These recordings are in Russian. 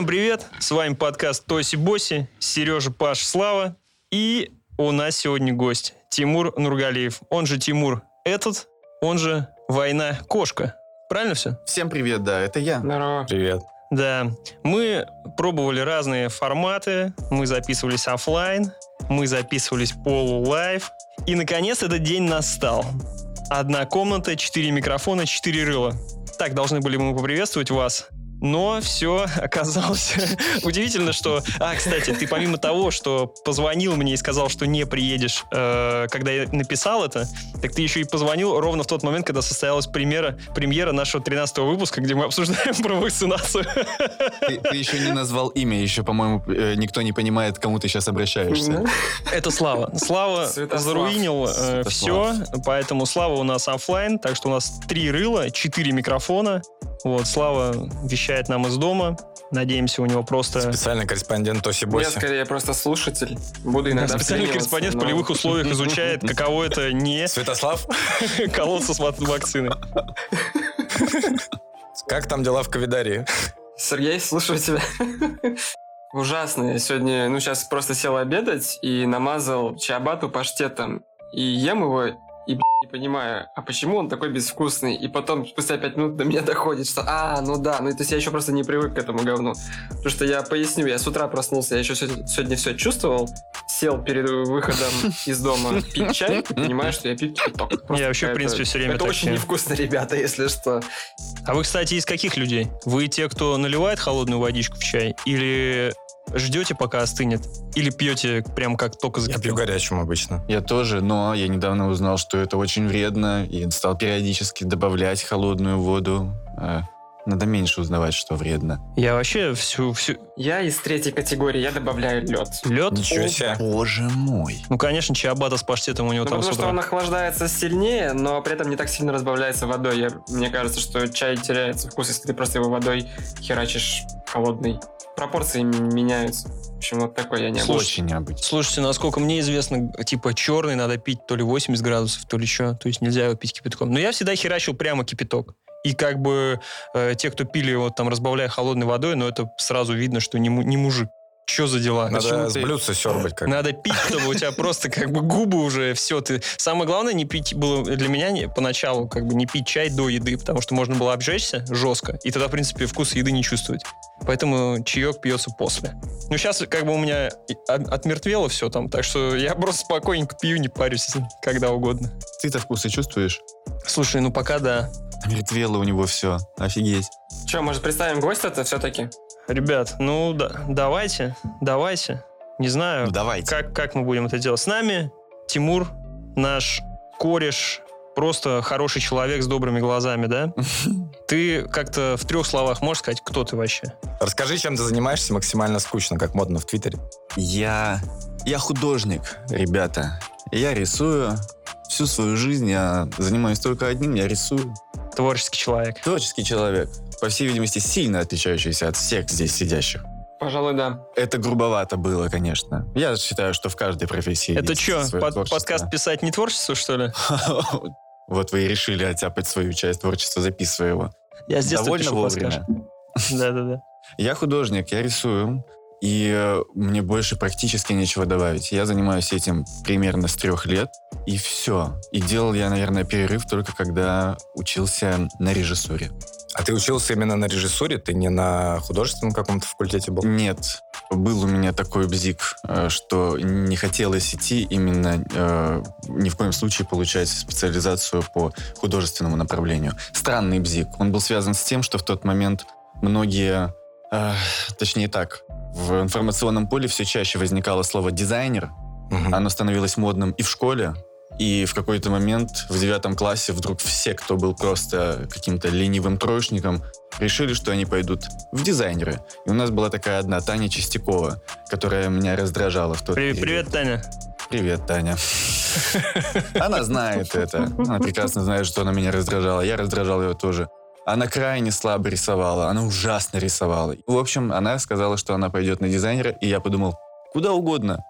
Всем привет! С вами подкаст Тоси Боси, Сережа Паш Слава. И у нас сегодня гость Тимур Нургалиев. Он же Тимур этот, он же Война Кошка. Правильно все? Всем привет, да, это я. Здорово. Привет. Да. Мы пробовали разные форматы. Мы записывались офлайн, мы записывались полулайв. И, наконец, этот день настал. Одна комната, четыре микрофона, четыре рыла. Так должны были мы поприветствовать вас. Но все оказалось удивительно, что... А, кстати, ты помимо того, что позвонил мне и сказал, что не приедешь, э, когда я написал это, так ты еще и позвонил ровно в тот момент, когда состоялась премьера, премьера нашего 13 выпуска, где мы обсуждаем про вакцинацию. Ты, ты еще не назвал имя, еще, по-моему, э, никто не понимает, к кому ты сейчас обращаешься. Это Слава. Слава Святослав. заруинил э, все, поэтому Слава у нас оффлайн, так что у нас три рыла, четыре микрофона. Вот, Слава вещает нам из дома. Надеемся, у него просто Специальный корреспондент Тоси Я Боси. скорее просто слушатель. Буду иногда специальный корреспондент в но- полевых условиях изучает, каково это не Святослав, колоться с вак- вакциной. как там дела в Ковидарии? Сергей, слушаю тебя. Ужасно. Я сегодня, ну, сейчас просто сел обедать и намазал чиабату паштетом. И ем его, и, понимаю, а почему он такой безвкусный? И потом, спустя пять минут до меня доходит, что, а, ну да, ну, то есть я еще просто не привык к этому говну. Потому что я поясню, я с утра проснулся, я еще сегодня, все чувствовал, сел перед выходом из дома пить чай и понимаю, что я пью кипяток. Я вообще, в принципе, все время Это очень невкусно, ребята, если что. А вы, кстати, из каких людей? Вы те, кто наливает холодную водичку в чай? Или ждете, пока остынет? Или пьете прям как только Я закипел? пью горячим обычно. Я тоже, но я недавно узнал, что это очень вредно, и стал периодически добавлять холодную воду. Надо меньше узнавать, что вредно. Я вообще всю, всю... Я из третьей категории, я добавляю лед. Лед? Ничего себе. Боже мой. Ну, конечно, чиабата с паштетом у него Ну, там с потому что он охлаждается сильнее, но при этом не так сильно разбавляется водой. Я- мне кажется, что чай теряется вкус, если ты просто его водой херачишь холодный. Пропорции меняются. В общем, вот такой я не Слушай, Очень необычно. Слушайте, насколько мне известно, типа черный надо пить то ли 80 градусов, то ли еще. То есть нельзя его пить кипятком. Но я всегда херачил прямо кипяток. И как бы э, те, кто пили его там, разбавляя холодной водой, но это сразу видно, что не, не мужик. Че за дела? Надо Почему с ты- блюдца сербать как. Надо пить, чтобы у тебя просто как бы губы уже все. Ты... Самое главное не пить было для меня не, поначалу как бы не пить чай до еды, потому что можно было обжечься жестко, и тогда, в принципе, вкус еды не чувствовать. Поэтому чаек пьется после. Ну, сейчас как бы у меня отмертвело все там, так что я просто спокойненько пью, не парюсь, когда угодно. Ты-то вкусы чувствуешь? Слушай, ну пока да. Мертвело у него все. Офигеть. Че, может, представим гостя-то все-таки? Ребят, ну да, давайте, давайте. Не знаю, Ну давайте. как, как мы будем это делать. С нами Тимур, наш кореш, просто хороший человек с добрыми глазами, да? Ты как-то в трех словах можешь сказать, кто ты вообще? Расскажи, чем ты занимаешься максимально скучно, как модно в Твиттере. Я... Я художник, ребята. Я рисую. Всю свою жизнь я занимаюсь только одним, я рисую. Творческий человек. Творческий человек. По всей видимости, сильно отличающийся от всех здесь сидящих. Пожалуй, да. Это грубовато было, конечно. Я считаю, что в каждой профессии Это есть что, творчество. подкаст писать не творчество, что ли? Вот вы и решили оттяпать свою часть творчества, записывая его. Я с детства Довольно пишу вовремя. Да-да-да. Я художник, я рисую, и э, мне больше практически нечего добавить. Я занимаюсь этим примерно с трех лет, и все. И делал я, наверное, перерыв только когда учился на режиссуре. А ты учился именно на режиссуре? Ты не на художественном каком-то факультете был? Нет, был у меня такой бзик, э, что не хотелось идти именно э, ни в коем случае получать специализацию по художественному направлению. Странный бзик. Он был связан с тем, что в тот момент многие, э, точнее так, в информационном поле все чаще возникало слово дизайнер. Мгм. Оно становилось модным и в школе, и в какой-то момент в девятом классе вдруг все, кто был просто каким-то ленивым троечником, решили, что они пойдут в дизайнеры. И у нас была такая одна Таня Чистякова, которая меня раздражала в тот Привет, период. привет, Таня. Привет, Таня. Она знает это. Она прекрасно знает, что она меня раздражала. Я раздражал ее тоже. Она крайне слабо рисовала. Она ужасно рисовала. В общем, она сказала, что она пойдет на дизайнера, и я подумал, куда угодно.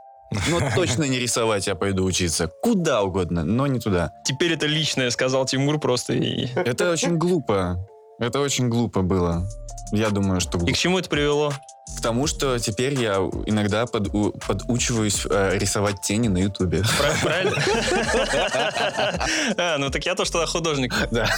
Но точно не рисовать я пойду учиться. Куда угодно, но не туда. Теперь это личное, сказал Тимур просто. И, Это очень глупо. Это очень глупо было. Я думаю, что и глупо. к чему это привело? К тому, что теперь я иногда поду- подучиваюсь э, рисовать тени на Ютубе. Прав- Правильно? А, ну так я тоже тогда художник. Да.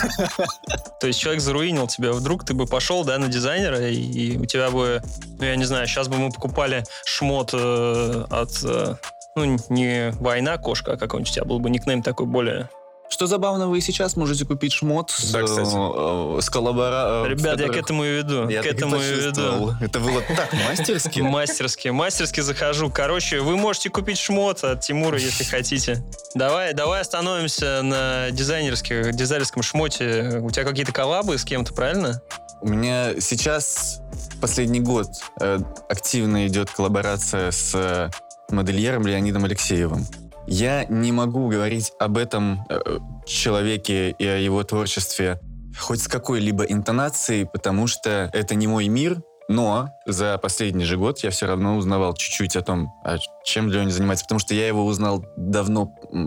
То есть человек заруинил тебя. Вдруг ты бы пошел, да, на дизайнера, и, и у тебя бы, ну я не знаю, сейчас бы мы покупали шмот э, от, э, ну не война кошка, а какой-нибудь у тебя был бы никнейм такой более... Что забавно, вы и сейчас можете купить шмот с, Да, э, с коллабора... э, Ребят, я к этому и веду. Я к этому и веду. Это было так мастерски. Мастерски, мастерски захожу. Короче, вы можете купить шмот от Тимура, если хотите. Давай, давай остановимся на дизайнерских, дизайнерском шмоте. У тебя какие-то коллабы с кем-то, правильно? У меня сейчас последний год э, активно идет коллаборация с э, модельером Леонидом Алексеевым. Я не могу говорить об этом э, человеке и о его творчестве хоть с какой-либо интонацией, потому что это не мой мир, но за последний же год я все равно узнавал чуть-чуть о том, а чем Леня занимается, потому что я его узнал давно,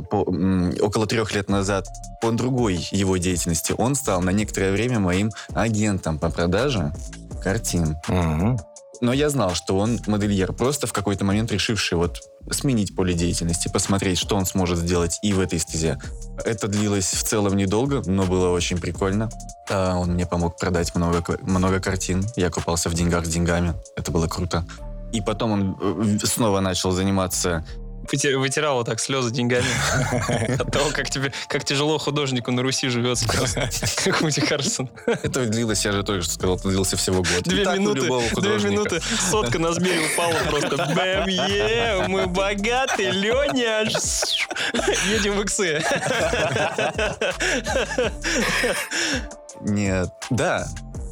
по- около трех лет назад, по другой его деятельности. Он стал на некоторое время моим агентом по продаже картин. Мгм. Но я знал, что он модельер, просто в какой-то момент решивший вот сменить поле деятельности, посмотреть, что он сможет сделать и в этой стезе. Это длилось в целом недолго, но было очень прикольно. Он мне помог продать много, много картин. Я купался в деньгах с деньгами. Это было круто. И потом он э, снова начал заниматься Выти- Вытирал вот так слезы деньгами от того, как тебе, как тяжело художнику на Руси живется просто. Как Вуди Харрисон. Это длилось, я же только что сказал, это длился всего год. Две минуты, две минуты, сотка на Сбере упала просто. Бэм, е, мы богаты, Леня. Едем в иксы. Нет. Да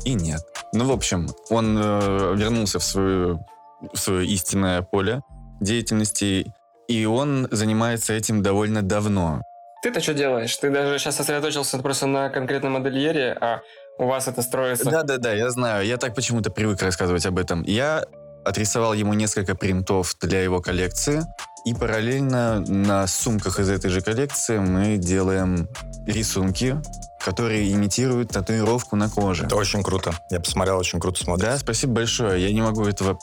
и нет. Ну, в общем, он э, вернулся в, свою, в свое истинное поле деятельности, и он занимается этим довольно давно. Ты-то что делаешь? Ты даже сейчас сосредоточился просто на конкретном модельере, а у вас это строится... Да-да-да, я знаю. Я так почему-то привык рассказывать об этом. Я отрисовал ему несколько принтов для его коллекции, и параллельно на сумках из этой же коллекции мы делаем рисунки, которые имитируют татуировку на коже. Это очень круто. Я посмотрел, очень круто Да, смотрится. спасибо большое. Я не могу этого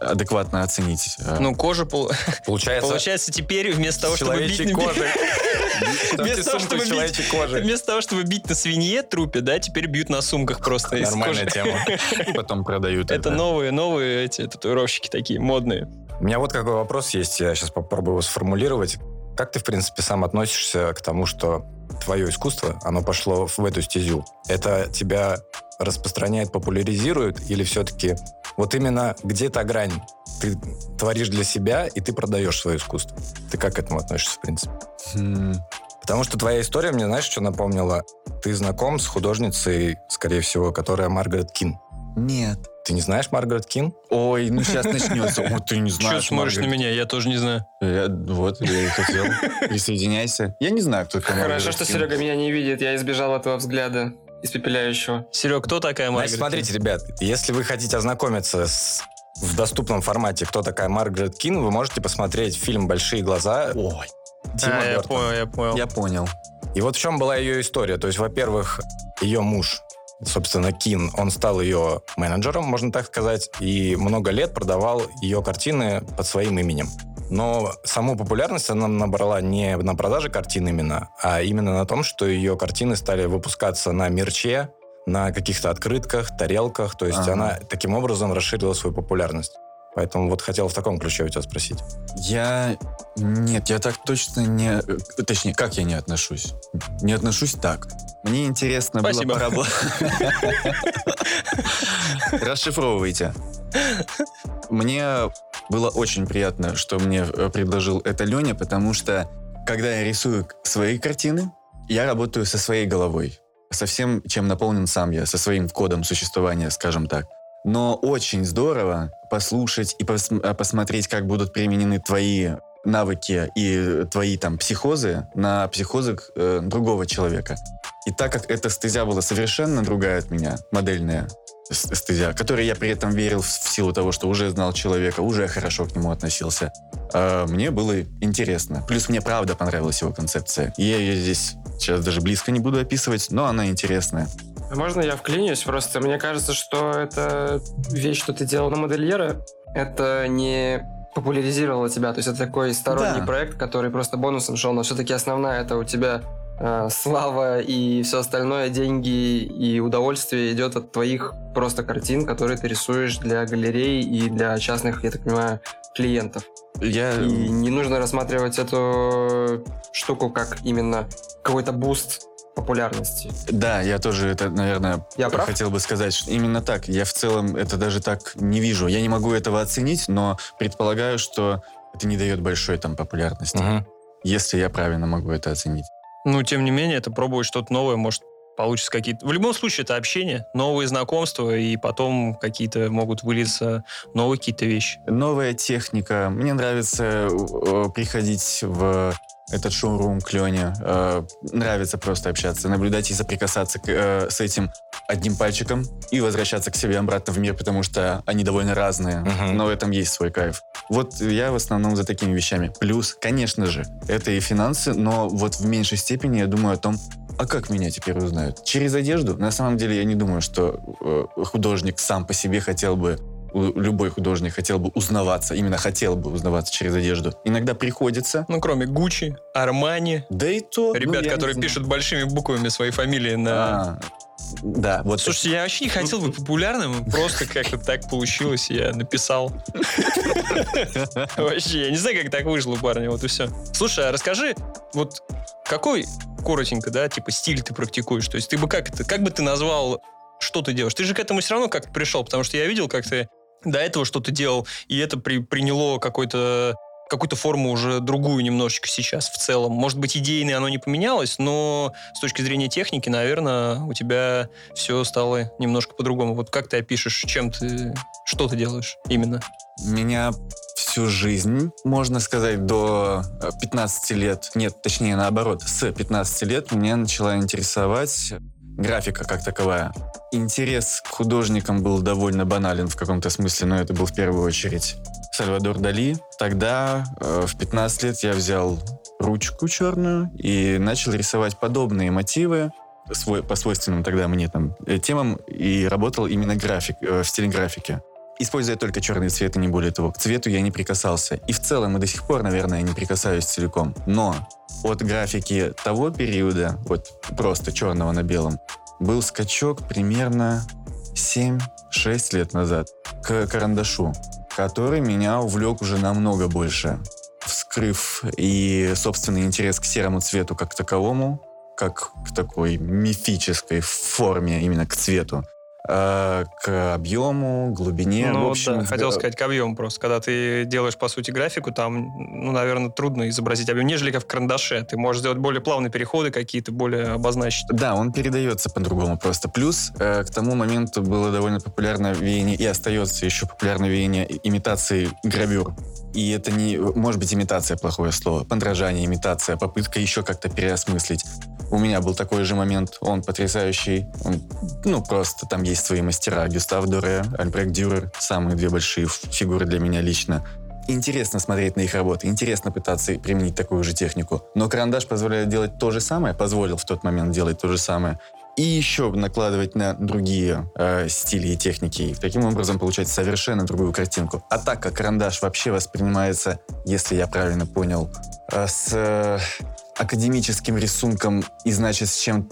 адекватно оценить. А, Ну, кожа, пол- Получается, получается, теперь вместо того, чтобы бить... кожей. Вместо того, чтобы бить- человечьей кожей. Вместо того, чтобы бить на свинье трупе, да, теперь бьют на сумках просто из Нормальная кожи. тема. и потом продают Это новые, новые эти татуировщики такие модные. У меня вот какой вопрос есть, я сейчас попробую его сформулировать. Как ты, в принципе, сам относишься к тому, что твое искусство, оно пошло в эту стезю? Это тебя распространяет, популяризирует или все-таки вот именно где та грань? Ты творишь для себя, и ты продаешь свое искусство. Ты как к этому относишься, в принципе? Хм, Потому что твоя история мне, знаешь, что напомнила? Ты знаком с художницей, скорее всего, которая Маргарет Кин. Нет. Ты не знаешь Маргарет Кин? Ой, ну сейчас начнется. Вот ты не знаешь. смотришь на меня? Я тоже не знаю. Я- вот, я и хотел. Присоединяйся. Я не знаю, кто такая Хорошо, что Кин. Серега меня не видит, я избежал этого взгляда испепеляющего. Серег, кто такая Значит, Маргарет? смотрите, ребят, если вы хотите ознакомиться с в доступном формате, кто такая Маргарет Кин, вы можете посмотреть фильм «Большие глаза» Ой, Тима А, я понял, я понял. я понял. И вот в чем была ее история. То есть, во-первых, ее муж, собственно, Кин, он стал ее менеджером, можно так сказать, и много лет продавал ее картины под своим именем. Но саму популярность она набрала не на продаже картин именно, а именно на том, что ее картины стали выпускаться на мерче, на каких-то открытках, тарелках. То есть Ага. она таким образом расширила свою популярность. Поэтому вот хотел в таком ключе у тебя спросить. Я... Нет, я так точно не... э, Точнее, как я не отношусь? Не отношусь так. Мне интересно Спасибо. было поработать... Расшифровывайте. Мне было очень приятно, что мне э, предложил это Леня, потому что, когда я рисую свои картины, я работаю со своей головой. Со всем, чем наполнен сам я, со своим кодом существования, скажем так. Но очень здорово послушать и пос- э, посмотреть, как будут применены твои навыки и твои там психозы на психозы э, другого человека. И так как эта стезя была совершенно другая от меня, модельная, с- стыдя, который я при этом верил в в силу того, что уже знал человека, уже хорошо к нему относился. А мне было интересно. Плюс мне правда понравилась его концепция. Я ее здесь сейчас даже близко не буду описывать, но она интересная. Можно я вклинюсь? Просто мне кажется, что эта вещь, что ты делал на модельера, это не популяризировало тебя. То есть это такой сторонний Да. проект, который просто бонусом шел, но все-таки основная это у тебя э, слава и все остальное, деньги и удовольствие идет от твоих просто картин, которые ты рисуешь для галерей и для частных, я так понимаю, клиентов. Я... И не нужно рассматривать эту штуку как именно какой-то буст популярности. Да, я тоже это, наверное, Я прав? хотел бы сказать, что именно так. Я в целом это даже так не вижу. Я не могу этого оценить, но предполагаю, что это не дает большой там популярности. Мгм. Если я правильно могу это оценить. Ну, тем не менее, это пробовать что-то новое, может, получится какие-то... В любом случае, это общение, новые знакомства, и потом какие-то могут вылиться новые какие-то вещи. Новая техника. Мне нравится э, приходить в этот шоурум к Лене. Э, нравится просто общаться, наблюдать и соприкасаться к, э, с этим одним пальчиком и возвращаться к себе обратно в мир, потому что они довольно разные, Мгм. но в этом есть свой кайф. Вот я в основном за такими вещами. Плюс, конечно же, это и финансы, но вот в меньшей степени я думаю о том, а как меня теперь узнают? Через одежду? На самом деле я не думаю, что э, художник сам по себе хотел бы любой художник хотел бы узнаваться, именно хотел бы узнаваться через одежду. Иногда приходится. Ну, кроме Гуччи, Армани, Да и то. ну, ребят, не которые пишут большими буквами свои фамилии на... А, да, вот. Слушайте, я вообще не хотел быть популярным, просто как-то так получилось, я написал. Вообще, я не знаю, как так вышло у парня, вот и все. Слушай, а расскажи, вот какой, коротенько, да, типа стиль ты практикуешь? То есть ты бы как это, как бы ты назвал, что ты делаешь? Ты же к этому все равно как-то пришел, потому что я видел, как ты до этого что-то делал, и это при- приняло какой-то какую-то форму уже другую немножечко сейчас в целом. Может быть, идейно оно не поменялось, но с точки зрения техники, наверное, у тебя все стало немножко по-другому. Вот как ты опишешь, чем ты, что ты делаешь именно? Меня всю жизнь, можно сказать, до э, 15 лет, нет, точнее наоборот, с 15 лет меня начала интересовать графика как таковая. Интерес к художникам был довольно банален в каком-то смысле, но это был в первую очередь Сальвадор Дали. Тогда, э, в 15 лет, я взял ручку черную и начал рисовать подобные мотивы свой, по свойственным тогда мне там э, темам и работал именно график, э, в стиле графики используя только черный цвет и не более того. К цвету я не прикасался. И в целом и до сих пор, наверное, не прикасаюсь целиком. Но от графики того периода, вот просто черного на белом, был скачок примерно 7-6 лет назад к карандашу, который меня увлек уже намного больше, вскрыв и собственный интерес к серому цвету как таковому, как к такой мифической форме, именно к цвету, к объему, глубине. ну, в общем, да, хотел э, сказать к объему просто. Когда ты делаешь, по сути, графику, там, ну, наверное, трудно изобразить объем, нежели как в карандаше. Ты можешь сделать более плавные переходы какие-то, более обозначить. Да, он передается по-другому просто. Плюс э, к тому моменту было довольно популярное веяние, и остается еще популярное веяние имитации гравюр. И это не, может быть, имитация плохое слово, подражание, имитация, попытка еще как-то переосмыслить. У меня был такой же момент, он потрясающий, он, ну, просто там есть свои мастера, Гюстав Доре, Альбрект Дюрер, самые две большие фигуры для меня лично. Интересно смотреть на их работы, интересно пытаться применить такую же технику. Но карандаш позволяет делать то же самое, позволил в тот момент делать то же самое, и еще накладывать на другие э, стили и техники. И таким образом получать совершенно другую картинку. А так как карандаш вообще воспринимается, если я правильно понял, э, с э, академическим рисунком и, значит, с чем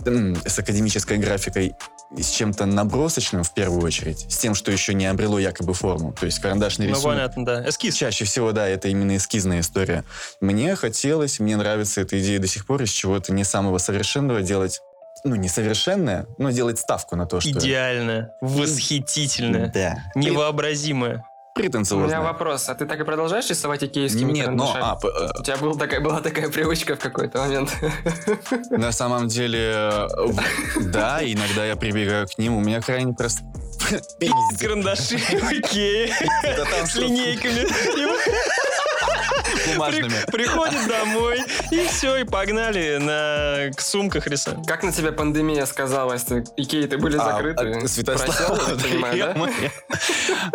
с академической графикой с чем-то набросочным в первую очередь, с тем, что еще не обрело якобы форму. То есть карандашный Ну, рисунок. понятно, да. Эскиз. Чаще всего, да, это именно эскизная история. Мне хотелось, мне нравится эта идея до сих пор, из чего-то не самого совершенного делать, ну, не совершенное, но делать ставку на то, что... Идеальное, восхитительное, Да. невообразимое. У меня Претенциозное. вопрос. А ты так и продолжаешь рисовать икеевскими Нет, но а, п- э, У тебя был такая, была такая привычка в какой-то момент. на самом деле, э, да, иногда я прибегаю к ним, у меня крайне просто... Пиздец. Карандаши в Икее с линейками. Бумажными. при- Приходит домой И все, и погнали на к сумках рисовать. Как на тебя пандемия сказалась? Ты, Икеи-то были А, закрыты. а, Святослав, Просел, я так понимаю, да?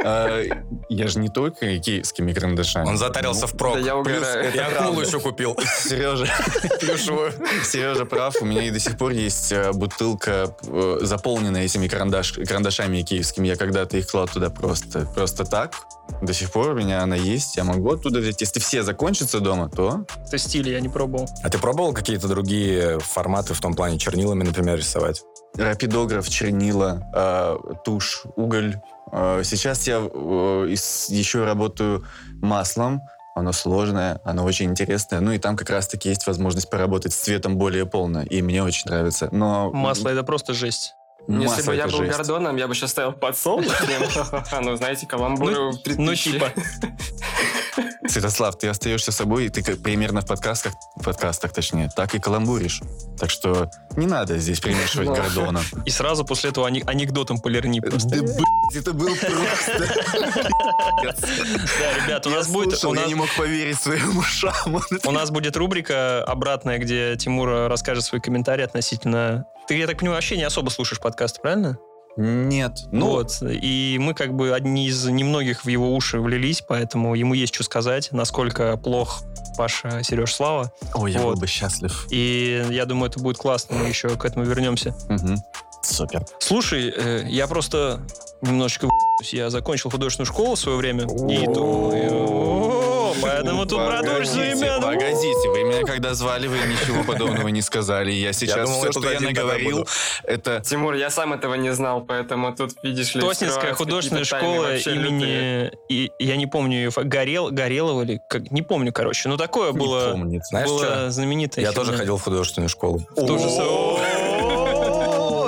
А, Я же не только икеевскими карандашами. Он затарился в прок. Я угораю. я акулу еще купил. Сережа. Сережа прав. У меня и до сих пор есть э, бутылка, э, заполненная этими карандаш, карандашами киевскими. Я когда-то их клал туда просто, просто так. До сих пор у меня она есть. Я могу оттуда взять. Если все закончатся дома, то Это стиль, я не пробовал. А ты пробовал какие-то другие форматы в том плане чернилами, например, рисовать? рапидограф, чернила, э, тушь, уголь. Э, сейчас я э, из- еще работаю маслом. Оно сложное, оно очень интересное. Ну и там как раз-таки есть возможность поработать с цветом более полно. И мне очень нравится. Но Масло это просто жесть. масло Если бы я был жесть. Гордоном, я бы сейчас стоял под солнышком. Ну, знаете, каламбуры в Ну, 3000. типа. Святослав, ты остаешься собой, и ты как примерно в подкастах, в подкастах точнее, так и каламбуришь. Так что не надо здесь примешивать. Гордона. И сразу после этого анекдотом полирни просто. Да, это был просто... Да, ребят, у нас будет... я не мог поверить своим ушам. У нас будет рубрика обратная, где Тимур расскажет свой комментарий относительно... Ты, я так понимаю, вообще не особо слушаешь подкасты, правильно? Нет. Ну, вот. И мы как бы одни из немногих в его уши влились, поэтому ему есть что сказать, насколько плох Паша Сереж Слава. ой, я вот. был бы счастлив. И я думаю, это будет классно, мы еще к этому вернемся. Мгм. Супер. Слушай, э, я просто немножечко я закончил художественную школу в свое время. И думаю, «О, поэтому тут Погодите, имя. Погодите, вы меня когда звали, вы ничего подобного не сказали. Я сейчас думал, все, я что я наговорил, это... Тимур, я сам этого не знал, поэтому тут, видишь ли, Тоснинская художественная тайны школа имени... И, я не помню, ее Горел, Горелого или... Как, не помню, короче. Но такое Не было, помнит. Знаешь, было что? знаменитое. Я тоже ходил в художественную школу. Тоже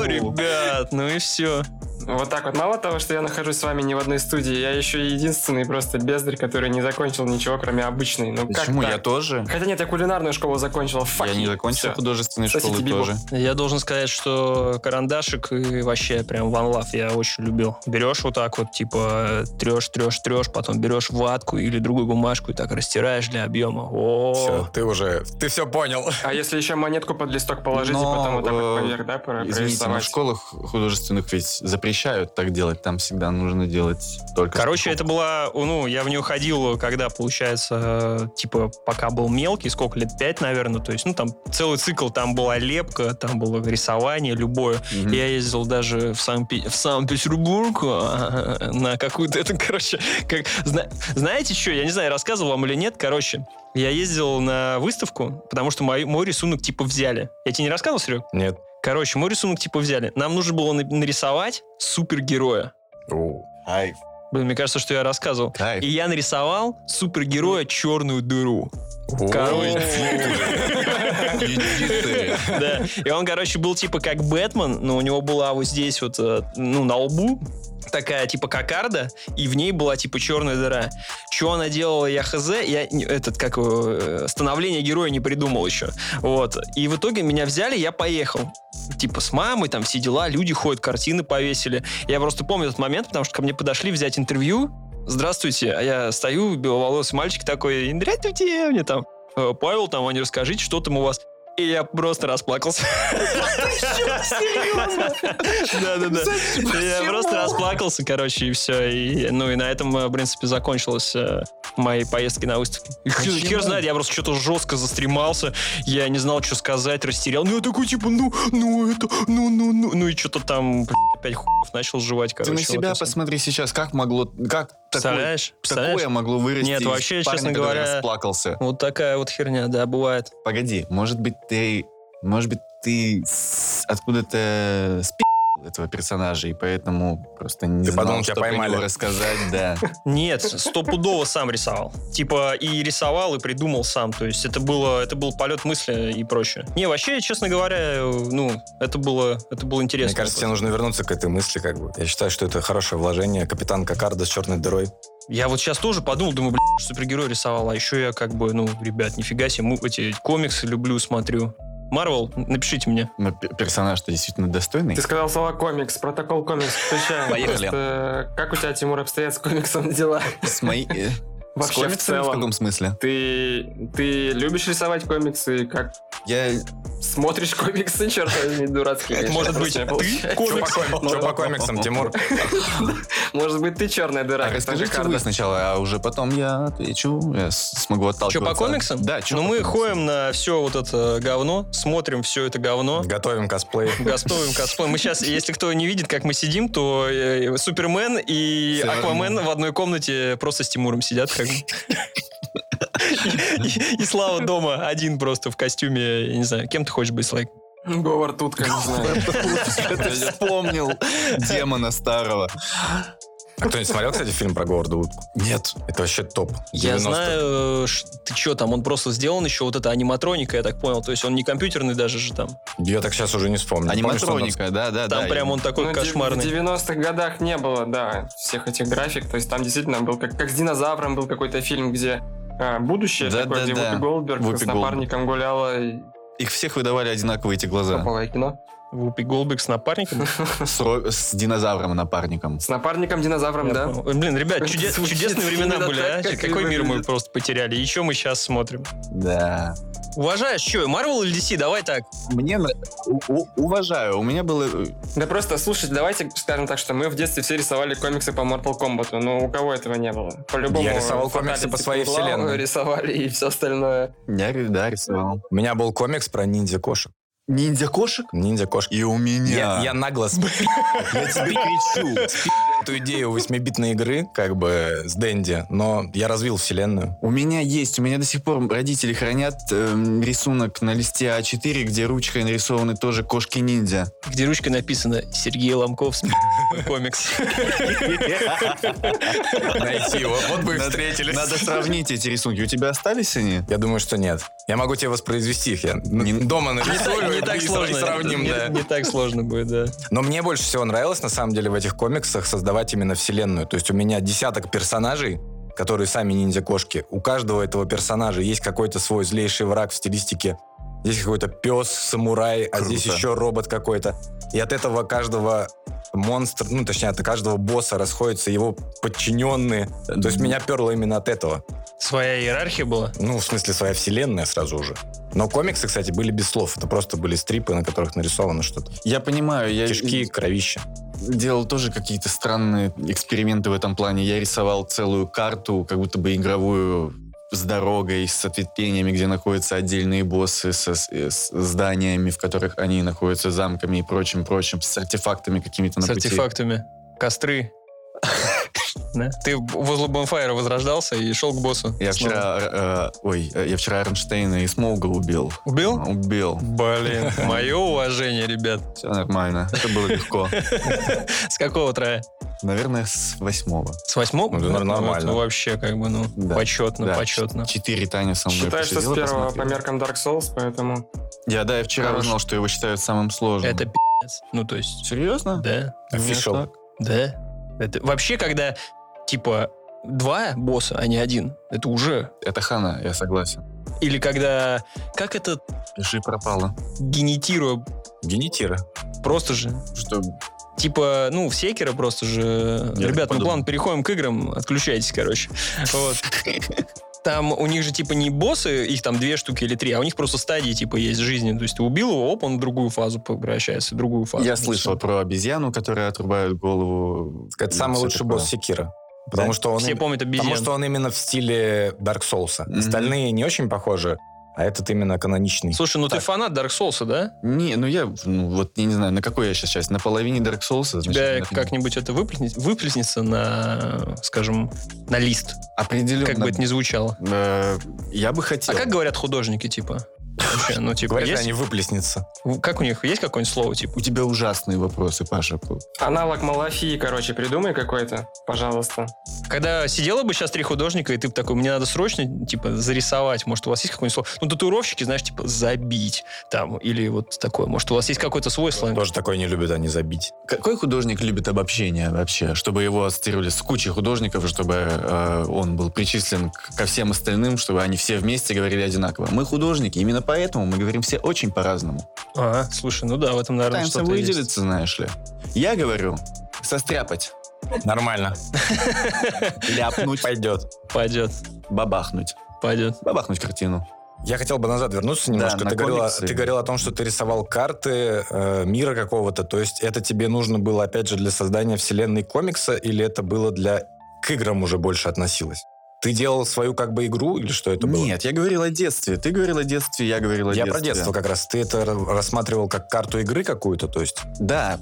Ребят, ну и все. Вот так вот. Мало того, что я нахожусь с вами не в одной студии, я еще и единственный просто бездарь, который не закончил ничего, кроме обычной. Ну как Почему? так? Я тоже. Хотя нет, я кулинарную школу закончил. Fuck Я не закончил Всё. художественной Сосите школы бибу. тоже. Я должен сказать, что карандашик и вообще прям one love я очень любил. Берешь вот так вот, типа, трешь, трешь, трешь, потом берешь ватку или другую бумажку и так растираешь для объема. О, Все, ты уже, ты все понял. А если еще монетку под листок положить и Но, потом вот так вот э, поверх, да, Извините, но в школах художественных ведь запрещают так делать. Там всегда нужно делать только... Короче, это была, ну, я в нее ходил, когда, получается, типа, пока был мелкий, сколько лет, пять, наверное, то есть, ну, там целый цикл, там была лепка, там было рисование любое. Мгм. Я ездил даже в, Санкт- в Санкт-Петербург на какую-то, это, короче, как, зна- знаете что, я не знаю, рассказывал вам или нет, короче, я ездил на выставку, потому что мой, мой рисунок, типа, взяли. Я тебе не рассказывал, Серег? Нет. Короче, мой рисунок, типа, взяли. Нам нужно было на- нарисовать супергероя. Оу. Кайф, Блин, мне кажется, что я рассказывал. кайф. И я нарисовал супергероя черную дыру. Короче. Да. И он, короче, был типа как Бэтмен, но у него была вот здесь вот, э, ну, на лбу такая типа кокарда, и в ней была типа черная дыра. Что она делала, я хз, я этот, как э, становление героя не придумал еще. Вот. И в итоге меня взяли, я поехал. Типа с мамой, там все дела, люди ходят, картины повесили. Я просто помню этот момент, потому что ко мне подошли взять интервью. Здравствуйте, а я стою, беловолосый мальчик такой, здравствуйте, мне там, «Э, Павел, там, они расскажите, что там у вас. И я просто расплакался. Да-да-да. Я просто расплакался, короче, и все. И, ну и на этом, э, в принципе, закончилась э, мои поездки на выставки. И Хер, хер знает, я просто что-то жестко застремался, я не знал, что сказать, растерял. Ну я такой, типа, ну, ну это, ну, ну, ну. Ну и что-то там, блядь, опять хуев начал жевать, короче. Ты на себя посмотри сейчас, как могло, как Представляешь? Представляешь? такое могло вырасти Нет, вообще, парня, честно говоря- расплакался. Вот такая вот херня, да, бывает. Погоди, может быть ты, может быть ты откуда-то спи этого персонажа, и поэтому просто не Ты знал, подумал, что тебя поймали. рассказать, да. Нет, стопудово сам рисовал. Типа и рисовал, и придумал сам. То есть это было, это был полет мысли и прочее. Не, вообще, честно говоря, ну, это было, это было интересно. Мне кажется, тебе нужно вернуться к этой мысли, как бы. Я считаю, что это хорошее вложение. Капитан Кокарда с черной дырой. Я вот сейчас тоже подумал, думаю, блин, супергерой рисовал, а еще я как бы, ну, ребят, нифига себе, эти комиксы люблю, смотрю. Марвел, напишите мне. Но п- персонаж-то действительно достойный. Ты сказал слова комикс, протокол комикс, включаем. Поехали. Просто, как у тебя, Тимур, обстоят с комиксом дела? С моей... э, С Вообще в комиксами в целом. каком смысле? Ты, ты любишь рисовать комиксы? Как Я смотришь комиксы, черт возьми, дурацкие? Это может быть ты получается. Что по, комиксам, Тимур? Может быть, ты черная дыра, А расскажите вы сначала, а уже потом я отвечу. Я смогу отталкиваться. Что, по комиксам? Да, что Ну, мы ходим на все вот это говно, смотрим все это говно, Готовим косплей. готовим косплей. Мы сейчас, если кто не видит, как мы сидим, то э, Супермен и Аквамен в одной комнате просто с Тимуром сидят. Как. И, и Слава дома один просто в костюме, я не знаю, кем ты хочешь быть, Слайк? Говард тут, как не знаю. Вспомнил демона старого. А кто-нибудь смотрел, кстати, фильм про Говарда Утку? Нет. Это вообще топ. Я 90-х. знаю, ш- ты что там, он просто сделан еще вот эта аниматроника, я так понял. То есть он не компьютерный даже же там. Я так сейчас уже не вспомню. Помню, Аниматроника, да, да, Там да. прям он такой Ну, кошмарный. В 90-х годах не было, да, всех этих график. То есть там действительно был, как, как с динозавром был какой-то фильм, где а, будущее Да, такое, да, где да. Вупи Голдберг Вупи с напарником гуляла и Их всех выдавали одинаковые эти глаза. топовое кино. Вупи Голбек с напарником. С, с динозавром-напарником. С напарником-динозавром, да. понял. Ой, Блин, ребят, чудес- чудесные времена были, а? так, как и Какой мир мы просто потеряли? Еще мы сейчас смотрим. Да. Уважаешь, что, Марвел или DC? Давай так. Мне у- уважаю. У меня было... э, Да просто, слушайте, давайте скажем так, что мы в детстве все рисовали комиксы по Mortal Kombat, но у кого этого не было? По-любому. Я рисовал комиксы по Fatality своей вселенной. рисовали и все остальное. Я, да, рисовал. У меня был комикс про ниндзя-кошек. Ниндзя-кошек? Ниндзя-кошки. И у меня. Я, я нагло Я тебе кричу. эту идею восьмибитной игры, как бы, с Дэнди, но я развил вселенную. У меня есть, у меня до сих пор родители хранят эм, рисунок на листе А4, где ручкой нарисованы тоже кошки-ниндзя. Где ручкой написано Сергей Ломковский. Комикс. Найти его. Вот бы и встретились. Надо сравнить эти рисунки. У тебя остались они? Я думаю, что нет. Я могу тебе воспроизвести их. Я Не- дома нарисую Не так сложно. сравним, да. Не так сложно будет, да. Но мне больше всего нравилось, на самом деле, в этих комиксах создавать именно вселенную. То есть у меня десяток персонажей, которые сами ниндзя-кошки. У каждого этого персонажа есть какой-то свой злейший враг в стилистике. Здесь какой-то пес, самурай, а здесь Круто. еще робот какой-то. И от этого каждого монстра, ну, точнее, от каждого босса расходятся его подчиненные. То есть меня перло именно от этого. Своя иерархия была. Ну, в смысле, своя вселенная сразу уже. Но комиксы, кстати, были без слов. Это просто были стрипы, на которых нарисовано что-то. Я понимаю, я Кишки, кровища. делал тоже какие-то странные эксперименты в этом плане. Я рисовал целую карту, как будто бы игровую, с дорогой, с ответвлениями, где находятся отдельные боссы, со- с, с зданиями, в которых они находятся, замками и прочим-прочим, с артефактами какими-то на С пути. артефактами. Костры. Ты возле Бонфайра возрождался и шел к боссу. Я вчера, э, ой, э, я вчера Эрнштейна и Смолга убил. Убил? Убил. Блин, мое уважение, ребят. Все нормально. Это было легко. С какого трая? Наверное, с восьмого. С восьмого? Ну, это нормально. Ну, вообще, как бы, ну, Да. почетно, Да, почетно. Четыре Таня со мной Считаю, что с первого по посмотрела. меркам Dark Souls, поэтому... Я, да, я вчера Хорош. узнал, что его считают самым сложным. Это пи***ц. Ну, то есть, Серьезно? да. Так. да. Это вообще, когда, типа, два босса, а не один, это уже... Это хана, я согласен. Или когда, как это Пиши пропало. генетируя, Генетира. просто же, Что типа, ну, в Секера просто же... Я Ребят, подумал. плавно переходим к играм, отключайтесь, короче. Вот. Там у них же типа не боссы, их там две штуки или три, а у них просто стадии типа есть жизни. То есть ты убил его, оп, он в другую фазу превращается, в другую фазу. Я слышал про обезьяну, которая отрубает голову. Это самый лучший такое. босс Секира. Потому Да? что он Все им- помнят обезьян. Потому что он именно в стиле Dark Souls. Мгм. Остальные не очень похожи, а этот именно каноничный. Слушай, ну ты Так. фанат Dark Souls, да? Не, ну я, ну вот я не знаю, на какой я сейчас часть? На половине Dark Souls? У тебя как-нибудь это выплеснет- выплеснется на, скажем, на лист, Определенно. как бы это ни звучало. Э, Я бы хотел. А как говорят художники, типа? Вообще, ну, типа, Говорят, есть? они выплеснется. Как у них? Есть какое-нибудь слово, типа? У тебя ужасные вопросы, Паша. Аналог Малафии, короче, придумай какой-то, пожалуйста. Когда сидело бы сейчас три художника, и ты бы такой, мне надо срочно, типа, зарисовать. Может, у вас есть какое-нибудь слово? Ну, татуировщики, знаешь, типа, забить. Там, или вот такое. Может, у вас есть какой-то свой сленг? Тоже такое не любят они забить. Какой художник любит обобщение вообще? Чтобы его ассоциировали с кучей художников, чтобы э, он был причислен ко всем остальным, чтобы они все вместе говорили одинаково. Мы художники, именно поэтому мы говорим все очень по-разному. А, слушай, ну да, в этом, наверное, Пытаемся что-то есть. выделиться, знаешь ли. Я говорю, состряпать. Нормально. Ляпнуть, Пойдет. Пойдет, бабахнуть. пойдет. Бабахнуть картину. Я хотел бы назад вернуться немножко. на ты, говорил, ты говорил о том, что ты рисовал карты э, мира какого-то. То есть это тебе нужно было, опять же, для создания вселенной комикса, или это было для... к играм уже больше относилось? Ты делал свою как бы игру, или что это было? Нет, я говорил о детстве. Ты говорил о детстве, я говорил о Я детстве. про детство как раз. Ты это ра- рассматривал как карту игры какую-то, то есть? Да,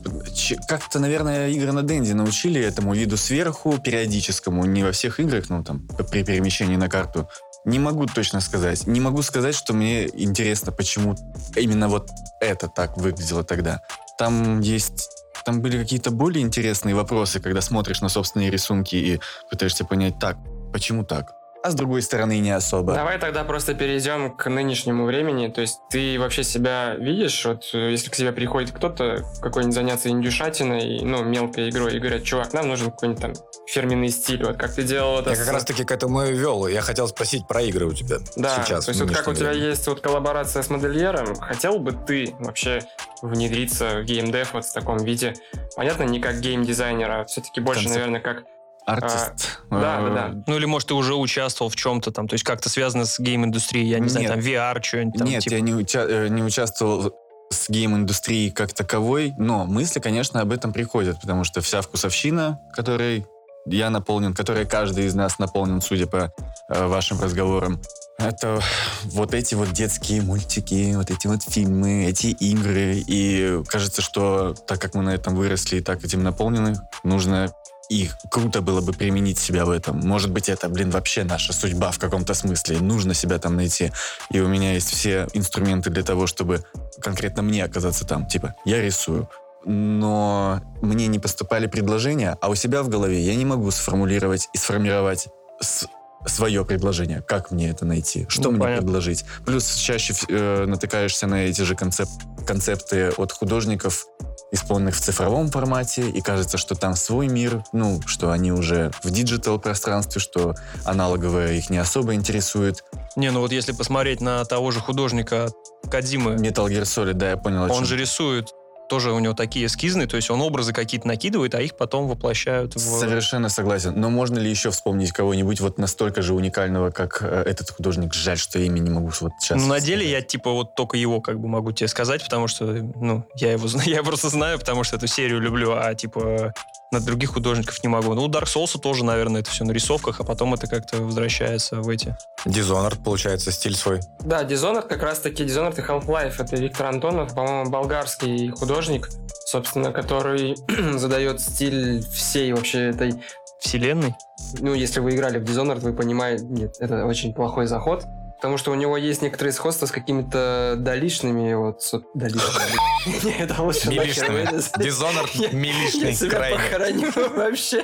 как-то, наверное, игры на Денди научили этому виду сверху, периодическому, не во всех играх, ну, там, при перемещении на карту. Не могу точно сказать. Не могу сказать, что мне интересно, почему именно вот это так выглядело тогда. Там есть... Там были какие-то более интересные вопросы, когда смотришь на собственные рисунки и пытаешься понять, так, почему так? А с другой стороны, не особо. Давай тогда просто перейдем к нынешнему времени. То есть ты вообще себя видишь, вот э, если к тебе приходит кто-то какой-нибудь заняться индюшатиной, ну, мелкой игрой, и говорят, чувак, нам нужен какой-нибудь там фирменный стиль, вот как ты делал это Я с- как раз таки к этому и вел. Я хотел спросить про игры у тебя Да, сейчас. то есть вот как у тебя есть вот коллаборация с модельером, хотел бы ты вообще внедриться в геймдев вот в таком виде? Понятно, не как геймдизайнера, а все-таки больше, Концепт. наверное, как... Артист. да, Э, да, да. Ну или, может, ты уже участвовал в чем-то там, то есть как-то связано с гейм-индустрией, я не знаю, там VR, что-нибудь там. Нет, типа. я не, уча- э, не участвовал с гейм-индустрией как таковой, но мысли, конечно, об этом приходят, потому что вся вкусовщина, которой я наполнен, которой каждый из нас наполнен, судя по э, вашим разговорам, это вот эти вот детские мультики, вот эти вот фильмы, эти игры. И кажется, что так как мы на этом выросли и так этим наполнены, нужно и круто было бы применить себя в этом. Может быть, это, блин, вообще наша судьба в каком-то смысле. Нужно себя там найти. И у меня есть все инструменты для того, чтобы конкретно мне оказаться там. Типа, я рисую. Но мне не поступали предложения, а у себя в голове я не могу сформулировать и сформировать с- свое предложение. Как мне это найти? Что Ну, мне понятно. предложить? Плюс чаще э, натыкаешься на эти же концеп- концепты от художников, исполненных в цифровом формате, и кажется, что там свой мир, ну, что они уже в digital пространстве, что аналоговое их не особо интересует. Не, ну вот если посмотреть на того же художника Кадзимы, Metal Gear Solid, да, я понял, он же рисует тоже у него такие эскизные, то есть он образы какие-то накидывает, а их потом воплощают в... Совершенно согласен. Но можно ли еще вспомнить кого-нибудь вот настолько же уникального, как э, этот художник? Жаль, что имя не могу вот сейчас. Ну, на деле я, типа, вот только его как бы могу тебе сказать, потому что, ну, я его знаю, я просто знаю, потому что эту серию люблю, а, типа, на других художников не могу. Ну, у Dark Souls тоже, наверное, это все на рисовках, а потом это как-то возвращается в эти... Dishonored, получается, стиль свой. Да, Dishonored как раз-таки, Dishonored и Half-Life. Это Виктор Антонов, по-моему, болгарский художник, собственно, который задает стиль всей вообще этой... Вселенной? Ну, если вы играли в Dishonored, вы понимаете... Нет, это очень плохой заход. Потому что у него есть некоторые сходства с какими-то долишными, вот, долишными. Не, это лучше Милишными. Dishonored милишный, себя крайне. похороню вообще.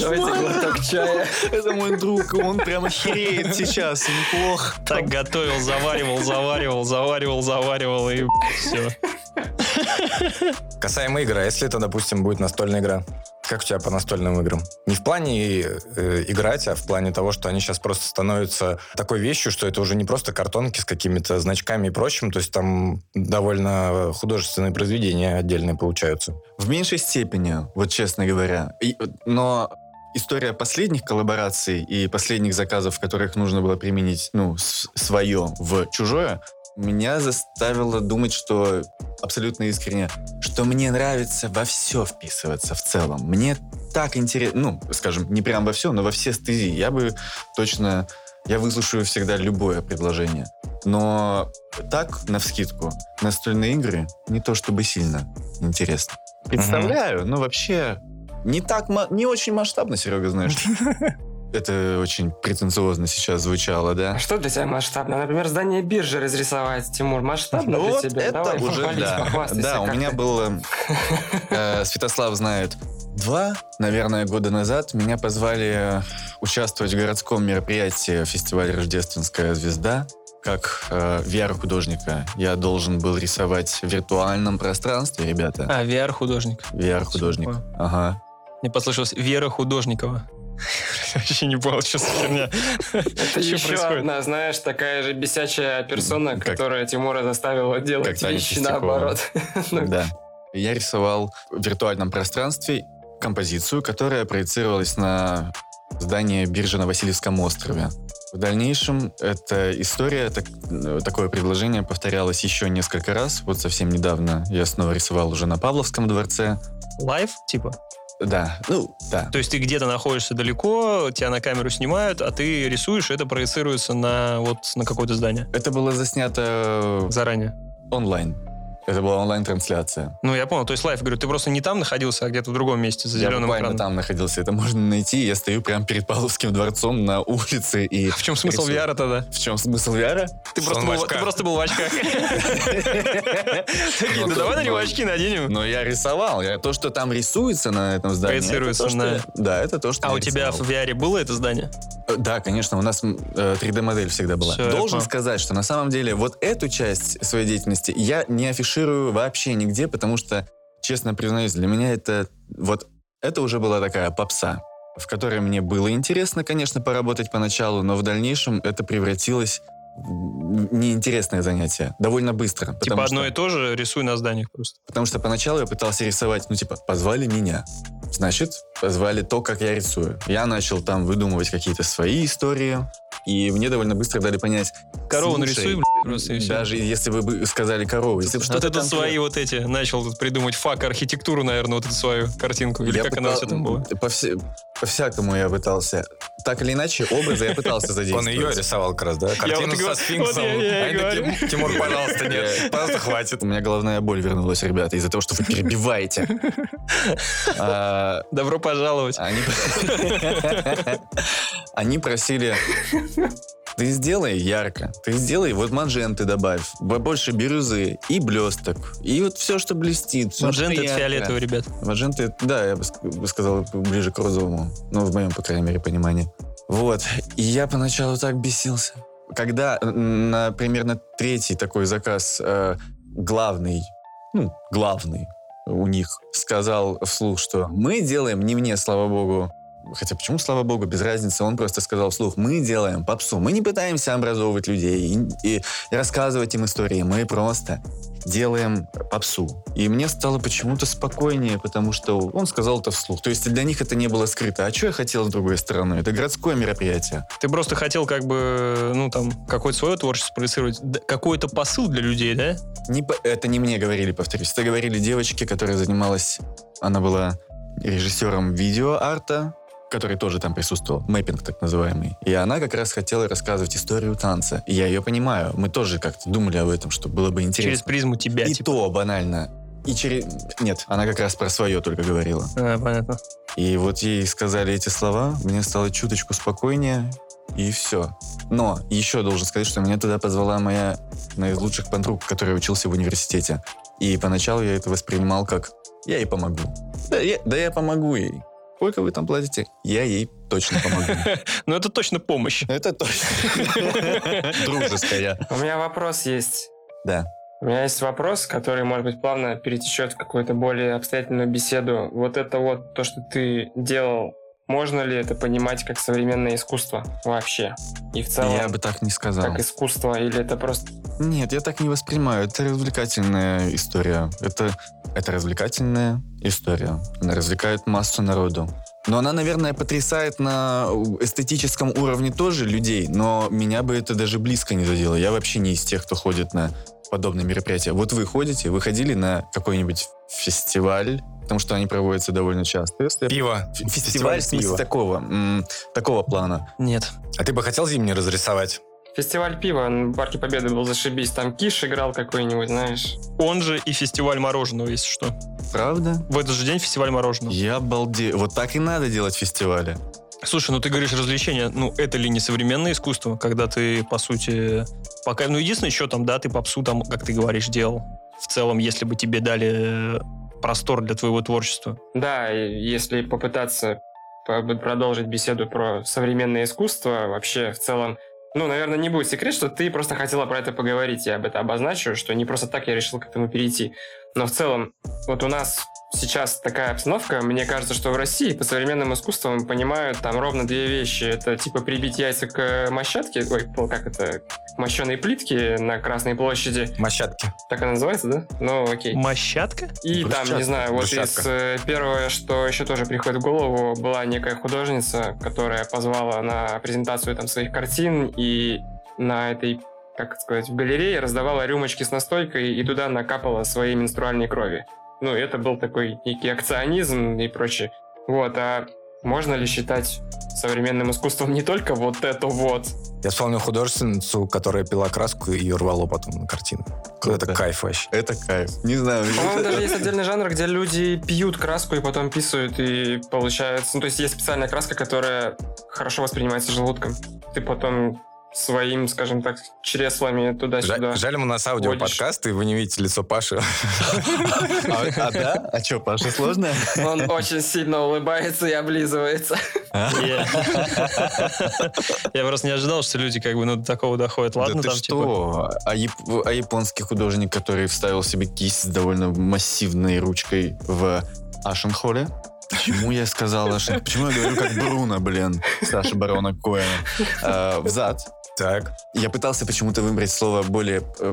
Давайте глоток чая. Это мой друг, он прям охереет сейчас, неплохо. Так готовил, заваривал, заваривал, заваривал, заваривал, и все. Касаемо игр, а если это, допустим, будет настольная игра? Как у тебя по настольным играм? Не в плане э, играть, а в плане того, что они сейчас просто становятся такой вещью, что это уже не просто картонки с какими-то значками и прочим, то есть там довольно художественные произведения отдельные получаются. В меньшей степени, вот честно говоря. И- но история последних коллабораций и последних заказов, в которых нужно было применить, ну, свое в чужое, меня заставило думать, что абсолютно искренне, что мне нравится во все вписываться в целом. Мне так интересно, ну, скажем, не прям во все, но во все стези. Я бы точно, я выслушаю всегда любое предложение. Но так, на вскидку, настольные игры не то чтобы сильно интересно. Представляю, но вообще не так, не очень масштабно, Серега, знаешь. Это очень претенциозно сейчас звучало, А да? что для тебя масштабно? Например, здание биржи разрисовать, Тимур, масштабно Ну для вот тебя? это Давай, уже, да. Да, у меня было... э, Святослав знает. Два, наверное, года назад меня позвали участвовать в городском мероприятии фестиваля «Рождественская звезда». Как э, VR-художника я должен был рисовать в виртуальном пространстве, ребята. А, VR-художник. VR-художник. Чего? Ага. Мне послышалось Вера Художникова. Вообще не понял, что за херня. Это еще одна, знаешь, такая же бесячая персона, которая Тимура заставила делать вещи наоборот. Ну, Да. Я рисовал в виртуальном пространстве композицию, которая проецировалась на здание биржи на Васильевском острове. В дальнейшем эта история, так, э, такое предложение повторялось еще несколько раз. Вот совсем недавно я снова рисовал уже на Павловском дворце. Live, типа? Да, ну, да. То есть ты где-то находишься далеко, тебя на камеру снимают, а ты рисуешь, и это проецируется на вот на какое-то здание Это было заснято заранее. онлайн. Это была онлайн-трансляция. Ну, я понял. То есть live, говорю, ты просто не там находился, а где-то в другом месте, за Я зеленым буквально экраном. там находился. Это можно найти. Я стою прямо перед Павловским дворцом на улице и... В чем смысл рисую. VR тогда? В чем смысл VR? Ты просто, был, ты просто был в очках. Такие, да давай на него очки наденем. Но я рисовал. Я, то, что там рисуется на этом здании... Проецируется на- я- Да, это то, что А я у тебя в. VR было это здание? Э, Да, конечно, у нас м, э, 3D-модель всегда была. Я Должен сказать, что на самом деле вот эту часть своей деятельности я не афиширую вообще нигде, потому что, честно признаюсь, для меня это вот это уже была такая попса, в которой мне было интересно, конечно, поработать поначалу, но в дальнейшем это превратилось неинтересное занятие довольно быстро. Типа одно что- и то же рисуй на зданиях просто. Потому что поначалу я пытался рисовать, ну, типа, позвали меня. Значит, позвали то, как я рисую. Я начал там выдумывать какие-то свои истории, и мне довольно быстро дали понять... Корову «Слушай, нарисуй, просто и все. Даже если вы бы сказали корову, если Что ты тут свои вот эти начал придумать фак архитектуру, наверное, вот эту свою картинку. Или Я как она пытал- все там была? По все- по-всякому я пытался. Так или иначе, образы я пытался Он задействовать. ее рисовал как раз, да? Картину со сфинксом. Тимур, пожалуйста, нет. Просто хватит. У меня головная боль вернулась, ребята, из-за того, что вы перебиваете. А, Добро пожаловать. Они просили, ты сделай ярко, ты сделай, вот мадженты добавь, больше бирюзы и блесток, и вот все, что блестит. всё, что Маджента это ярко. фиолетовый, ребят. Мадженты, да, я бы ск- бы сказал, ближе к розовому, ну, в моем, по крайней мере, понимании. Вот, и я поначалу так бесился. Когда, м, на примерно третий такой заказ э, главный, ну, главный у них сказал вслух, что мы делаем, не мне, слава богу, Хотя почему, слава богу, без разницы, он просто сказал вслух, мы делаем попсу, мы не пытаемся образовывать людей и, и рассказывать им истории, мы просто делаем попсу. И мне стало почему-то спокойнее, потому что он сказал это вслух. То есть для них это не было скрыто. А что я хотел с другой стороны? Это городское мероприятие. Ты просто хотел как бы, ну там, какое-то свое творчество проецировать, какой-то посыл для людей, да? Не это не мне говорили, повторюсь. Это говорили девочки, которая занималась... Она была режиссером видеоарта, который тоже там присутствовал, мэппинг так называемый. И она как раз хотела рассказывать историю танца. И я ее понимаю. Мы тоже как-то думали об этом, что было бы интересно. Через призму тебя, И типа. то банально. И через... Нет, она как раз про свое только говорила. А, понятно. И вот ей сказали эти слова, мне стало чуточку спокойнее, и все. Но еще должен сказать, что меня туда позвала моя одна из лучших подруг, которая учился в университете. И поначалу я это воспринимал как «я ей помогу». Да я, да я помогу ей. Сколько вы там платите? Я ей точно помогу. Ну это точно помощь. Это точно. Дружеская. У меня вопрос есть. Да. У меня есть вопрос, который, может быть, плавно перетечет в какую-то более обстоятельную беседу. Вот это вот то, что ты делал, можно ли это понимать как современное искусство вообще? И в целом, Я бы так не сказал. как искусство, или это просто... Нет, я так не воспринимаю. Это развлекательная история. Это, это развлекательная история. Она развлекает массу народу. Но она, наверное, потрясает на эстетическом уровне тоже людей, но меня бы это даже близко не задело. Я вообще не из тех, кто ходит на подобные мероприятия. Вот вы ходите, вы ходили на какой-нибудь фестиваль, потому что они проводятся довольно часто. Если- Пиво. Фестиваль, в смысле пива. такого, м, такого плана. Нет. А ты бы хотел зимний разрисовать? Фестиваль пива в Парке Победы был зашибись. Там Киш играл какой-нибудь, знаешь. Он же и фестиваль мороженого, если что. Правда? В этот же день фестиваль мороженого. Я балдею. Вот так и надо делать фестивали. Слушай, ну ты говоришь развлечение, ну это ли не современное искусство, когда ты, по сути, пока, ну единственное, еще там, да, ты попсу там, как ты говоришь, делал. В целом, если бы тебе дали э, простор для твоего творчества. Да, если попытаться по- продолжить беседу про современное искусство, вообще в целом, ну, наверное, не будет секрет, что ты просто хотела про это поговорить. Я об этом обозначу, что не просто так я решил к этому перейти. Но в целом, вот у нас сейчас такая обстановка, мне кажется, что в России по современным искусствам понимают там ровно две вещи. Это типа прибить яйца к мощадке, ой, как это, к мощеной плитке на Красной площади. Мощадки. Так она называется, да? Ну, окей. Мощадка? И там, не знаю, вот Брусчатка. из э, первое, что еще тоже приходит в голову, была некая художница, которая позвала на презентацию там своих картин и на этой как сказать, в галерее раздавала рюмочки с настойкой и туда накапала своей менструальной крови. Ну, это был такой некий акционизм и прочее. Вот, а можно ли считать современным искусством не только вот это вот? Я вспомнил художественницу, которая пила краску и ее рвало потом на картину. Круто. Это кайф вообще. Это кайф. Не знаю. По-моему, даже есть отдельный жанр, где люди пьют краску и потом писают, и получается... Ну, то есть есть специальная краска, которая хорошо воспринимается желудком. Ты потом своим, скажем так, чреслами туда-сюда. Жаль, жаль, у нас аудиоподкаст, и вы не видите лицо Паши. А, а да? А что, Паша, сложно? Он очень сильно улыбается и облизывается. Я я просто не ожидал, что люди как бы ну, до такого доходят. Ладно, там типа... что? А, яп- а японский художник, который вставил себе кисть с довольно массивной ручкой в Ашенхоле? Почему я сказал Ашен? Почему я говорю как Бруно, блин, Саша Барона Коэна? А, в зад. Так. Я пытался почему-то выбрать слово более э,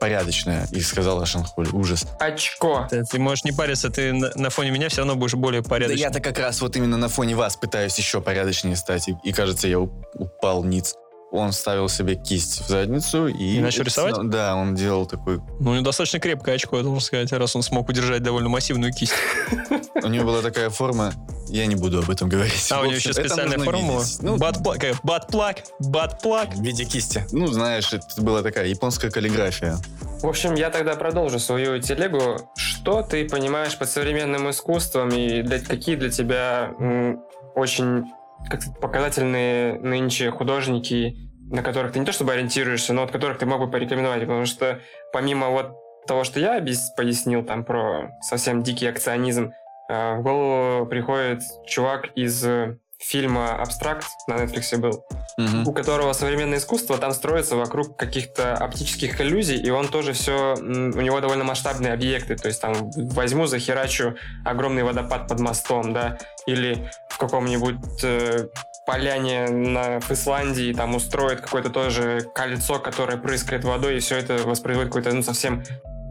порядочное и сказал Ашенхоле. Ужас. Очко. Ты, ты можешь не париться, ты на, на фоне меня все равно будешь более Да порядочным. я-то как раз вот именно на фоне вас пытаюсь еще порядочнее стать. И, и, кажется, я упал ниц. Он ставил себе кисть в задницу и... И начал рисовать? Да, он делал такой... Ну, у него достаточно крепкое очко, я должен сказать, раз он смог удержать довольно массивную кисть. У него была такая форма... Я не буду об этом говорить. А у общем, еще специальная. Ну, Батплак, батплак, батплак. В виде кисти. ну, знаешь, это была такая японская каллиграфия. В общем, я тогда продолжу свою телегу. Что ты понимаешь под современным искусством и для, какие для тебя м, очень как показательные нынче художники, на которых ты не то чтобы ориентируешься, но от которых ты мог бы порекомендовать? Потому что помимо вот того, что я объяс- пояснил там про совсем дикий акционизм, в голову приходит чувак из э, фильма «Абстракт» на Netflix был, Мгм. у которого современное искусство там строится вокруг каких-то оптических иллюзий, и он тоже все, у него довольно масштабные объекты, то есть там возьму, захерачу огромный водопад под мостом, да, или в каком-нибудь э, поляне на, в Исландии там устроит какое-то тоже кольцо, которое прыскает водой, и все это воспроизводит какой-то ну, совсем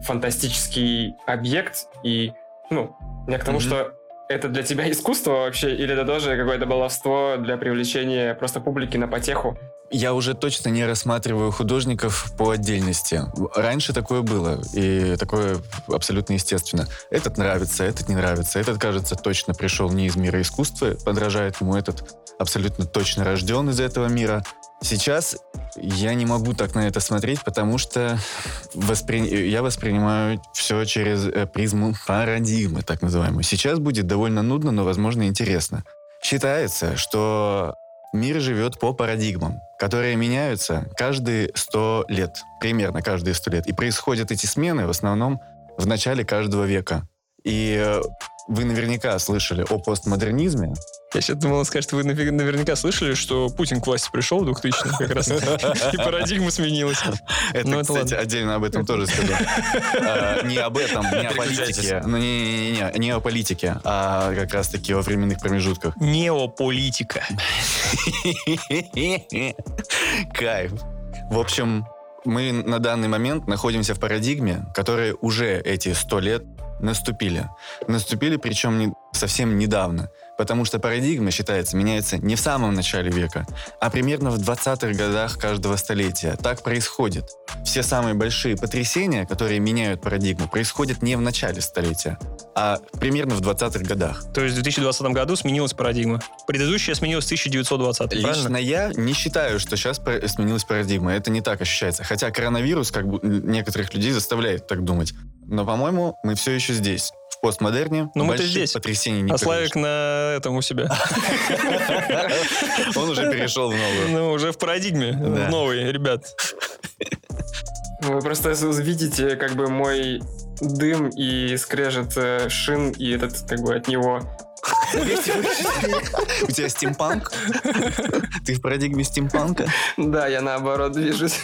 фантастический объект, и, ну, я к тому, Мгм. что это для тебя искусство вообще, или это тоже какое-то баловство для привлечения просто публики на потеху? Я уже точно не рассматриваю художников по отдельности. Раньше такое было, и такое абсолютно естественно. Этот нравится, этот не нравится, этот, кажется, точно пришел не из мира искусства, подражает ему этот абсолютно точно рожден из этого мира. Сейчас я не могу так на это смотреть, потому что воспри- я воспринимаю все через э, призму парадигмы, так называемую. Сейчас будет довольно нудно, но, возможно, интересно. Считается, что мир живет по парадигмам, которые меняются каждые 100 лет, примерно каждые 100 лет. И происходят эти смены в основном в начале каждого века. И э, вы наверняка слышали о постмодернизме. Я сейчас думал сказать, что вы наве- наверняка слышали, что Путин к власти пришел в 2000 как раз, и парадигма сменилась. Это, Ну, кстати, отдельно об этом тоже скажу. А, Не об этом, не о политике. Ну, не-не-не, не о политике, а как раз-таки о временных промежутках. Неополитика. Кайф. В общем, мы на данный момент находимся в парадигме, которая уже эти сто лет наступили. Наступили, причем не- совсем недавно. Потому что парадигма, считается, меняется не в самом начале века, а примерно в 20-х годах каждого столетия. Так происходит. Все самые большие потрясения, которые меняют парадигму, происходят не в начале столетия, а примерно в 20-х годах. То есть в 2020 году сменилась парадигма. Предыдущая сменилась в 1920, правильно? Лично я не считаю, что сейчас сменилась парадигма. Это не так ощущается. Хотя коронавирус как бы некоторых людей заставляет так думать. Но, по-моему, мы все еще здесь. Постмодерне. Ну, мы-то больших здесь. потрясений не А Славик на этом у себя. Он уже перешел в новую. Ну, уже в парадигме. В новой, ребят. Вы просто видите как бы мой дым и скрежет э, шин, и этот как бы от него. У тебя стимпанк? Ты в парадигме стимпанка? Да, я наоборот движусь.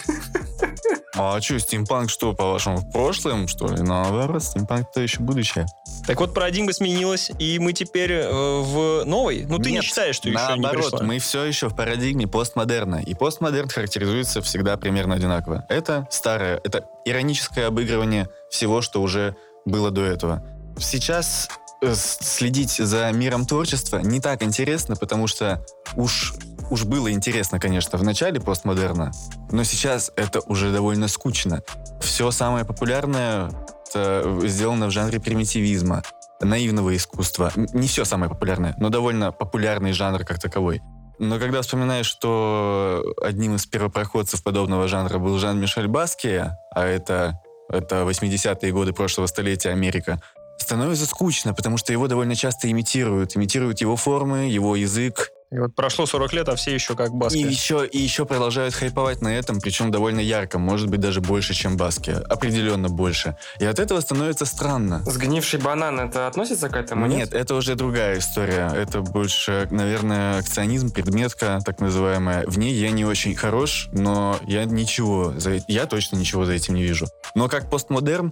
А что, стимпанк что, по-вашему, в прошлом, что ли? Наоборот, стимпанк-то еще будущее. Так вот, парадигма сменилась, и мы теперь э, в новой. Ну, ты Нет, не считаешь, что еще не Наоборот, пришла? мы все еще в парадигме постмодерна. И постмодерн характеризуется всегда примерно одинаково. Это старое, это ироническое обыгрывание всего, что уже было до этого. Сейчас следить за миром творчества не так интересно, потому что уж, уж было интересно, конечно, в начале постмодерна, но сейчас это уже довольно скучно. Все самое популярное сделано в жанре примитивизма, наивного искусства. Не все самое популярное, но довольно популярный жанр как таковой. Но когда вспоминаешь, что одним из первопроходцев подобного жанра был Жан-Мишель Баския, а это, это 80-е годы прошлого столетия Америка, становится скучно, потому что его довольно часто имитируют. Имитируют его формы, его язык, И вот прошло 40 лет, а все еще как Баски. и еще, и еще продолжают хайповать на этом, причем довольно ярко, может быть, даже больше, чем Баски. Определенно больше. И от этого становится странно. Сгнивший банан, это относится к этому? Нет, это уже другая история. Это больше, наверное, акционизм, предметка, так называемая. В ней я не очень хорош, но я ничего, за, я точно ничего за этим не вижу. Но как постмодерн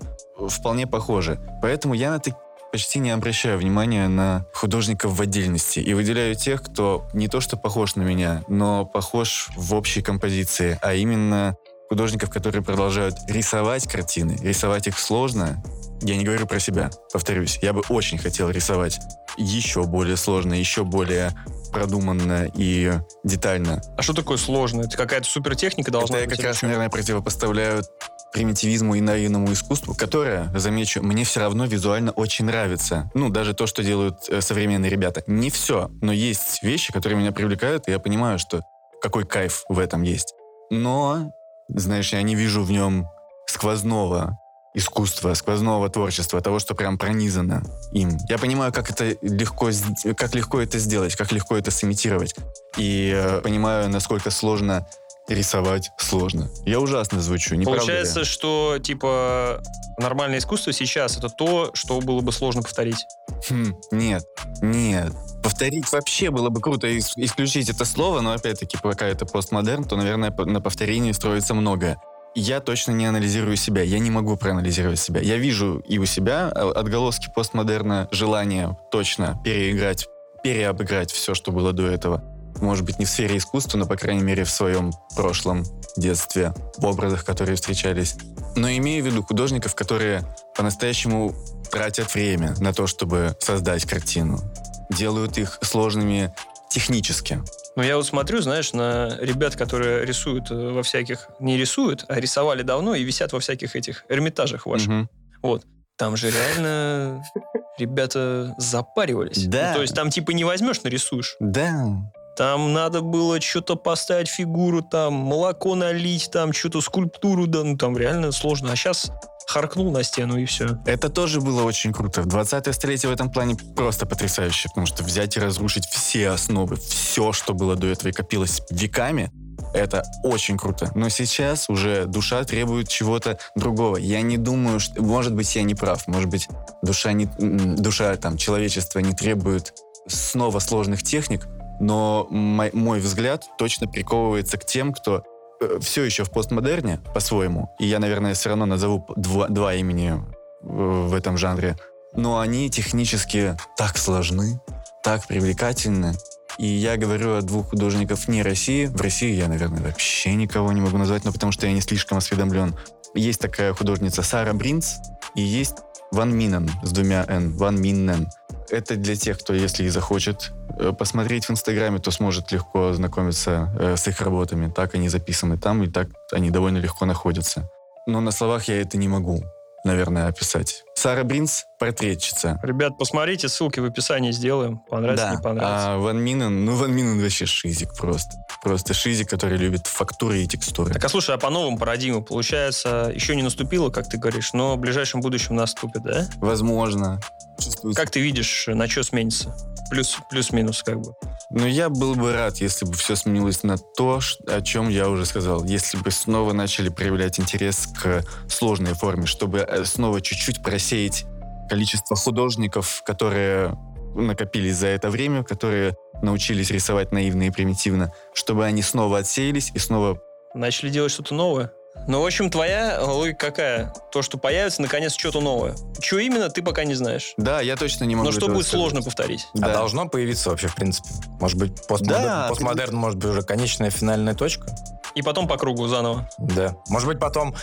вполне похоже. Поэтому я на это почти не обращаю внимания на художников в отдельности и выделяю тех, кто не то что похож на меня, но похож в общей композиции, а именно художников, которые продолжают рисовать картины. Рисовать их сложно. Я не говорю про себя, повторюсь. Я бы очень хотел рисовать еще более сложно, еще более продуманно и детально. А что такое сложно? Это какая-то супертехника должна Это я быть? как или раз, что? наверное, противопоставляю примитивизму и наивному искусству, которое, замечу, мне все равно визуально очень нравится. Ну, даже то, что делают э, современные ребята. Не все, но есть вещи, которые меня привлекают, и я понимаю, что какой кайф в этом есть. Но, знаешь, я не вижу в нем сквозного искусства, сквозного творчества, того, что прям пронизано им. Я понимаю, как это легко, как легко это сделать, как легко это сымитировать. И э, понимаю, насколько сложно рисовать сложно. Я ужасно звучу, не? Получается, что типа нормальное искусство сейчас это то, что было бы сложно повторить. Хм, нет, нет. Повторить вообще было бы круто, ис- исключить это слово, но опять-таки, пока это постмодерн, то, наверное, на повторении строится многое. Я точно не анализирую себя, я не могу проанализировать себя. Я вижу и у себя а, отголоски постмодерна, желание точно переиграть, переобыграть все, что было до этого. Может быть, не в сфере искусства, но, по крайней мере, в своем прошлом детстве, в образах, которые встречались. Но имею в виду художников, которые по-настоящему тратят время на то, чтобы создать картину. Делают их сложными технически. Но я вот смотрю, знаешь, на ребят, которые рисуют э, во всяких... Не рисуют, а рисовали давно и висят во всяких этих эрмитажах ваших. Мгм. Вот. Там же реально ребята запаривались. Да. Ну, то есть там типа не возьмешь, нарисуешь. Да. Там надо было что-то поставить фигуру, там молоко налить, там что-то скульптуру, да, ну там реально сложно. А сейчас харкнул на стену и все. Это тоже было очень круто. В 20 столетие в этом плане просто потрясающе, потому что взять и разрушить все основы, все, что было до этого и копилось веками, это очень круто. Но сейчас уже душа требует чего-то другого. Я не думаю, что... Может быть, я не прав. Может быть, душа, не... душа там, человечество не требует снова сложных техник, но мой, мой взгляд точно приковывается к тем, кто все еще в постмодерне по-своему, и я, наверное, все равно назову два, два имени э, в этом жанре, но они технически так сложны, так привлекательны. И я говорю о двух художников не России. В России я, наверное, вообще никого не могу назвать, но потому что я не слишком осведомлен. Есть такая художница Сара Бринц и есть Ван Минен с двумя «н», Ван Миннен. Это для тех, кто, если и захочет э, посмотреть в Инстаграме, то сможет легко ознакомиться э, с их работами. Так они записаны там, и так они довольно легко находятся. Но на словах я это не могу, наверное, описать. Сара Бринс — портретчица. Ребят, посмотрите, ссылки в описании сделаем. Понравится, не понравится. А Ван Минен, ну Ван Минен вообще шизик просто. Просто шизик, который любит фактуры и текстуры. Так, а слушай, а по новым парадигмам, получается, еще не наступило, как ты говоришь, но в ближайшем будущем наступит, да? Возможно. Чувствуется. Как ты видишь, на что сменится? Плюс, плюс-минус, как бы. Но я был бы рад, если бы все сменилось на то, о чем я уже сказал. Если бы снова начали проявлять интерес к сложной форме, чтобы э, снова чуть-чуть просеять количество художников, которые накопились за это время, которые научились рисовать наивно и примитивно, чтобы они снова отсеялись и снова... Начали делать что-то новое. Ну, в общем, твоя логика какая? То, что появится наконец что-то новое. Что именно, ты пока не знаешь. Да, я точно не могу Но что будет сказать. сложно повторить. А Да. должно появиться вообще, в принципе. Может быть, постмодерн, Да, постмодерн может быть уже конечная финальная точка? И потом по кругу заново. Да. Может быть, потом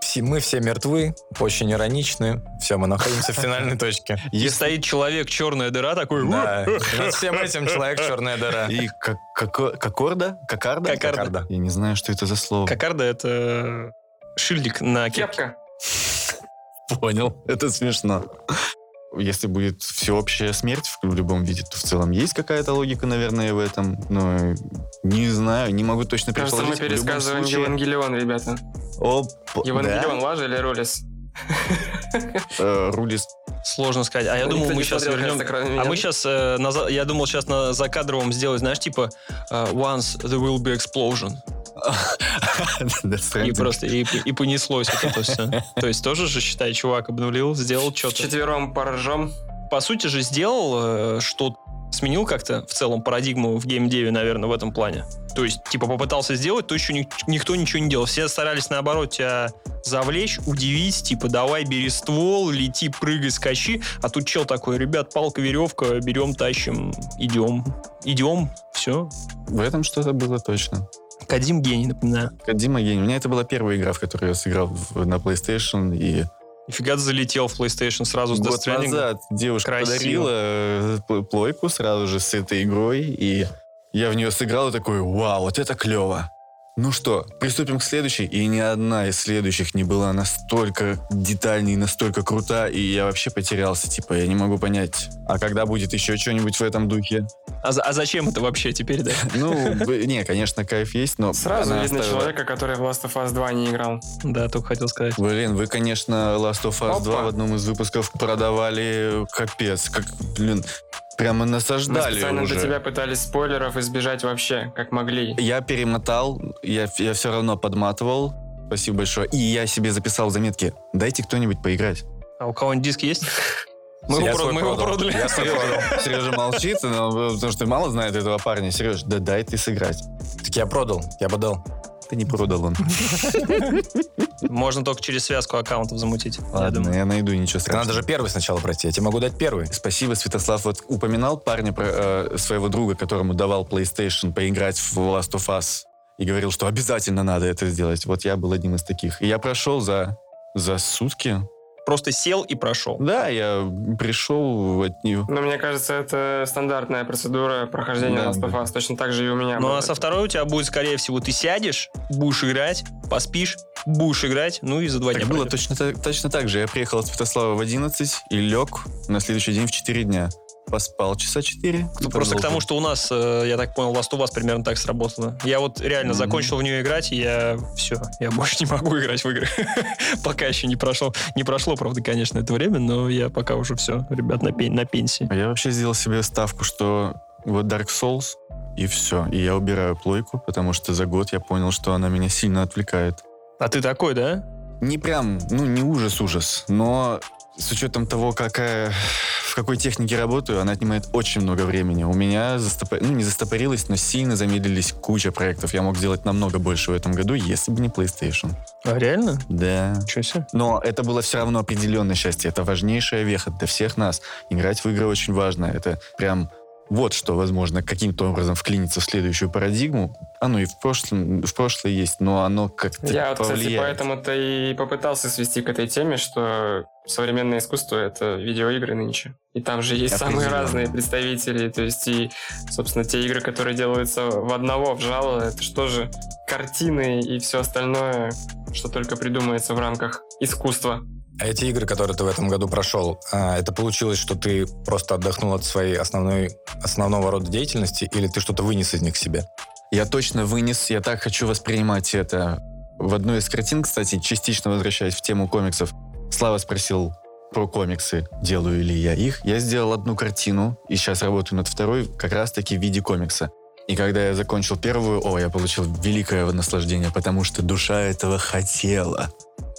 все, мы все мертвы, очень ироничны. Все, мы находимся в финальной точке. И стоит человек, черная дыра, такой... Да. Над всем этим человек черная дыра. И кокорда? Кокарда? Кокарда. Я не знаю, что это за слово. Кокарда — это шильдик на кепке. Кепка. Понял. Это смешно. Если будет всеобщая смерть в любом виде, то в целом есть какая-то логика, наверное, в этом. Но не знаю, не могу точно Кажется, мы пересказываем случае- Евангелион, ребята. Оп, Евангелион, лажа или ролис? да? Э, Рулис. Сложно сказать. А я Ну, думал, никто мы сейчас вернем... А мы сейчас, я думал сейчас на закадровом сделать, знаешь, типа э, once there will be explosion. И просто и, понеслось вот это все. То есть тоже же, считай, чувак обнулил, сделал что-то. Четвером поржем. По сути же сделал, э, что сменил как-то в целом парадигму в геймдеве, наверное, в этом плане. То есть, типа, попытался сделать, то еще ни- никто ничего не делал. Все старались, наоборот, тебя завлечь, удивить, типа, давай, бери ствол, лети, прыгай, скачи. А тут чел такой, ребят, палка, веревка, берем, тащим, идем. Идем, все. В этом что-то было точно. Кадим гений, напоминаю. Дима гений. У меня это была первая игра, в которой я сыграл в- на PlayStation. И Нифига ты залетел в PlayStation сразу с Death год Stranding. назад девушка Красиво. подарила э, пл- плойку сразу же с этой игрой. И я в нее сыграл и такой, вау, вот это клево. Ну что, приступим к следующей. И ни одна из следующих не была настолько детальной, настолько крута, и я вообще потерялся. Типа, я не могу понять, а когда будет еще что-нибудь в этом духе? А, а зачем это вообще теперь, да? Ну, не, конечно, кайф есть, но... Сразу видно оставила- человека, который в Last of Us 2 не играл. Да, только хотел сказать. Блин, вы, конечно, Last of Us 2 Опа. в одном из выпусков продавали капец. Как, блин, прямо Мы насаждали специально уже. для тебя пытались спойлеров избежать вообще, как могли. Я перемотал, я, я все равно подматывал. Спасибо большое. И я себе записал заметки. Дайте кто-нибудь поиграть. А у кого-нибудь диск есть? Мы Я его, свой прод- мы его продал. продали. Я свой продал. Сережа, молчит, но, потому что мало знает этого парня. Сереж, да дай ты сыграть. Так я продал, я бы дал. Ты не продал он. Можно только через связку аккаунтов замутить. я Ладно, думаю. я найду, ничего Так страшного. надо же первый сначала пройти. Я тебе могу дать первый. Спасибо, Святослав. Вот упоминал парня, про, э, своего друга, которому давал PlayStation поиграть в Last of Us. И говорил, что обязательно надо это сделать. Вот я был одним из таких. И я прошел за, за сутки. Просто сел и прошел. Да, я пришел от нее. Но мне кажется, это стандартная процедура прохождения Да, Last of Us. Точно так же и у меня. Ну было. а со второй у тебя будет, скорее всего, ты сядешь, будешь играть, поспишь, будешь играть, ну и за два Так дня было точно, так- точно так же. Я приехал от Святослава в 11 и лег на следующий день в 4 дня. Поспал часа 4. Ну, просто к тому, что у нас, э, я так понял, Last of Us примерно так сработало. Я вот реально Мгм. закончил в нее играть, и я все, я больше не могу играть в игры. пока еще не прошло. Не прошло, правда, конечно, это время, но я пока уже все, ребят, на, пен- на пенсии. А Я вообще сделал себе ставку, что вот Dark Souls и все. И я убираю плойку, потому что за год я понял, что она меня сильно отвлекает. А ты такой, да? Не прям, ну, не ужас-ужас, но с учетом того, какая, в какой технике работаю, она отнимает очень много времени. У меня застопо- ну, не застопорилось, но сильно замедлились куча проектов. Я мог сделать намного больше в этом году, если бы не PlayStation. А реально? Да. Ничего себе. Но это было все равно определенное счастье. Это важнейшая веха для всех нас. Играть в игры очень важно. Это прям вот что, возможно, каким-то образом вклиниться в следующую парадигму. Оно и в прошлом, в прошлое есть, но оно как-то Я вот, кстати, повлияет. поэтому-то и попытался свести к этой теме, что современное искусство — это видеоигры нынче. И там же есть самые разные представители. То есть и, собственно, те игры, которые делаются в одного, в жало, это что же картины и все остальное, что только придумается в рамках искусства. А эти игры, которые ты в этом году прошел, а, это получилось, что ты просто отдохнул от своей основной, основного рода деятельности, или ты что-то вынес из них себе? Я точно вынес, я так хочу воспринимать это. В одной из картин, кстати, частично возвращаясь в тему комиксов, Слава спросил про комиксы, делаю ли я их. Я сделал одну картину, и сейчас работаю над второй, как раз-таки в виде комикса. И когда я закончил первую, о, я получил великое наслаждение, потому что душа этого хотела.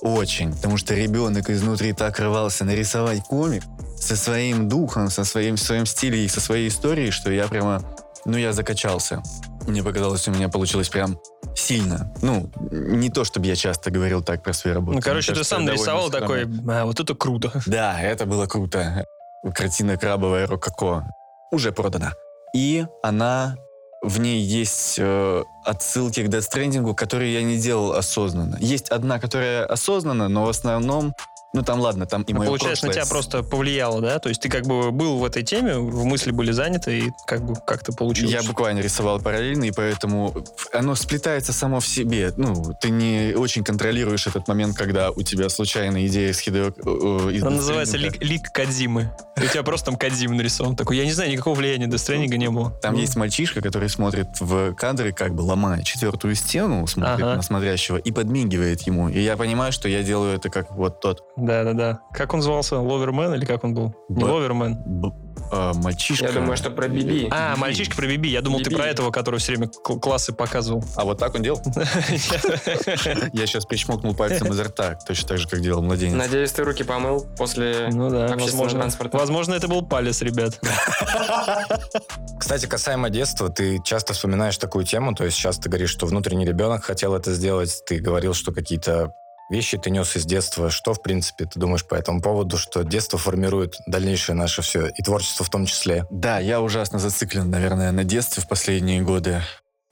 Очень. Потому что ребенок изнутри так рвался нарисовать комик со своим духом, со своим, в своем стиле и со своей историей, что я прямо, ну, я закачался. Мне показалось, у меня получилось прям Сильно. Ну, не то, чтобы я часто говорил так про свои работы. Ну, короче, Мне ты кажется, сам нарисовал такой, а, вот это круто. Да, это было круто. Картина «Крабовая рококо» уже продана. И она... В ней есть э, отсылки к Death которые я не делал осознанно. Есть одна, которая осознанно, но в основном... Ну, там, ладно, там и Ну, мое Получается, на прошлое тебя просто повлияло, да? То есть ты как бы был в этой теме, в мысли были заняты, и как бы как-то получилось. Я буквально рисовал параллельно, и поэтому оно сплетается само в себе. Ну, ты не очень контролируешь этот момент, когда у тебя случайная идея с Хидео... э, из Она называется лик, лик Кадзимы. У тебя просто там Кадзим нарисован. Такой, я не знаю, никакого влияния Дестрендинга не было. Там Ну, есть мальчишка, который смотрит в кадры, как бы ломая четвертую стену, смотрит на смотрящего и подмигивает ему. И я понимаю, что я делаю это как вот тот Да-да-да. Как он звался? Ловермен или как он был? Не Б- Ловермен. б- а, мальчишка. Я думаю, что про Биби. А, мальчишка про Биби. Я думал, ты Биби. про этого, который все время кл- классы показывал. А вот так он делал? Я сейчас причмокнул пальцем изо рта, точно так же, как делал младенец. Надеюсь, ты руки помыл после Ну да, общественного возможно. транспорта. Возможно, это был палец, ребят. Кстати, касаемо детства, ты часто вспоминаешь такую тему, то есть сейчас ты говоришь, что внутренний ребенок хотел это сделать, ты говорил, что какие-то вещи ты нес из детства. Что, в принципе, ты думаешь по этому поводу, что детство формирует дальнейшее наше все, и творчество в том числе? Да, я ужасно зациклен, наверное, на детстве в последние годы.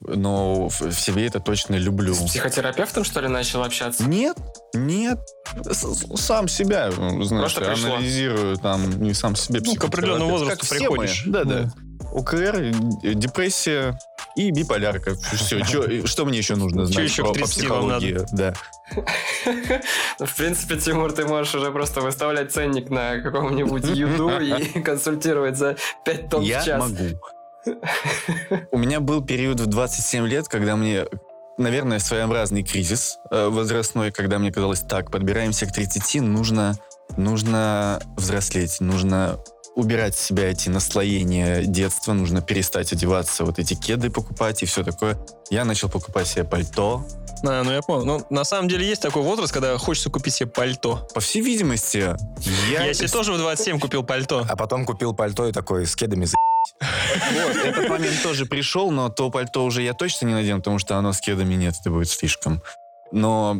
Но в себе это точно люблю. С психотерапевтом, что ли, начал общаться? Нет, нет. Сам себя, ну, знаешь, анализирую, там, не сам себе Ну, к определенному возрасту Как приходишь. Да, да. ОКР, э, депрессия и биполярка. Все, что мне еще нужно знать про- к по 30 вам надо? психологии? Да. Ну, В принципе, Тимур, ты можешь уже просто выставлять ценник на каком-нибудь юду и консультировать за 5 тонн в Я час. могу. У меня был период в 27 лет, когда мне, наверное, своеобразный кризис э, возрастной, когда мне казалось, так, подбираемся к 30, нужно, нужно взрослеть, нужно убирать с себя эти наслоения детства, нужно перестать одеваться, вот эти кеды покупать и все такое. Я начал покупать себе пальто. А, ну я понял. Ну, на самом деле есть такой возраст, когда хочется купить себе пальто. По всей видимости, я... Я себе тоже в 27 купил пальто. А потом купил пальто и такой с кедами за... Вот, этот момент тоже пришел, но то пальто уже я точно не надену, потому что оно с кедами нет, это будет слишком. Но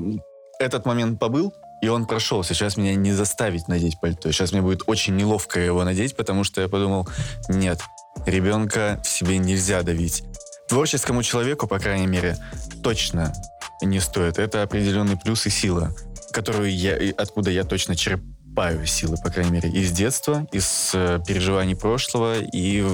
этот момент побыл, и он прошел. Сейчас меня не заставить надеть пальто. Сейчас мне будет очень неловко его надеть, потому что я подумал, нет, ребенка в себе нельзя давить. Творческому человеку, по крайней мере, точно не стоит. Это определенный плюс и сила, которую я, откуда я точно черпаю силы, по крайней мере, из детства, из э, переживаний прошлого и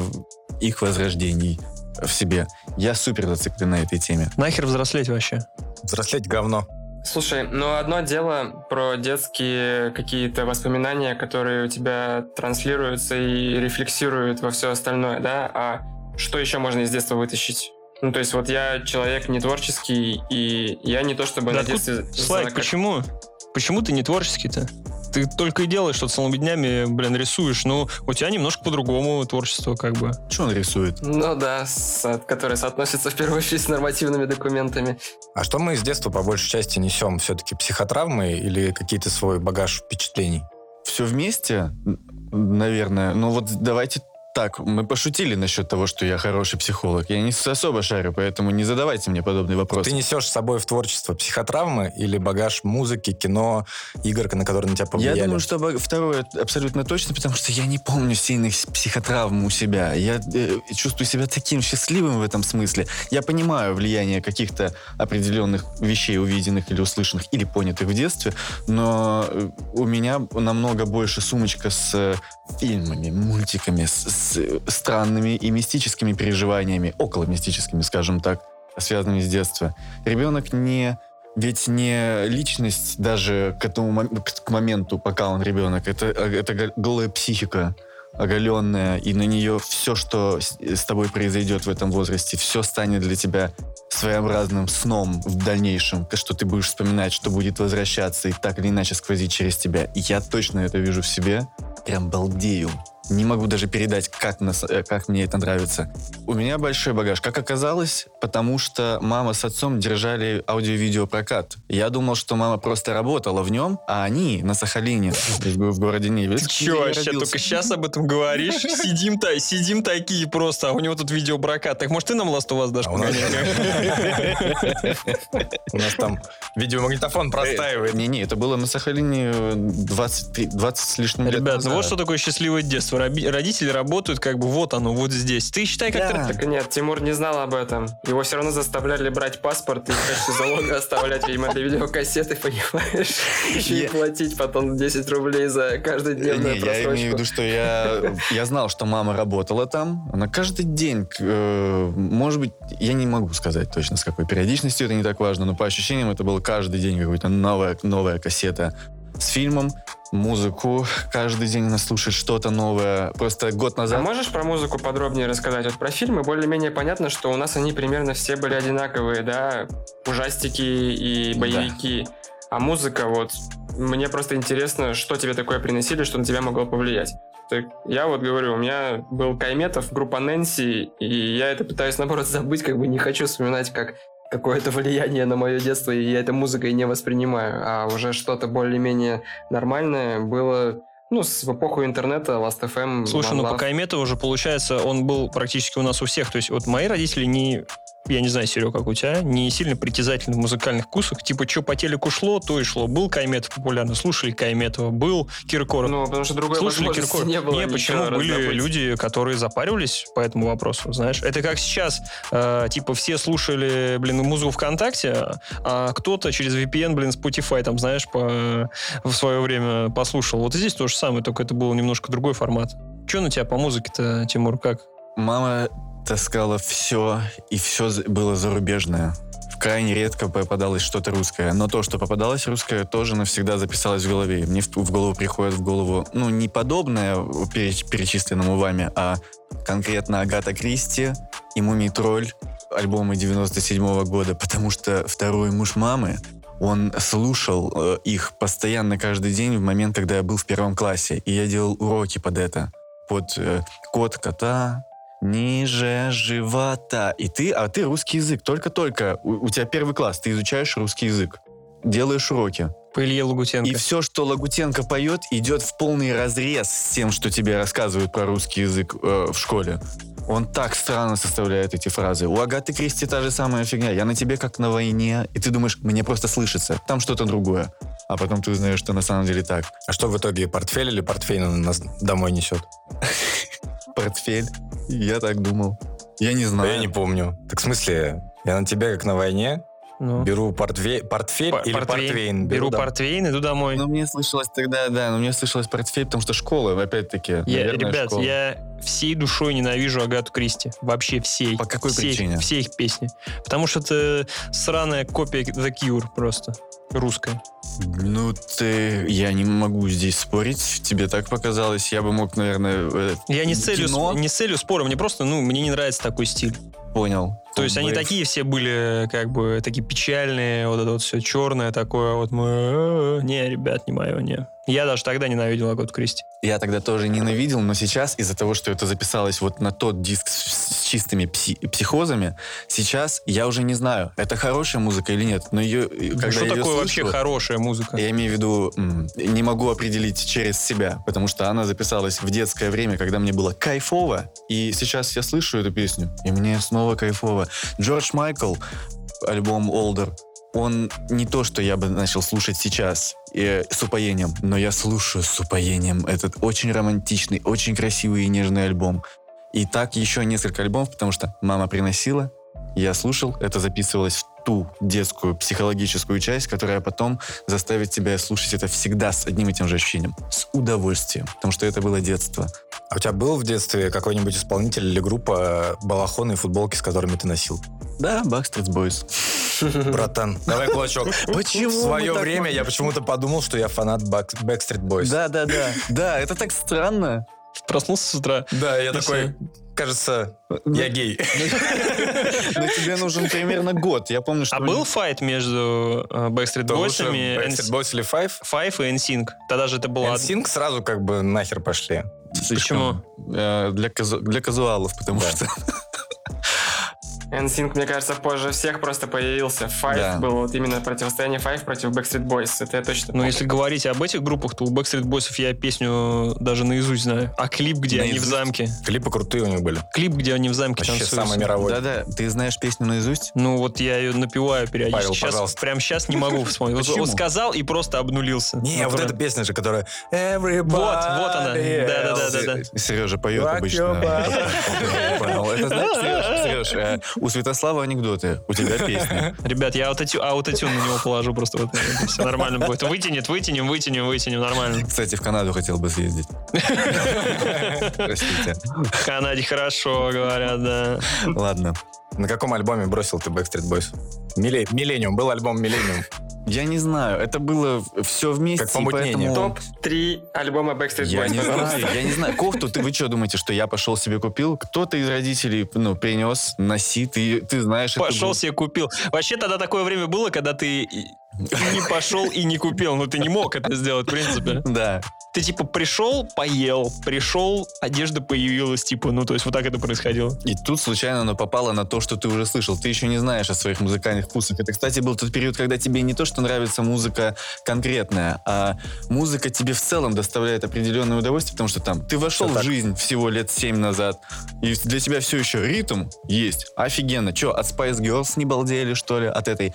их возрождений в себе. Я супер зациклен на этой теме. Нахер взрослеть вообще? Взрослеть говно. Слушай, ну одно дело про детские какие-то воспоминания, которые у тебя транслируются и рефлексируют во все остальное, да? А что еще можно из детства вытащить? Ну, то есть вот я человек не творческий, и я не то чтобы Да на детстве... Слайк, почему? Почему ты не творческий-то? Ты только и делаешь, что целыми днями, блин, рисуешь. Ну, у тебя немножко по-другому творчество, как бы. Что он рисует? Ну да, со- которые соотносятся в первую очередь с нормативными документами. А что мы из детства по большей части несем? Все-таки психотравмы или какие-то свой багаж впечатлений? Все вместе, наверное. Ну вот давайте так, мы пошутили насчет того, что я хороший психолог. Я не особо шарю, поэтому не задавайте мне подобные вопросы. Ты несешь с собой в творчество психотравмы или багаж музыки, кино, игр, на которые на тебя Я повлияли? думаю, что второе абсолютно точно, потому что я не помню сильных психотравм у себя. Я э, чувствую себя таким счастливым в этом смысле. Я понимаю влияние каких-то определенных вещей, увиденных или услышанных, или понятых в детстве, но э, у меня намного больше сумочка с э, фильмами, мультиками, с, с странными и мистическими переживаниями, около мистическими, скажем так, связанными с детства. Ребенок не ведь не личность даже к этому к, моменту, пока он ребенок, это, это го- голая психика оголенная, и на нее все, что с, тобой произойдет в этом возрасте, все станет для тебя своеобразным сном в дальнейшем, что ты будешь вспоминать, что будет возвращаться и так или иначе сквозить через тебя. И я точно это вижу в себе, прям балдею. Не могу даже передать, как, нас, э, как мне это нравится. У меня большой багаж. Как оказалось, потому что мама с отцом держали аудио-видео прокат. Я думал, что мама просто работала в нем, а они на Сахалине, в городе Невельск. Ты че, вообще только сейчас об этом говоришь? Сидим, та, сидим такие просто, а у него тут видеопрокат. Так может ты нам ласт у вас дашь А у нас- там видеомагнитофон простаивает. Не-не, это было на Сахалине э, 23, 20 с лишним лет Ребят, ну вот что такое счастливое детство. Роби- Родители работают как бы вот оно, вот здесь. Ты считай, как Да. ты... Так нет, Тимур не знал об этом. Его все равно заставляли брать паспорт и в качестве залога оставлять, видимо, для видеокассеты, понимаешь? Еще и платить потом 10 рублей за каждодневную Не, я имею в виду, что я, я знал, что мама работала там. Она каждый день, э, может быть, я не могу сказать точно, с какой периодичностью, это не так важно, но по ощущениям это было каждый день какая-то новая, новая кассета с фильмом, музыку. Каждый день она слушает что-то новое. Просто год А назад... можешь про музыку подробнее рассказать? Вот про фильмы более-менее понятно, что у нас они примерно все были одинаковые, да? Ужастики и Да. боевики. А музыка, вот, мне просто интересно, что тебе такое приносили, что на тебя могло повлиять. Так, я вот говорю, у меня был Кайметов, группа Нэнси, и я это пытаюсь, наоборот, забыть, как бы не хочу вспоминать, как какое-то влияние на мое детство, и я это музыкой не воспринимаю. А уже что-то более-менее нормальное было, ну, с в эпоху интернета, Last.fm, Слушай, ну по Кайметову уже получается, он был практически у нас у всех. То есть вот мои родители не я не знаю, Серега, как у тебя, не сильно притязательны в музыкальных вкусах. Типа, что по телеку шло, то и шло. Был Кайметов популярный, слушали Кайметова. Был Киркоров. Ну, потому что другой Слушали Киркоров. не было. Не, почему были раздобыть. люди, которые запаривались по этому вопросу, знаешь? Это как сейчас, э, типа, все слушали, блин, музыку ВКонтакте, а кто-то через VPN, блин, Spotify, там, знаешь, по, в свое время послушал. Вот здесь то же самое, только это был немножко другой формат. Че на тебя по музыке-то, Тимур, как? Мама таскала все, и все было зарубежное. Крайне редко попадалось что-то русское. Но то, что попадалось русское, тоже навсегда записалось в голове. Мне в, в голову приходит в голову, ну, не подобное переч- перечисленному вами, а конкретно Агата Кристи и Мумий Тролль, альбомы 97 года, потому что второй муж мамы, он слушал э, их постоянно каждый день в момент, когда я был в первом классе, и я делал уроки под это. Под э, кот кота, ниже живота. И ты, а ты русский язык. Только-только. У, у тебя первый класс, ты изучаешь русский язык. Делаешь уроки. По Илье Лагутенко. И все, что Лагутенко поет, идет в полный разрез с тем, что тебе рассказывают про русский язык э, в школе. Он так странно составляет эти фразы. У Агаты Кристи та же самая фигня. Я на тебе как на войне. И ты думаешь, мне просто слышится. Там что-то другое. А потом ты узнаешь, что на самом деле так. А что в итоге, портфель или портфель он нас домой несет? Портфель. Я так думал. Я не знаю. я не помню. Так в смысле, я на тебя как на войне Ну. беру портве- портфель П- или портвейн? Беру да. портвейн, иду домой. Ну, мне слышалось тогда, да, но мне слышалось портфель, потому что школа, опять-таки, Я, наверное, ребят, школа. я всей душой ненавижу Агату Кристи. Вообще всей. По какой Всей- причине? Все их песни. Потому что это сраная копия The Cure просто. Русская. Ну, ты... Я не могу здесь спорить. Тебе так показалось. Я бы мог, наверное... э, Я не с целью, кино не с целью спора, мне просто, ну, мне не нравится такой стиль. Понял. То есть они такие все были, как бы, такие печальные, вот это вот все черное такое, вот мы... «Э, Не, ребят, не мое, не. Я даже тогда ненавидел Агату Кристи. Я тогда тоже ненавидел, но сейчас из-за того, что это записалось вот на тот диск с, с чистыми пси- психозами, сейчас я уже не знаю, это хорошая музыка или нет. Но ее, когда что я такое вообще слышу, хорошая музыка? Я имею в виду, не могу определить через себя, потому что она записалась в детское время, когда мне было кайфово, и сейчас я слышу эту песню, и мне снова кайфово. Джордж Майкл, альбом Older, он не то, что я бы начал слушать сейчас э, с упоением, но я слушаю с упоением этот очень романтичный, очень красивый и нежный альбом. И так еще несколько альбомов, потому что мама приносила, я слушал, это записывалось в ту детскую психологическую часть, которая потом заставит тебя слушать это всегда с одним и тем же ощущением. С удовольствием. Потому что это было детство. А у тебя был в детстве какой-нибудь исполнитель или группа балахоны и футболки, с которыми ты носил? Да, Backstreet Boys. Братан, давай кулачок. Почему В свое время можем? я почему-то подумал, что я фанат Back- Backstreet Boys. Да, да, да. Да, это так странно. Проснулся с утра. Да, я такой, кажется, я гей. Но тебе нужен примерно год. Я помню, что... А был файт между э, Backstreet Boys'ами, Backstreet Boys или Five? Five и NSYNC? Тогда же это было... NSYNC сразу как бы нахер пошли. Почему? Э, Для, казу- для казуалов, потому что... NSYNC, мне кажется, позже всех просто появился. Five Да. был вот именно противостояние Five против Backstreet Boys. Это я точно Ну, помню. если говорить об этих группах, то у Backstreet Boys я песню даже наизусть знаю. А клип, где они в Наизусть? замке? Клипы крутые у них были. Клип, где они в замке Вообще танцуют. самый мировой. Да-да, ты знаешь песню наизусть? Ну, вот я ее напеваю периодически. Павел, Сейчас, пожалуйста. прям сейчас не могу вспомнить. Вот Почему? он сказал и просто обнулился. Не, вот эта песня же, которая Everybody Вот, вот она. Да-да-да-да-да. Сережа поет обычно. Я понял. Это знаешь, Сереж, у Святослава анекдоты, у тебя песни. Ребят, я аутотю, аутотюн на него положу просто. Вот, все нормально будет. Вытянет, вытянем, вытянем, вытянем. Нормально. Кстати, в Канаду хотел бы съездить. Простите. В Канаде хорошо, говорят, да. Ладно. На каком альбоме бросил ты Backstreet Boys? Миле- Миллениум. Был альбом Миллениум. Я не знаю, это было все вместе, Как помутнение. поэтому... Топ-3 альбома Backstreet Boys. Я не знаю, я не знаю. Кофту, ты вы что думаете, что я пошел себе купил? Кто-то из родителей, ну, принес, носи, ты, ты знаешь. Пошел себе купил. Вообще тогда такое время было, когда ты не пошел и не купил. Ну, ты не мог это сделать, в принципе. Да. Ты, типа, пришел, поел, пришел, одежда появилась, типа, ну, то есть вот так это происходило. И тут случайно оно попало на то, что ты уже слышал. Ты еще не знаешь о своих музыкальных вкусах. Это, кстати, был тот период, когда тебе не то, что нравится музыка конкретная, а музыка тебе в целом доставляет определенное удовольствие, потому что там ты вошел в жизнь всего лет семь назад, и для тебя все еще ритм есть. Офигенно. Че, от Spice Girls не балдели, что ли? От этой...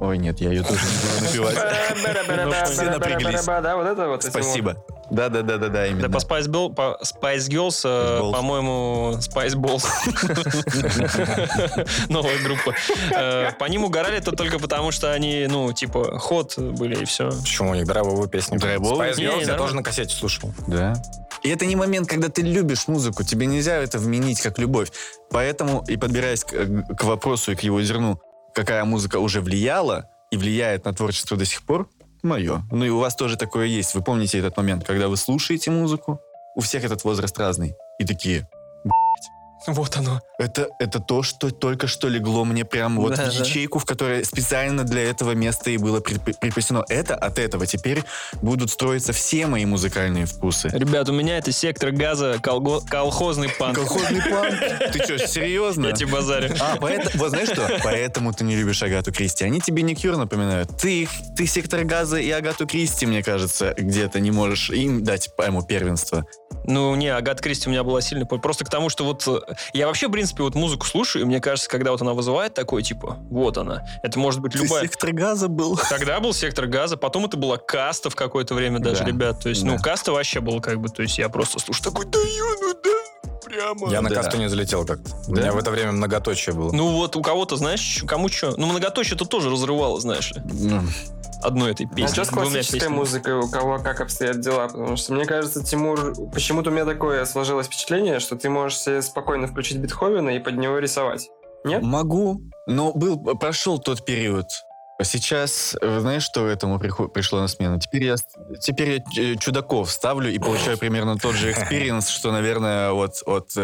Ой, нет, я ее тоже не буду напевать. Все напряглись. Да, вот это вот. Спасибо. Да-да-да-да-да, именно. Да, по Spice, Bill- по Spice Girls, Balls. по-моему, Spice Balls. Новая группа. По ним угорали то только потому, что они, ну, типа, ход были и все. Почему у них драйвовые песни? Драйвовые? Spice Girls я тоже на кассете слушал. Да. И это не момент, когда ты любишь музыку. Тебе нельзя это вменить как любовь. Поэтому, и подбираясь к, к вопросу и к его зерну, какая музыка уже влияла и влияет на творчество до сих пор, мое. Ну и у вас тоже такое есть. Вы помните этот момент, когда вы слушаете музыку? У всех этот возраст разный. И такие, Вот оно. это, это то, что только что легло мне прям вот Да, в да. ячейку, в которой специально для этого места и было при- припасено. Это от этого теперь будут строиться все мои музыкальные вкусы. Ребят, у меня это сектор газа, колго- колхозный панк. Колхозный план? Ты что, серьезно? Я тебе базарю. А, поэтому, вот знаешь что? Поэтому ты не любишь Агату Кристи. Они тебе не Кьюр напоминают. Ты, их- ты сектор газа и Агату Кристи, мне кажется, где-то не можешь им дать ему первенство. Ну, не, Агат Кристи у меня была сильно... по- Просто к тому, что вот... Я вообще, в принципе, вот музыку слушаю, и мне кажется, когда вот она вызывает такой, типа, вот она. Это может быть Ты любая... сектор газа был. Тогда был сектор газа, потом это была каста в какое-то время даже, Да. ребят. То есть, ну, Да. каста вообще был как бы, то есть я просто слушаю такой, да ё, ну да, прямо. Я на Да. касту не залетел как-то. У Да? меня в это время многоточие было. Ну вот у кого-то, знаешь, кому что. Ну, многоточие это тоже разрывало, знаешь ли. Ну, Одной этой песней. А что с классической песнями. музыкой, у кого как обстоят дела? Потому что мне кажется, Тимур... Почему-то у меня такое сложилось впечатление, что ты можешь себе спокойно включить Бетховена и под него рисовать. Нет? Могу, но был, прошел тот период. Сейчас, э, знаешь, что этому пришло на смену? Теперь я, теперь я э, чудаков ставлю и получаю примерно тот же experience, что, наверное, вот от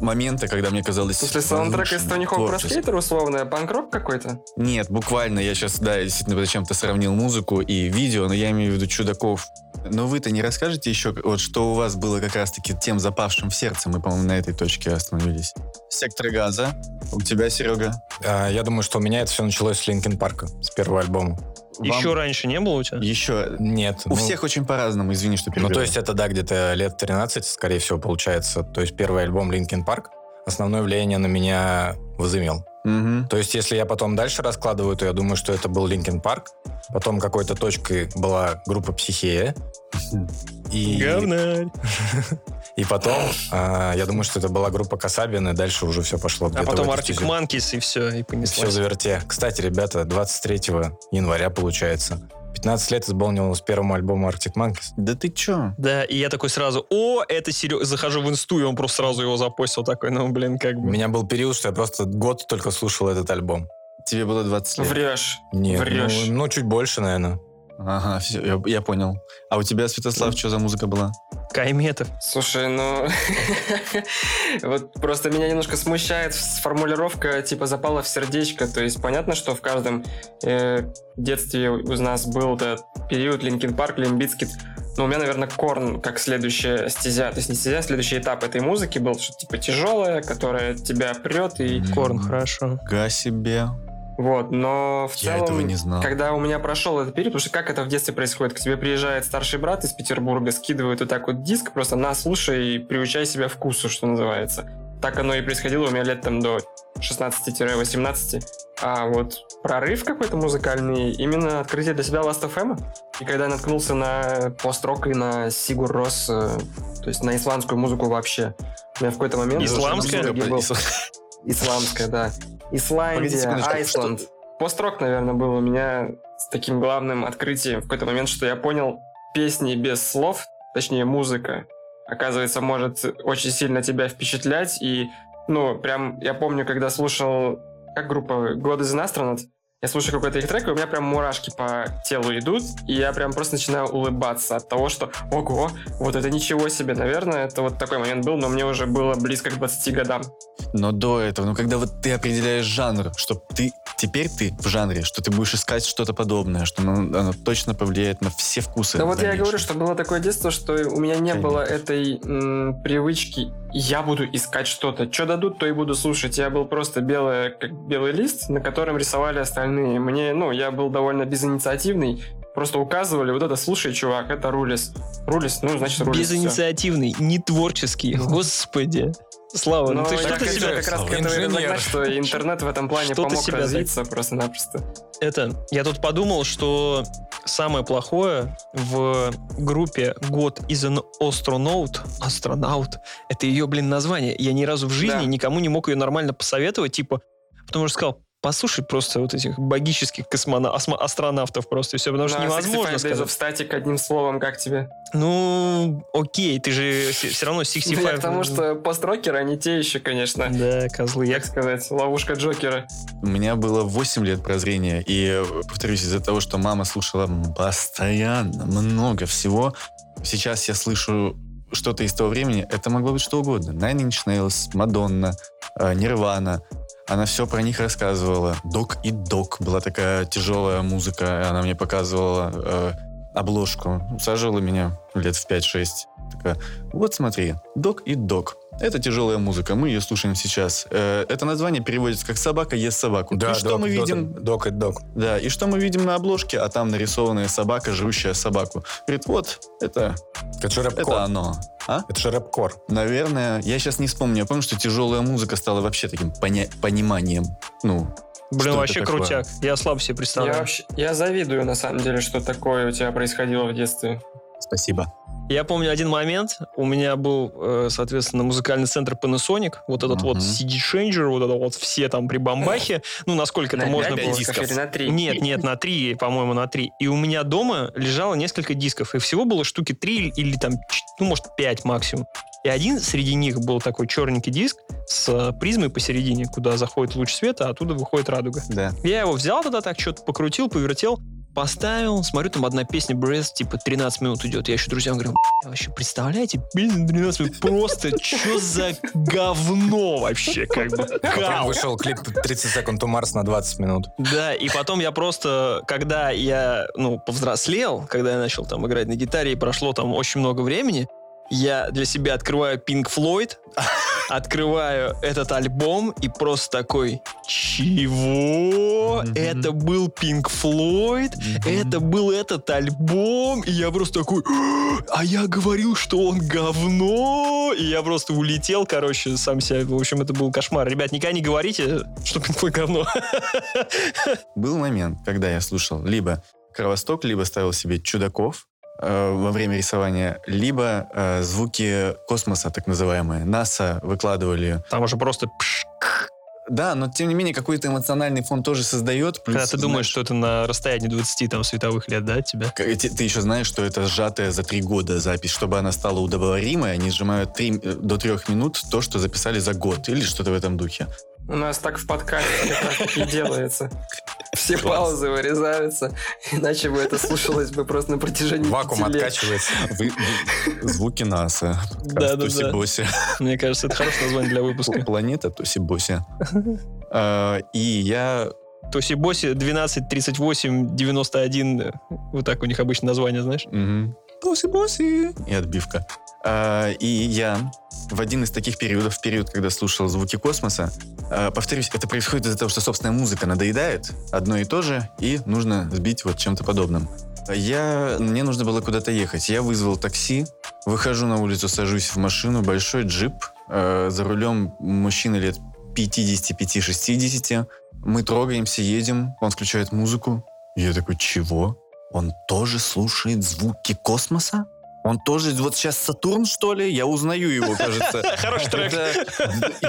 момента, когда мне казалось... Смысле, саундтрек из Tony Hawk Pro Skater условно, панк-рок какой-то? Нет, буквально, я сейчас, да, действительно зачем-то сравнил музыку и видео, но я имею в виду чудаков. Но вы-то не расскажете еще, вот что у вас было как раз-таки тем запавшим в сердце? Мы, по-моему, на этой точке остановились. Сектор газа. У тебя, Серега? А, Я думаю, что у меня это все началось с Линкен Парка, с первого альбома. Еще раньше не было у тебя? Еще. Нет. У ну, всех очень по-разному, извини, что Ну, перебил. то есть это, да, где-то лет 13, скорее всего, получается. То есть первый альбом Linkin Park основное влияние на меня возымел. Мгм. То есть если я потом дальше раскладываю, то я думаю, что это был Linkin Park. Потом какой-то точкой была группа Психея. И, Говнарь. и потом, а, я думаю, что это была группа Касабин, и дальше уже все пошло А потом стезю. Манкис, и все, и И все понеслось. заверте. Кстати, ребята, 23 января, получается, 15 лет исполнилось первому альбому Arctic Monkeys. Да ты чё? Да, и я такой сразу, о, это Серега, захожу в инсту, и он просто сразу его запостил такой, ну, блин, как У бы. меня был период, что я просто год только слушал этот альбом. Тебе было 20 лет. Врешь. Нет, Врешь. ну, ну, чуть больше, наверное. Ага, все, я, я понял. А у тебя, Святослав, что за музыка была? Кайметов. Слушай, ну... вот просто меня немножко смущает формулировка типа «запала в сердечко». То есть понятно, что в каждом э, детстве у нас был этот период Linkin Park, Limp Bizkit. Но у меня, наверное, Korn как следующая стезя, то есть не стезя, а следующий этап этой музыки был, что типа тяжелая, которая тебя прет и Korn, хорошо. Фига себе. Вот, но в Я целом, этого не знал. когда у меня прошел этот период, потому что как это в детстве происходит? К тебе приезжает старший брат из Петербурга, скидывает вот так вот диск, просто на, слушай и приучай себя вкусу, что называется. Так оно и происходило у меня лет там до 16-18. А вот прорыв какой-то музыкальный, именно открытие для себя Last of FM. И когда я наткнулся на пост-рок и на Сигур Рос, э, то есть на исландскую музыку вообще, у меня в какой-то момент... Исламская? был- Исламская, да. Исландия, Погоди Айсланд. Пост-рок, наверное, был у меня с таким главным открытием в какой-то момент, что я понял, песни без слов, точнее музыка, оказывается, может очень сильно тебя впечатлять. И, ну, прям, я помню, когда слушал, как группа God is an Astronaut, я слушаю какой-то их трек, и у меня прям мурашки по телу идут, и я прям просто начинаю улыбаться от того, что ого, вот это ничего себе, наверное, это вот такой момент был, но мне уже было близко к 20 годам. Но до этого, ну когда вот ты определяешь жанр, что ты теперь ты в жанре, что ты будешь искать что-то подобное, что оно, оно точно повлияет на все вкусы. Да вот я и говорю, что было такое детство, что у меня не Конечно. было этой м, привычки. Я буду искать что-то. Что дадут, то и буду слушать. Я был просто белый, как белый лист, на котором рисовали остальные. Мне, ну, я был довольно безинициативный. Просто указывали, вот это слушай, чувак, это рулис. Рулис, ну, значит, рулис. Безинициативный, не творческий. Господи. Слава, ну Но ты что ты себя... как раз к этому инженер. что интернет в этом плане Что помог развиться просто-напросто. Это, я тут подумал, что самое плохое в группе God is an astronaut, астронаут, это ее, блин, название. Я ни разу в жизни Да. никому не мог ее нормально посоветовать, типа, потому что сказал, послушай просто вот этих богических космона... осмо- астронавтов просто, и все, потому что На невозможно 65 Days of сказать. Static одним словом, как тебе? Ну, окей, ты же все равно 65... Я к тому, что построкеры, они те еще, конечно, Да, козлы. Как сказать, ловушка Джокера. У меня было 8 лет прозрения, и, э, повторюсь, из-за того, что мама слушала постоянно много всего, сейчас я слышу что-то из того времени, это могло быть что угодно. Nine Inch Nails, Мадонна, э, Нирвана. Она все про них рассказывала. Док и Док была такая тяжелая музыка, она мне показывала э, обложку. Усаживала меня лет в 5-6. Такая, вот смотри, Док и Док. Это тяжелая музыка, мы ее слушаем сейчас. Э, это название переводится как «собака ест собаку». Да, и что док, мы видим? Док и док. Да, и что мы видим на обложке? А там нарисованная собака, жрущая собаку. Говорит, вот, это, Это же рэп-кор. это оно. А? Это же рэп-кор. Наверное, я сейчас не вспомню. Я помню, что тяжелая музыка стала вообще таким поня- пониманием. Ну, блин, вообще такое? крутяк. Я слабо себе Я представляю. вообще, я завидую, на самом деле, что такое у тебя происходило в детстве. спасибо. Я помню один момент. У меня был, э, соответственно, музыкальный центр Panasonic. Вот этот вот. CD Changer, вот это вот все там при бомбахе. Ну, насколько это на можно было. дисков или на три? Нет, нет, на три, по-моему, на три. И у меня дома лежало несколько дисков. И всего было штуки три или там, ну, может, пять максимум. И один среди них был такой черненький диск с э, призмой посередине, куда заходит луч света, а оттуда выходит радуга. Да. Я его взял тогда так, что-то покрутил, повертел, поставил, смотрю, там одна песня Breath, типа 13 минут идет. Я еще друзьям говорю, «Бля, вообще представляете, песня 13 минут, просто что за говно вообще, как бы, Потом кал. вышел клип 30 секунд to Mars на 20 минут. Да, и потом я просто, когда я, ну, повзрослел, когда я начал там играть на гитаре, и прошло там очень много времени, я для себя открываю Pink Floyd, открываю этот альбом и просто такой, чего? Это был Pink Floyd? Это был этот альбом? И я просто такой, а я говорил, что он говно? И я просто улетел, короче, сам себя. В общем, это был кошмар. Ребят, никогда не говорите, что Pink Floyd говно. Был момент, когда я слушал либо Кровосток, либо ставил себе чудаков э, во время рисования, либо э, звуки космоса, так называемые. НАСА выкладывали. Там уже просто пш. Да, но тем не менее какой-то эмоциональный фон тоже создает. Плюс, Когда ты думаешь, знаешь, что это на расстоянии 20 там, световых лет, да, тебя? К- Ты, ты еще знаешь, что это сжатая за три года запись. Чтобы она стала удобоваримой, они сжимают три- э, до трех минут то, что записали за год. Или что-то в этом духе. У нас так в подкасте и делается. Все Класс. паузы вырезаются, иначе бы это слушалось бы просто на протяжении Вакуум пяти лет. откачивается. Вы- вы- звуки НАСА. Да-да-да. Туси-боси. Мне кажется, это хорошее название для выпуска. Планета Туси-боси. А, И я... Тоси Боси 12, 38, 91. Вот так у них обычно название, знаешь? мгм. Буси-буси. И отбивка. А, и я в один из таких периодов, в период, когда слушал звуки космоса, а, повторюсь, это происходит из-за того, что собственная музыка надоедает одно и то же, и нужно сбить вот чем-то подобным. Я, мне нужно было куда-то ехать. Я вызвал такси, выхожу на улицу, сажусь в машину, большой джип, э, за рулем мужчина лет 55-60. Мы трогаемся, едем, он включает музыку. Я такой, чего? Он тоже слушает звуки космоса? Он тоже вот сейчас Сатурн, что ли? Я узнаю его, кажется. Хороший трек.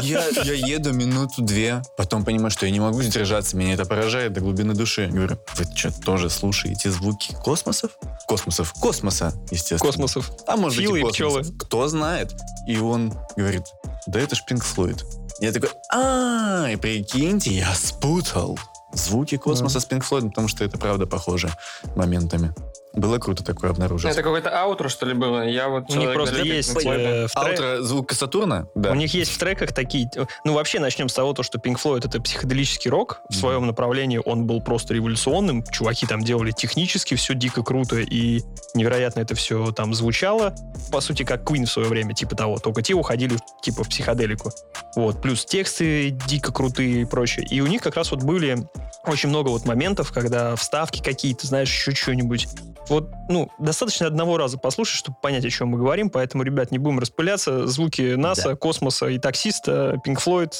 Я, я еду минуту-две, потом понимаю, что я не могу сдержаться, меня это поражает до глубины души. Говорю, вы что, тоже слушаете звуки космосов? Космосов. Космоса, естественно. Космосов. А может быть Филы и и пчелы. Кто знает. И он говорит, да это ж Пинк Флойд. Я такой, а, и прикиньте, я спутал звуки космоса с Пинк Флойдом, потому что это правда похоже моментами. Было круто такое обнаружить. Это какое-то аутро, что ли, было? Я вот У них просто есть э, в трек- Аутро звука Сатурна? Да. У них есть в треках такие... Ну, вообще, начнем с того, то, что Pink Floyd — это психоделический рок. В Мгм. своем направлении он был просто революционным. Чуваки там делали технически все дико круто, и невероятно это все там звучало. По сути, как Queen в свое время, типа того. Только те уходили типа в психоделику. Вот. Плюс тексты дико крутые и прочее. И у них как раз вот были очень много вот моментов, когда вставки какие-то, знаешь, еще что-нибудь. Вот, ну, достаточно одного раза послушать, чтобы понять, о чем мы говорим, поэтому, ребят, не будем распыляться. Звуки НАСА, космоса и таксиста, Pink Floyd.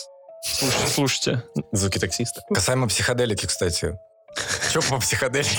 Слушайте, слушайте. Звуки таксиста. Касаемо психоделики, кстати. Че по психоделике?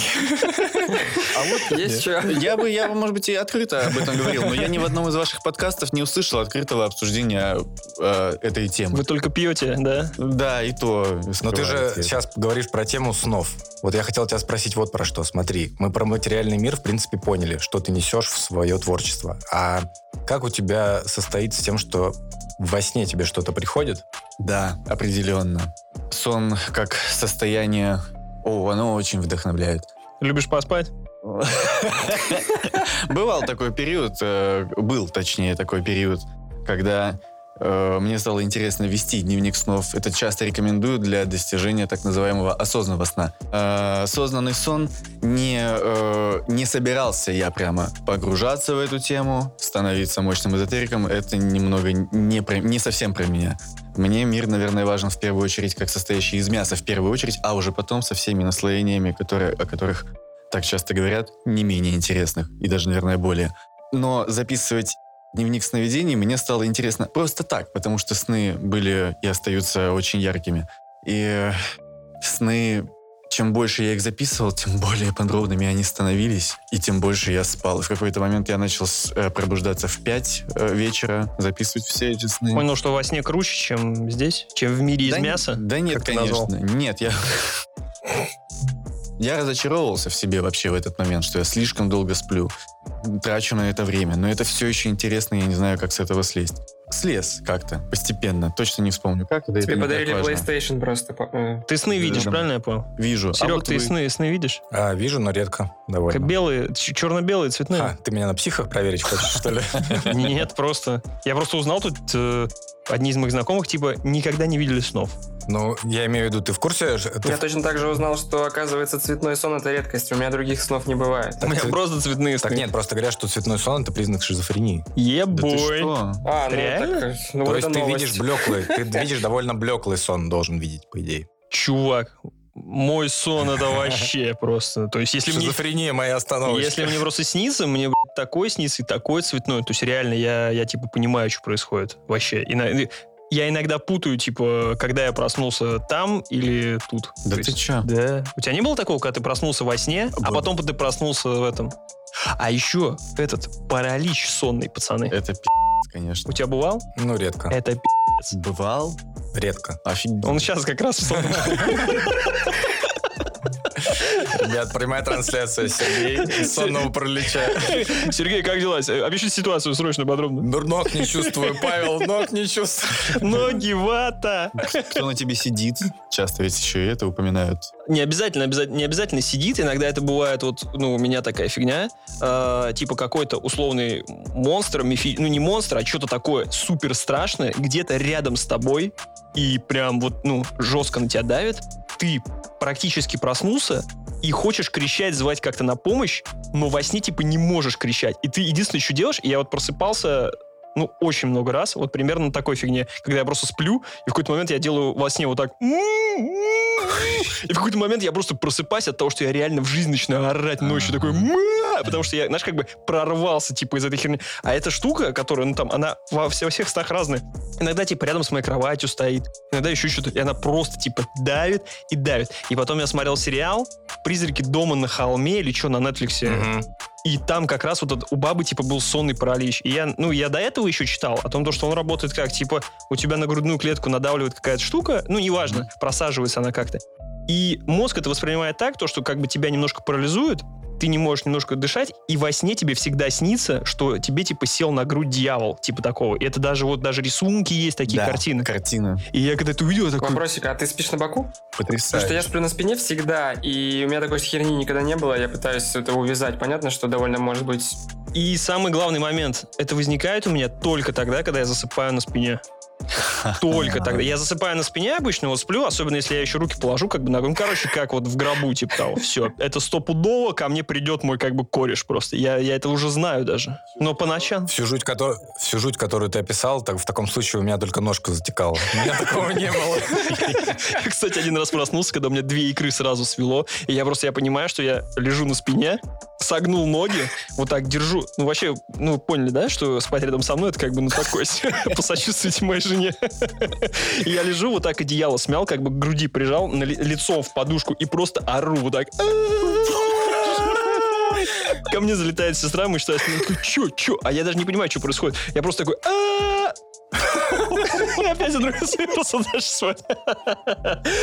А вот Есть что? Я бы, я бы, может быть, и открыто об этом говорил, но я ни в одном из ваших подкастов не услышал открытого обсуждения э, этой темы. Вы только пьете, да? Да, и то. Но ты же сейчас говоришь про тему снов. Вот я хотел тебя спросить вот про что. Смотри, мы про материальный мир, в принципе, поняли, что ты несешь в свое творчество. А как у тебя состоит с тем, что во сне тебе что-то приходит? Да, определенно. Сон как состояние... О, оно очень вдохновляет. Любишь поспать? Бывал такой период, э, был точнее такой период, когда мне стало интересно вести дневник снов. Это часто рекомендуют для достижения так называемого осознанного сна. Э, осознанный сон не, э, не собирался я прямо погружаться в эту тему, становиться мощным эзотериком. Это немного не, про- не совсем про меня. Мне мир, наверное, важен в первую очередь как состоящий из мяса, в первую очередь, а уже потом со всеми наслоениями, которые, о которых так часто говорят, не менее интересных и даже, наверное, более. Но записывать дневник сновидений мне стало интересно просто так, потому что сны были и остаются очень яркими. И э, сны, чем больше я их записывал, тем более подробными они становились, и тем больше я спал. И в какой-то момент я начал э, пробуждаться в 5 вечера, записывать все эти сны. Понял, что во сне круче, чем здесь? Чем в мире из Да н- мяса? Да нет, конечно. назвал? Нет, я... Я разочаровывался в себе вообще в этот момент, что я слишком долго сплю, трачу на это время, но это все еще интересно, я не знаю, как с этого слезть. Слез как-то, постепенно, точно не вспомню как. да это Тебе так подарили. PlayStation просто. э. Ты сны видишь, Да. правильно я понял? Вижу. А Серег, вот ты вы- сны, сны видишь? А, вижу, но редко. Как Довольно. белые, черно-белые, цветные? А, ты меня на психах проверить хочешь, что ли? Нет, просто. Я просто узнал тут, э, одни из моих знакомых, типа, никогда не видели снов. Ну, я имею в виду, ты в курсе? ты Я точно так же узнал, что, оказывается, цветной сон — это редкость. У меня других снов не бывает. У меня ты- просто цветные сны. Так нет, просто говорят, что цветной сон это признак шизофрении. Да ты Ебой. что? А, ну Реально? так... Ну, То вот есть ты новость. видишь блеклый, ты видишь довольно блеклый сон должен видеть, по идее. Чувак, мой сон это вообще просто. То есть, если мне, моя остановочка. если мне просто снится, мне блядь, такой снится и такой цветной. То есть, реально, я, я типа понимаю, что происходит вообще. И на- я иногда путаю, типа, когда я проснулся там или тут. Да То ты есть- чё? Да. У тебя не было такого, когда ты проснулся во сне, а Было. потом ты проснулся в этом? А еще этот паралич сонный, пацаны. Это пи***, конечно. У тебя бывал? Ну, редко. Это пи***. Бывал? Редко. Офигеть. Он сейчас как раз в сон. Ребят, прямая трансляция Сергей из сонного паралича. Сергей, как дела? Опиши ситуацию срочно, подробно. Ног не чувствую, Павел, ног не чувствую. Ноги, вата. Кто на тебе сидит? Часто ведь еще и это упоминают. Не обязательно, обязательно, не обязательно сидит. Иногда это бывает, вот, ну, у меня такая фигня. э, типа какой-то условный монстр, мифи, ну, не монстр, а что-то такое супер страшное, где-то рядом с тобой, и прям вот, ну, жестко на тебя давит. Ты практически проснулся, и хочешь кричать, звать как-то на помощь, но во сне типа не можешь кричать. И ты единственное, что делаешь, я вот просыпался ну, очень много раз, вот примерно на такой фигне, когда я просто сплю, и в какой-то момент я делаю во сне вот так, и в какой-то момент я просто просыпаюсь от того, что я реально в жизни начинаю орать ночью, такой, «Ма!» потому что я, знаешь, как бы прорвался, типа, из этой херни. А эта штука, которая, ну, там, она во, все, во всех местах разная. Иногда, типа, рядом с моей кроватью стоит, иногда еще что-то, и она просто, типа, давит и давит. И потом я смотрел сериал «Призраки дома на холме» или что, на Netflix. Мгм. И там как раз вот у бабы, типа, был сонный паралич. И я, ну, я до этого еще читал о том, то, что он работает как, типа, у тебя на грудную клетку надавливает какая-то штука, ну, неважно, просаживается она как-то. И мозг это воспринимает так, то, что как бы тебя немножко парализует, ты не можешь немножко дышать, и во сне тебе всегда снится, что тебе, типа, сел на грудь дьявол, типа такого. И это даже вот даже рисунки есть, такие Да, картины. Картина. И я когда это увидел, я такой... Вопросик, а ты спишь на боку? Потому Потрясающе. что я сплю на спине всегда, и у меня такой херни никогда не было, я пытаюсь это увязать. Понятно, что довольно может быть... И самый главный момент, это возникает у меня только тогда, когда я засыпаю на спине. Только тогда. Я засыпаю на спине обычно, вот сплю, особенно если я еще руки положу как бы на грудь. Ну, короче, как вот в гробу, типа того. Все. Это стопудово ко мне придет мой как бы кореш просто. Я, я это уже знаю даже. Но по ночам. Всю жуть, кото- всю жуть, которую ты описал, так в таком случае у меня только ножка затекала. У меня такого не было. Кстати, один раз проснулся, когда у меня две икры сразу свело. И я просто, я понимаю, что я лежу на спине, согнул ноги, вот так держу. Ну, вообще, ну, поняли, да, что спать рядом со мной, это как бы, ну, такой себе. Посочувствуйте моей жене. Я лежу, вот так одеяло смял, как бы груди прижал, на ли- лицо в подушку и просто ору вот так. Ко мне залетает сестра, мы что, я с ней такой, чё? А я даже не понимаю, что происходит. Я просто такой, опять задрогался, просто дальше спать.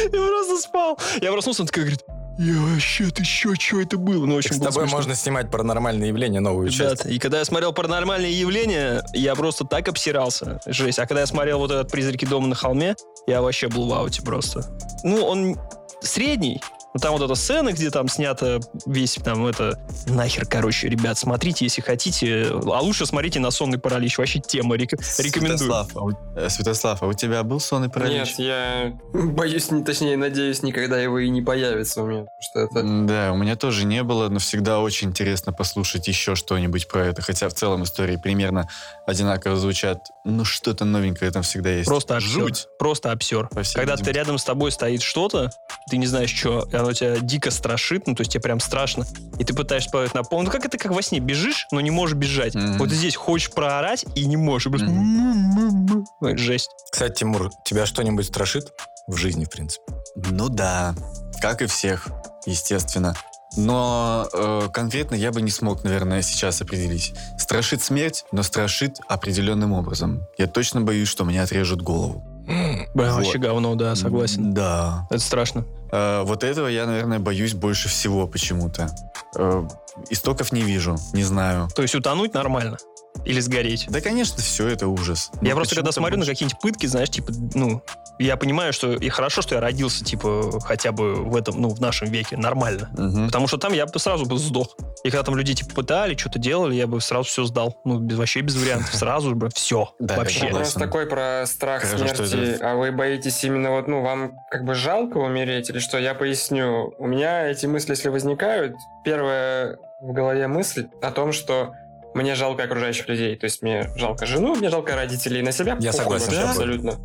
И просто спал. Я проснулся, он такой говорит, я вообще, ты чё, чё это было? Ну, в общем, С было тобой смешно. можно снимать паранормальные явления, новую часть. Да, и когда я смотрел паранормальные явления, я просто так обсирался. Жесть. А когда я смотрел вот этот «Призраки дома на холме», я вообще был в ауте просто. Ну, он средний. Ну, там вот эта сцена, где там снято весь там это... Нахер, короче, ребят, смотрите, если хотите. А лучше смотрите на «Сонный паралич». Вообще тема. рек- Рекомендую. Святослав, а у- э, Святослав, а у тебя был сонный паралич? Нет, я боюсь, не, точнее, надеюсь, никогда его и не появится у меня. Потому что это... Да, у меня тоже не было, но всегда очень интересно послушать еще что-нибудь про это. Хотя в целом истории примерно одинаково звучат. Ну, что-то новенькое там всегда есть. Просто обсер. Жуть. Просто обсер. Когда ты видимости. рядом с тобой стоит что-то, ты не знаешь, что, оно тебя дико страшит, ну, то есть тебе прям страшно, и ты пытаешься плавать на пол. Ну, как это, как во сне, бежишь, но не можешь бежать. Мгм. Вот здесь хочешь проорать и не можешь. и просто м-м-м-м. Ой, жесть. Кстати, Тимур, тебя что-нибудь страшит в жизни, в принципе? Ну да, как и всех, естественно. Но э, конкретно я бы не смог, наверное, сейчас определить. Страшит смерть, но страшит определенным образом. Я точно боюсь, что мне отрежут голову. Блин, Вот. вообще говно, да, согласен. Да. Это страшно. Э, вот этого я, наверное, боюсь больше всего почему-то. Э, истоков не вижу, не знаю. То есть утонуть нормально. Или сгореть. Да, конечно, все это ужас. я Но просто когда смотрю на больше- какие-нибудь пытки, знаешь, типа, ну, я понимаю, что и хорошо, что я родился, типа, хотя бы в этом, ну, в нашем веке, нормально. Мгм. Потому что там я бы сразу бы сдох. И когда там люди типа пытали, что-то делали, я бы сразу все сдал. Ну, без, вообще без вариантов. Сразу бы все. Да, вообще. согласен. такой про страх смерти. А вы боитесь именно вот, ну, вам как бы жалко умереть или что? Я поясню. У меня эти мысли, если возникают, первая в голове мысль о том, что мне жалко окружающих людей. То есть мне жалко жену, мне жалко родителей. На себя Я похуй согласен вообще абсолютно.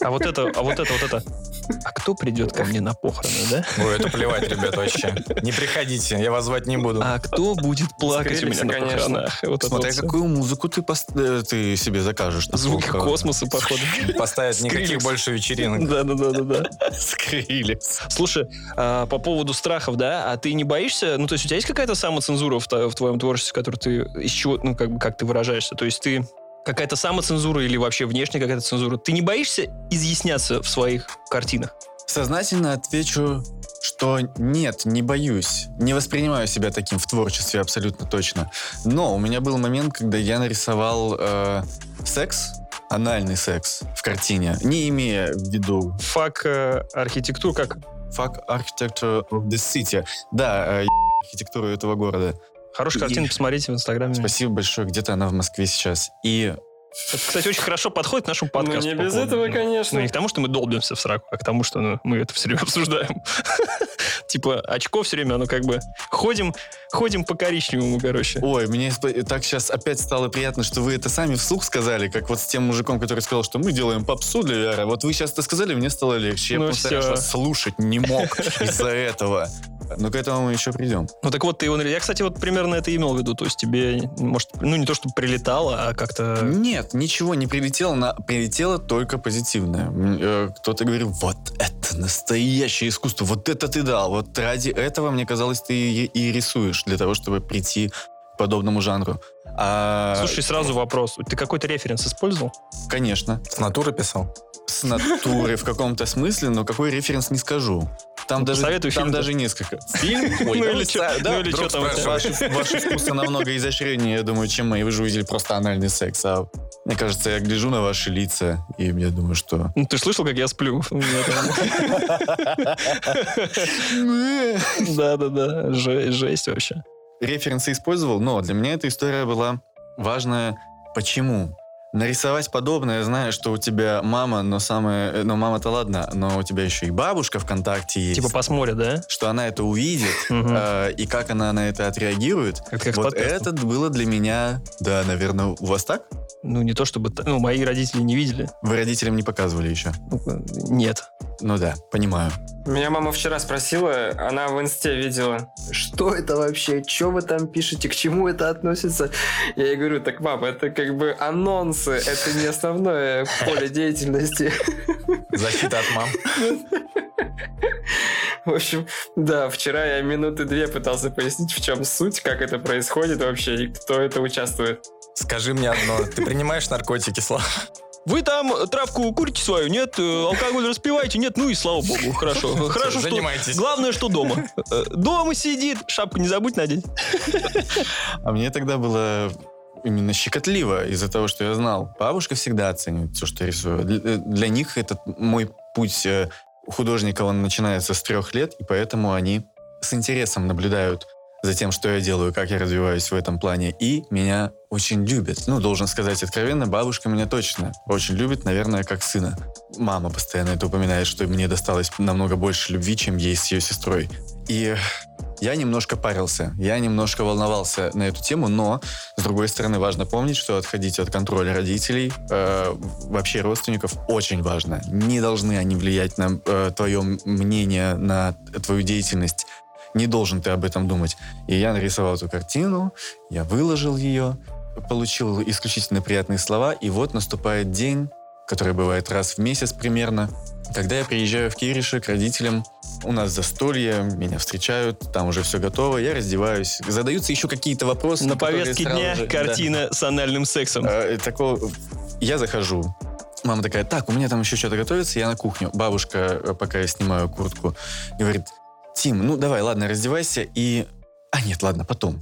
А вот это, а вот это, вот это. А кто придет ко мне на похороны, да? Ой, это плевать, ребят, вообще. Не приходите, я вас звать не буду. А кто будет плакать у меня Скриликса, на конечно. похоронах? Вот Смотря вот какую музыку ты, пост- э, ты себе закажешь. на Звуки похороны. космоса, походу. Поставят никаких больше вечеринок. Да, да, да, да, да. Скриликс. Слушай, а, по поводу страхов, да, а ты не боишься? Ну, то есть у тебя есть какая-то самоцензура в, в твоем творчестве, которую ты из чего, ну, как бы, как ты выражаешься? То есть ты какая-то самоцензура или вообще внешняя какая-то цензура? Ты не боишься изъясняться в своих картинах? Сознательно отвечу, что нет, не боюсь. Не воспринимаю себя таким в творчестве абсолютно точно. Но у меня был момент, когда я нарисовал э, секс, анальный секс в картине, не имея в виду Фак э, архитектур как? fuck architecture of the city. Да, э, архитектуру этого города. Хорошая И- картина, посмотрите в Инстаграме. Спасибо большое, где-то она в Москве сейчас. И Это, кстати, очень хорошо подходит к нашему Ну, подкасту. не по без этого, Ну, конечно. не к тому, что мы долбимся в сраку, а к тому, что ну, мы это все время обсуждаем. типа очко все время, оно как бы ходим, ходим по коричневому, короче. Ой, мне так сейчас опять стало приятно, что вы это сами вслух сказали, как вот с тем мужиком, который сказал, что мы делаем попсу для VR. Вот вы сейчас это сказали, мне стало легче. Я Ну просто слушать не мог из-за этого. Но к этому мы еще придем. Ну так вот ты его... Я, кстати, вот примерно это имел в виду. То есть тебе, может, ну не то, чтобы прилетало, а как-то... Нет, ничего не прилетело, на... прилетело только позитивное. Э, Кто-то говорил, вот это настоящее искусство, вот это ты дал, вот ради этого, мне казалось, ты и, рисуешь, для того, чтобы прийти подобному жанру. А, Слушай, сразу вопрос. Ты какой-то референс использовал? конечно, С натуры писал. с натуры в каком-то смысле, но какой референс не скажу. Там даже, Посоветуй там фильм-то. даже несколько. Фильм? Ну Ой, да или ста- да, ну или чё там. Ваши, ваши вкусы намного изощреннее, я думаю, чем мои. Вы же увидели просто анальный секс. А мне кажется, я гляжу на ваши лица, и я думаю, что... Ну, ты слышал, как я сплю? Да-да-да, же- жесть вообще. Референсы использовал, но для меня эта история была важная. Почему? Нарисовать подобное, зная, что у тебя мама, но самое, ну мама-то ладно, но у тебя еще и бабушка ВКонтакте есть, Типа посмотрят, да? что она это увидит, э, и как она на это отреагирует. Это как вот это было для меня, да, наверное, у вас так? Ну, не то чтобы... Ну, мои родители не видели. Вы родителям не показывали еще? Нет. Ну да, понимаю. Меня мама вчера спросила, она в инсте видела, что это вообще, что вы там пишете, к чему это относится. Я ей говорю, так, мама, это как бы анонсы, это не основное поле деятельности. Защита от мам. В общем, да, вчера я минуты две пытался пояснить, в чем суть, как это происходит вообще и кто это участвует. Скажи мне одно. Ты принимаешь наркотики, Слава? Вы там травку курите свою? Нет? Э, Алкоголь распиваете? Нет? Ну и слава богу, хорошо. Хорошо, что... Занимайтесь. Главное, что дома. Э, Дома сидит. Шапку не забудь надеть. А мне тогда было именно щекотливо из-за того, что я знал. Бабушка всегда оценивает все, что я рисую. Для, э, для них этот мой путь художника, он начинается с трех лет, и поэтому они с интересом наблюдают за тем, что я делаю, как я развиваюсь в этом плане, и меня очень любят. Ну, должен сказать откровенно, бабушка меня точно очень любит, наверное, как сына. Мама постоянно это упоминает, что мне досталось намного больше любви, чем ей с ее сестрой. И я немножко парился, я немножко волновался на эту тему, но, с другой стороны, важно помнить, что отходить от контроля родителей, э, вообще родственников, очень важно. Не должны они влиять на э, твое мнение, на твою деятельность. Не должен ты об этом думать. И я нарисовал эту картину, я выложил ее, получил исключительно приятные слова, и вот наступает день, который бывает раз в месяц примерно, когда я приезжаю в Кириши к родителям, у нас застолье, меня встречают, там уже все готово, я раздеваюсь. Задаются еще какие-то вопросы. На повестке дня же- картина с анальным сексом. да. Э, такого... Я захожу. Мама такая, так, у меня там еще что-то готовится, я на кухню. Бабушка, э, пока я снимаю куртку, говорит, Тим, ну давай, ладно, раздевайся и... А нет, ладно, потом.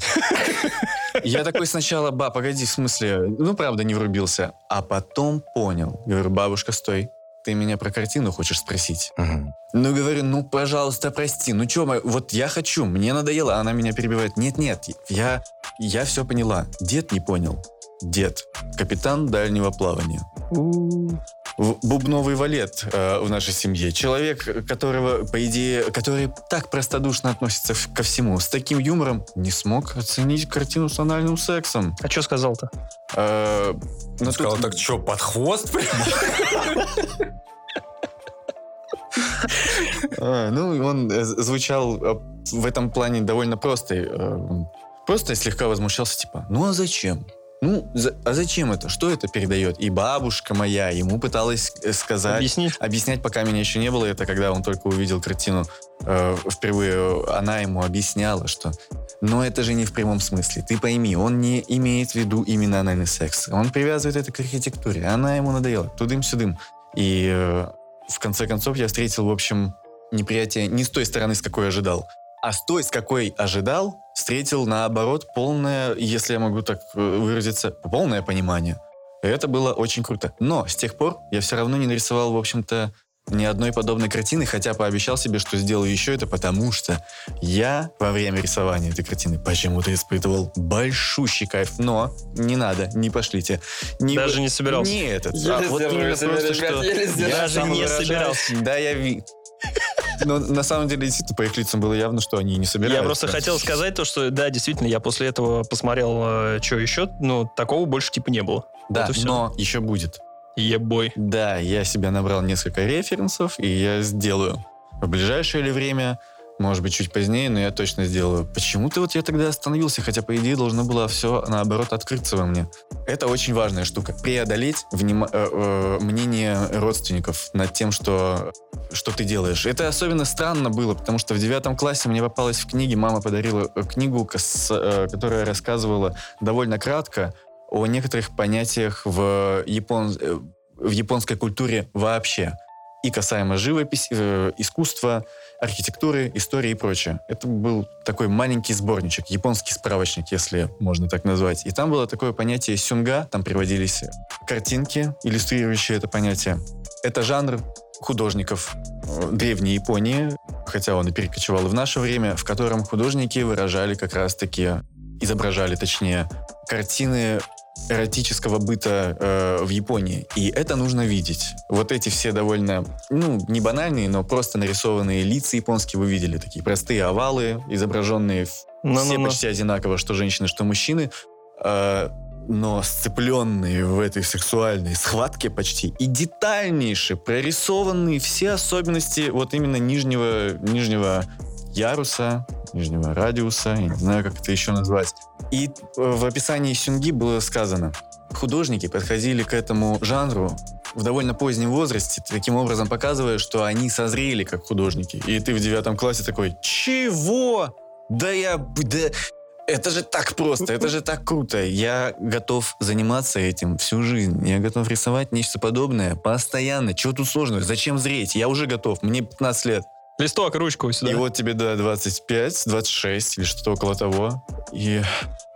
Я такой сначала, ба, погоди, в смысле, ну правда не врубился. А потом понял. Говорю, бабушка, стой, ты меня про картину хочешь спросить? Мгм. Ну, говорю, ну, пожалуйста, прости. Ну, что, вот я хочу, мне надоело. а Она меня перебивает. Нет-нет, я, я все поняла. Дед не понял. Дед. Капитан дальнего плавания. У, В- Бубновый валет э, в нашей семье. Человек, которого, по идее, который так простодушно относится ко всему, с таким юмором, не смог оценить картину с анальным сексом. А что сказал-то? Э, ну, сказал, тут- так что, под хвост? А, ну, он э, звучал э, в этом плане довольно просто. э, Просто слегка возмущался, типа, ну а зачем? Ну, за- а зачем это? Что это передает? И бабушка моя ему пыталась э, сказать, Объяснить? объяснять, пока меня еще не было. Это когда он только увидел картину э, впервые. Она ему объясняла, что но это же не в прямом смысле. Ты пойми, он не имеет в виду именно анальный секс. Он привязывает это к архитектуре. Она ему надоела. Тудым-сюдым. И э, в конце концов я встретил, в общем, неприятие не с той стороны, с какой ожидал, а с той, с какой ожидал, встретил наоборот полное, если я могу так э, выразиться, полное понимание. И это было очень круто. Но с тех пор я все равно не нарисовал, в общем-то, ни одной подобной картины, хотя пообещал себе, что сделаю еще это, потому что я во время рисования этой картины почему-то испытывал большущий кайф. Но не надо, не пошлите. Не Даже не собирался. Не этот. Еле а вот именно просто, что еле я сдерживаю. же не собирался. Да, я. Но на самом деле, действительно, по их лицам было явно, что они не собираются. Я просто хотел сказать то, что, да, действительно, я после этого посмотрел, э, что еще, но такого больше типа не было. Да, но еще будет. Ебой. Да, я себе набрал несколько референсов, и я сделаю. В ближайшее ли время, может быть, чуть позднее, но я точно сделаю. Почему-то вот я тогда остановился, хотя, по идее, должно было все, наоборот, открыться во мне. Это очень важная штука. Преодолеть внима- э, э, мнение родственников над тем, что, что ты делаешь. Это особенно странно было, потому что в девятом классе мне попалась в книге, мама подарила э, книгу, кос- э, которая рассказывала довольно кратко о некоторых понятиях в, япон... э, в японской культуре вообще. И касаемо живописи, э, искусства, архитектуры, истории и прочее. Это был такой маленький сборничек, японский справочник, если можно так назвать. И там было такое понятие сюнга, там приводились картинки, иллюстрирующие это понятие. Это жанр художников э, древней Японии, хотя он и перекочевал и в наше время, в котором художники выражали как раз-таки, изображали точнее, картины эротического быта э, в Японии. И это нужно видеть. Вот эти все довольно, ну, не банальные, но просто нарисованные лица японские вы видели. Такие простые овалы, изображенные в- все Ну-ну-ну. почти одинаково, что женщины, что мужчины. э, но сцепленные в этой сексуальной схватке почти и детальнейше прорисованные все особенности вот именно нижнего, нижнего яруса, нижнего радиуса, я не знаю, как это еще назвать. И э, в описании Сюнги было сказано, художники подходили к этому жанру в довольно позднем возрасте, таким образом показывая, что они созрели как художники. И ты в девятом классе такой, чего? Да я... Да... Это же так просто, это же так круто. Я готов заниматься этим всю жизнь. Я готов рисовать нечто подобное постоянно. Чего тут сложного? Зачем зреть? Я уже готов. Мне 15 лет. Листок, ручку сюда. И вот тебе, да, 25, 26 или что-то около того. И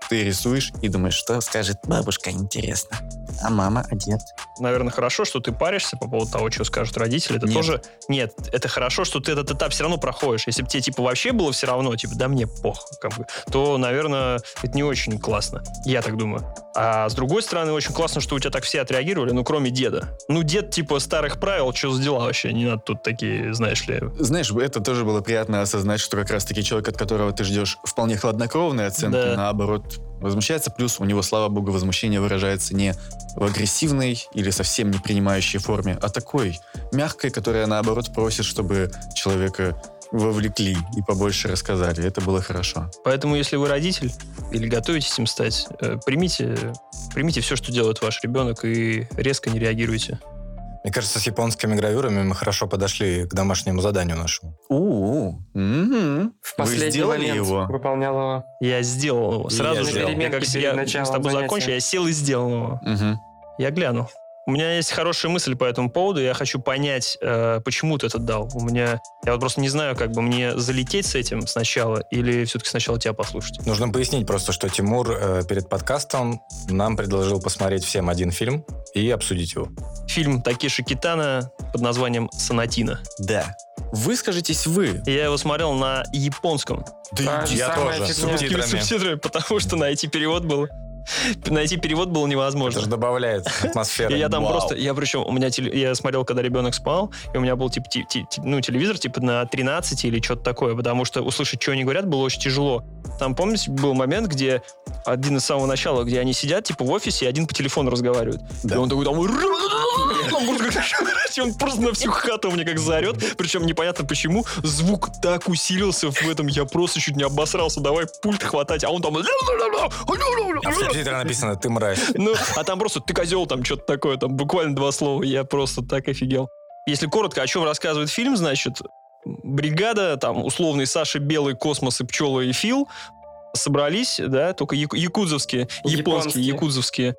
ты рисуешь и думаешь, что скажет бабушка, интересно. А мама, а дед? Наверное, хорошо, что ты паришься по поводу того, что скажут родители. Это Нет. тоже... Нет, это хорошо, что ты этот этап все равно проходишь. Если бы тебе, типа, вообще было все равно, типа, да мне пох, как бы, то, наверное, это не очень классно. Я так думаю. А с другой стороны, очень классно, что у тебя так все отреагировали, ну, кроме деда. Ну, дед, типа, старых правил, что за дела вообще? Не надо тут такие, знаешь ли... Знаешь, это тоже было приятно осознать, что как раз-таки человек, от которого ты ждешь вполне хладнокровной оценки, Да. наоборот, возмущается. Плюс у него, слава богу, возмущение выражается не в агрессивной или совсем не принимающей форме, а такой мягкой, которая, наоборот, просит, чтобы человека вовлекли и побольше рассказали. Это было хорошо. Поэтому, если вы родитель или готовитесь им стать, э, примите, примите все, что делает ваш ребенок, и резко не реагируйте. Мне кажется, с японскими гравюрами мы хорошо подошли к домашнему заданию нашему. У-у, мгм. В Вы последний сделали момент его? выполнял его. Я сделал его. Сразу я же. сделал. Я, как я с тобой закончил, я сел и сделал его. Мгм. Я глянул. У меня есть хорошая мысль по этому поводу. Я хочу понять, э, почему ты это дал. У меня... Я вот просто не знаю, как бы мне залететь с этим сначала или все-таки сначала тебя послушать. Нужно пояснить просто, что Тимур э, перед подкастом нам предложил посмотреть всем один фильм и обсудить его. Фильм Такеши Китана под названием «Сонатина». Да. Выскажитесь вы. Я его смотрел на японском. Же я тоже. С субтитрами. субтитрами, потому что найти перевод было... Найти перевод было невозможно. Это же добавляет атмосферы. И я там просто, я причем, у меня, я смотрел, когда ребенок спал, и у меня был, типа, ти- ти- ти- ну, телевизор, типа, на 13 или что-то такое, потому что услышать, что они говорят, было очень тяжело. Там, помните, был момент, где один из самого начала, где они сидят, типа, в офисе, и один по телефону разговаривает. И он такой там... Он просто как- он просто на всю хату мне как заорет. Причем непонятно почему. Звук так усилился в этом. Я просто чуть не обосрался. Давай пульт хватать. А он там... А в субтитрах написано «ты мразь». Ну, а там просто ты козел, там что-то такое, там буквально два слова. Я просто так офигел. Если коротко, о чем рассказывает фильм, значит, бригада, там, условный Саша Белый, Космос и Пчела и Фил собрались, да, только яку- якудзовские, японские, Японские. якудзовские,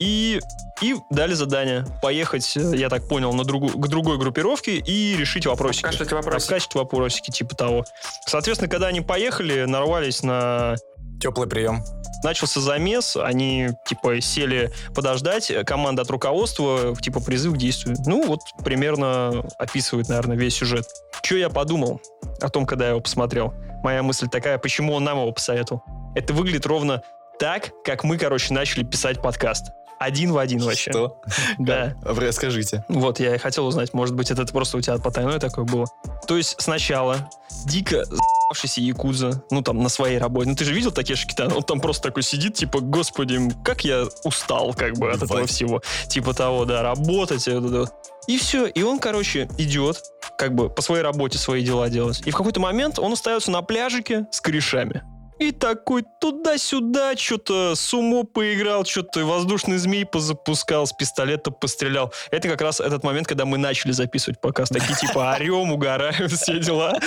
и, и дали задание поехать, э, я так понял, на другу, к другой группировке и решить вопросики. Обкашивать вопросики. Обкачивать вопросики, типа того. Соответственно, когда они поехали, нарвались на Теплый прием. начался замес, они, типа, сели подождать, команда от руководства, типа, призыв к действию. Ну, вот примерно описывает, наверное, весь сюжет. Что я подумал о том, когда я его посмотрел? Моя мысль такая, почему он нам его посоветовал? Это выглядит ровно так, как мы, короче, начали писать подкаст. Один в один вообще. Что? Да. Расскажите. Вот, я и хотел узнать, может быть, это просто у тебя потайное такое было. То есть сначала дико за***вшийся якудза, ну там на своей работе. Ну ты же видел Такеши Китана? Он там просто такой сидит, типа, господи, как я устал как бы от этого Убивать. всего. Типа того, да, работать. И все, и он, короче, идет, как бы по своей работе свои дела делать. И в какой-то момент он остается на пляжике с корешами. И такой туда-сюда, что-то сумо поиграл, что-то воздушный змей позапускал, с пистолета пострелял. Это как раз этот момент, когда мы начали записывать показ. Такие типа орем, угораем, все дела.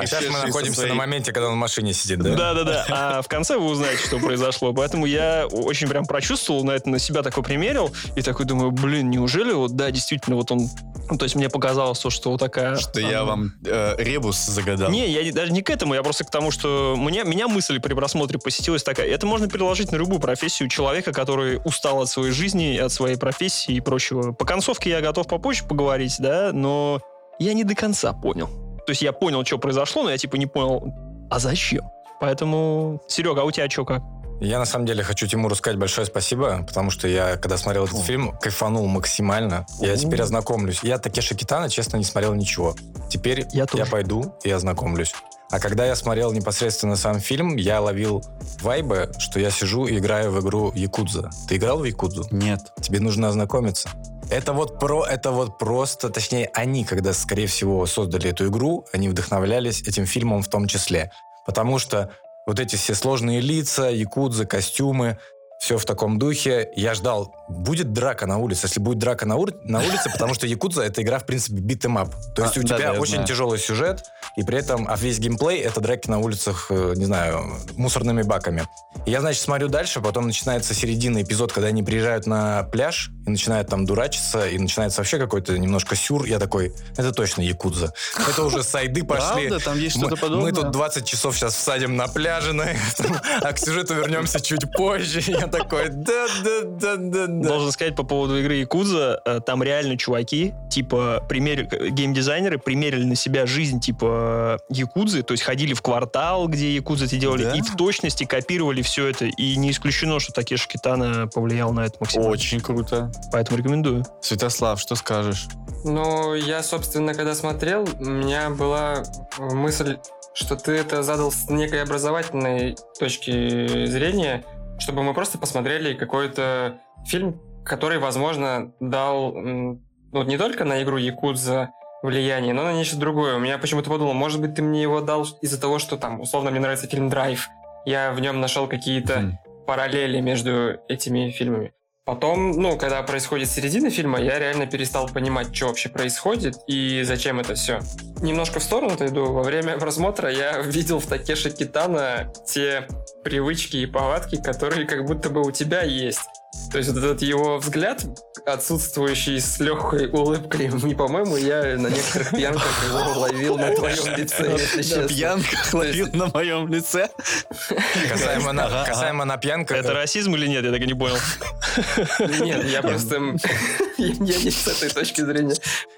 Сейчас мы находимся на моменте, когда он в машине сидит, да? Да-да-да. А в конце вы узнаете, что произошло. Поэтому я очень прям прочувствовал, на это на себя такой примерил. И такой думаю, блин, неужели вот, да, действительно, вот он... Ну, то есть мне показалось то, что вот такая... Что я вам э, ребус загадал. Не, я даже не к этому, я просто к тому, что мне, меня мысль при просмотре посетилась такая. Это можно переложить на любую профессию человека, который устал от своей жизни, от своей профессии и прочего. По концовке я готов попозже поговорить, да, но я не до конца понял. То есть я понял, что произошло, но я типа не понял, а зачем? Поэтому, Серега, а у тебя что как? Я на самом деле хочу Тимуру сказать большое спасибо, потому что я, когда смотрел этот фильм, кайфанул максимально. Я теперь ознакомлюсь. Я Такеши Китана, честно, не смотрел ничего. Теперь Я я, пойду и ознакомлюсь. А когда я смотрел непосредственно сам фильм, я ловил вайбы, что я сижу и играю в игру Якудза. Ты играл в Якудзу? Нет. Тебе нужно ознакомиться. Это вот про, это вот просто, точнее, они, когда, скорее всего, создали эту игру, они вдохновлялись этим фильмом в том числе. Потому что вот эти все сложные лица, якудзы, костюмы, все в таком духе. Я ждал, будет драка на улице. Если будет драка на, ур- на улице, потому что якудза это игра, в принципе, beat 'em up. То есть А, у да, тебя да, очень знаю. тяжелый сюжет, и при этом, а весь геймплей это драки на улицах, э, не знаю, мусорными баками. И я, значит, смотрю дальше, потом начинается середина эпизод, когда они приезжают на пляж и начинают там дурачиться, и начинается вообще какой-то немножко сюр. Я такой, это точно якудза. Это уже сайды пошли. Правда? Там есть что-то подобное? мы тут 20 часов сейчас всадим на пляже, а к сюжету вернемся чуть позже. Я такой, да-да-да-да-да. Должен сказать по поводу игры Якудза, э, там реально чуваки, типа, пример, э, геймдизайнеры примерили на себя жизнь, типа, э, Якудзы, то есть ходили в квартал, где Якудзы эти делали, Да? и в точности копировали все это, и не исключено, что Такеши Китана повлиял на это максимально. Очень круто. Поэтому рекомендую. Святослав, что скажешь? Ну, я, собственно, когда смотрел, у меня была мысль, что ты это задал с некой образовательной точки зрения, чтобы мы просто посмотрели какой-то фильм, который, возможно, дал ну, не только на игру Якудза влияние, но на нечто другое. У меня почему-то подумал, может быть, ты мне его дал из-за того, что там, условно, мне нравится фильм «Драйв». Я в нем нашел какие-то Хм. параллели между этими фильмами. Потом, ну, когда происходит середина фильма, я реально перестал понимать, что вообще происходит и зачем это все. Немножко в сторону отойду. Во время просмотра я видел в Такеши Китана те привычки и повадки, которые как будто бы у тебя есть. То есть вот этот его взгляд, отсутствующий с легкой улыбкой, не по-моему, я на некоторых пьянках его ловил на твоем лице, если На пьянках ловил на моем лице. Касаемо на, касаемо на пьянках, Это расизм или нет? Я так и не понял. Нет, я просто... Я не с этой точки зрения.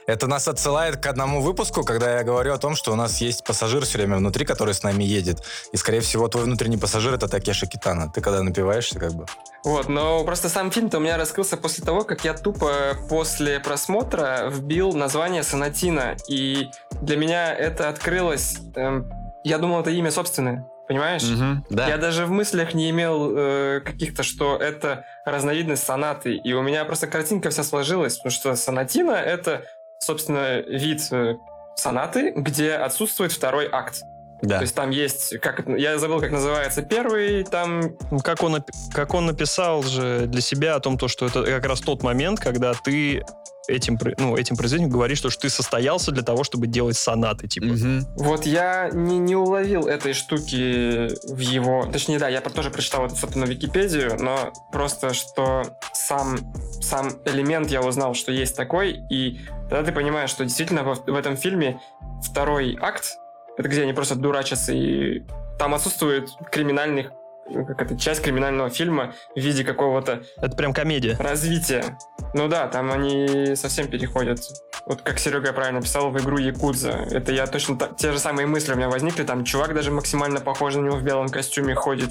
Это нас отсылает к одному выпуску, когда я говорю о том, что у нас есть пассажир все время внутри, который с нами едет. И, скорее всего, твой внутренний пассажир — это Такеши Китана. Ты когда напиваешься, как бы... Вот, но просто сам фильм-то у меня раскрылся после того, как я тупо после просмотра вбил название Сонатина. И для меня это открылось... эм, я думал, это имя собственное. Понимаешь? Мгм, Да. Я даже в мыслях не имел э, каких-то, что это разновидность сонаты. И у меня просто картинка вся сложилась, потому что сонатина — это, собственно, вид э, сонаты, где отсутствует второй акт. Да. То есть там есть, как я забыл, как называется первый, там Ну, Как он, как он написал же для себя о том, то, что это как раз тот момент, когда ты этим, ну, этим произведением говоришь, что, что ты состоялся для того, чтобы делать сонаты, типа. Мгм. Вот я не, не уловил этой штуки в его... Точнее, да, я тоже прочитал это, собственно, Википедию, но просто, что сам, сам элемент я узнал, что есть такой, и тогда ты понимаешь, что действительно во- в этом фильме второй акт, это где они просто дурачатся, и там отсутствует криминальных ну, как это, часть криминального фильма в виде какого-то Это прям комедия. развития. Ну да, там они совсем переходят. Вот как Серега правильно писал, в игру Якудза. Это я точно так, те же самые мысли у меня возникли. Там чувак даже максимально похож на него в белом костюме ходит.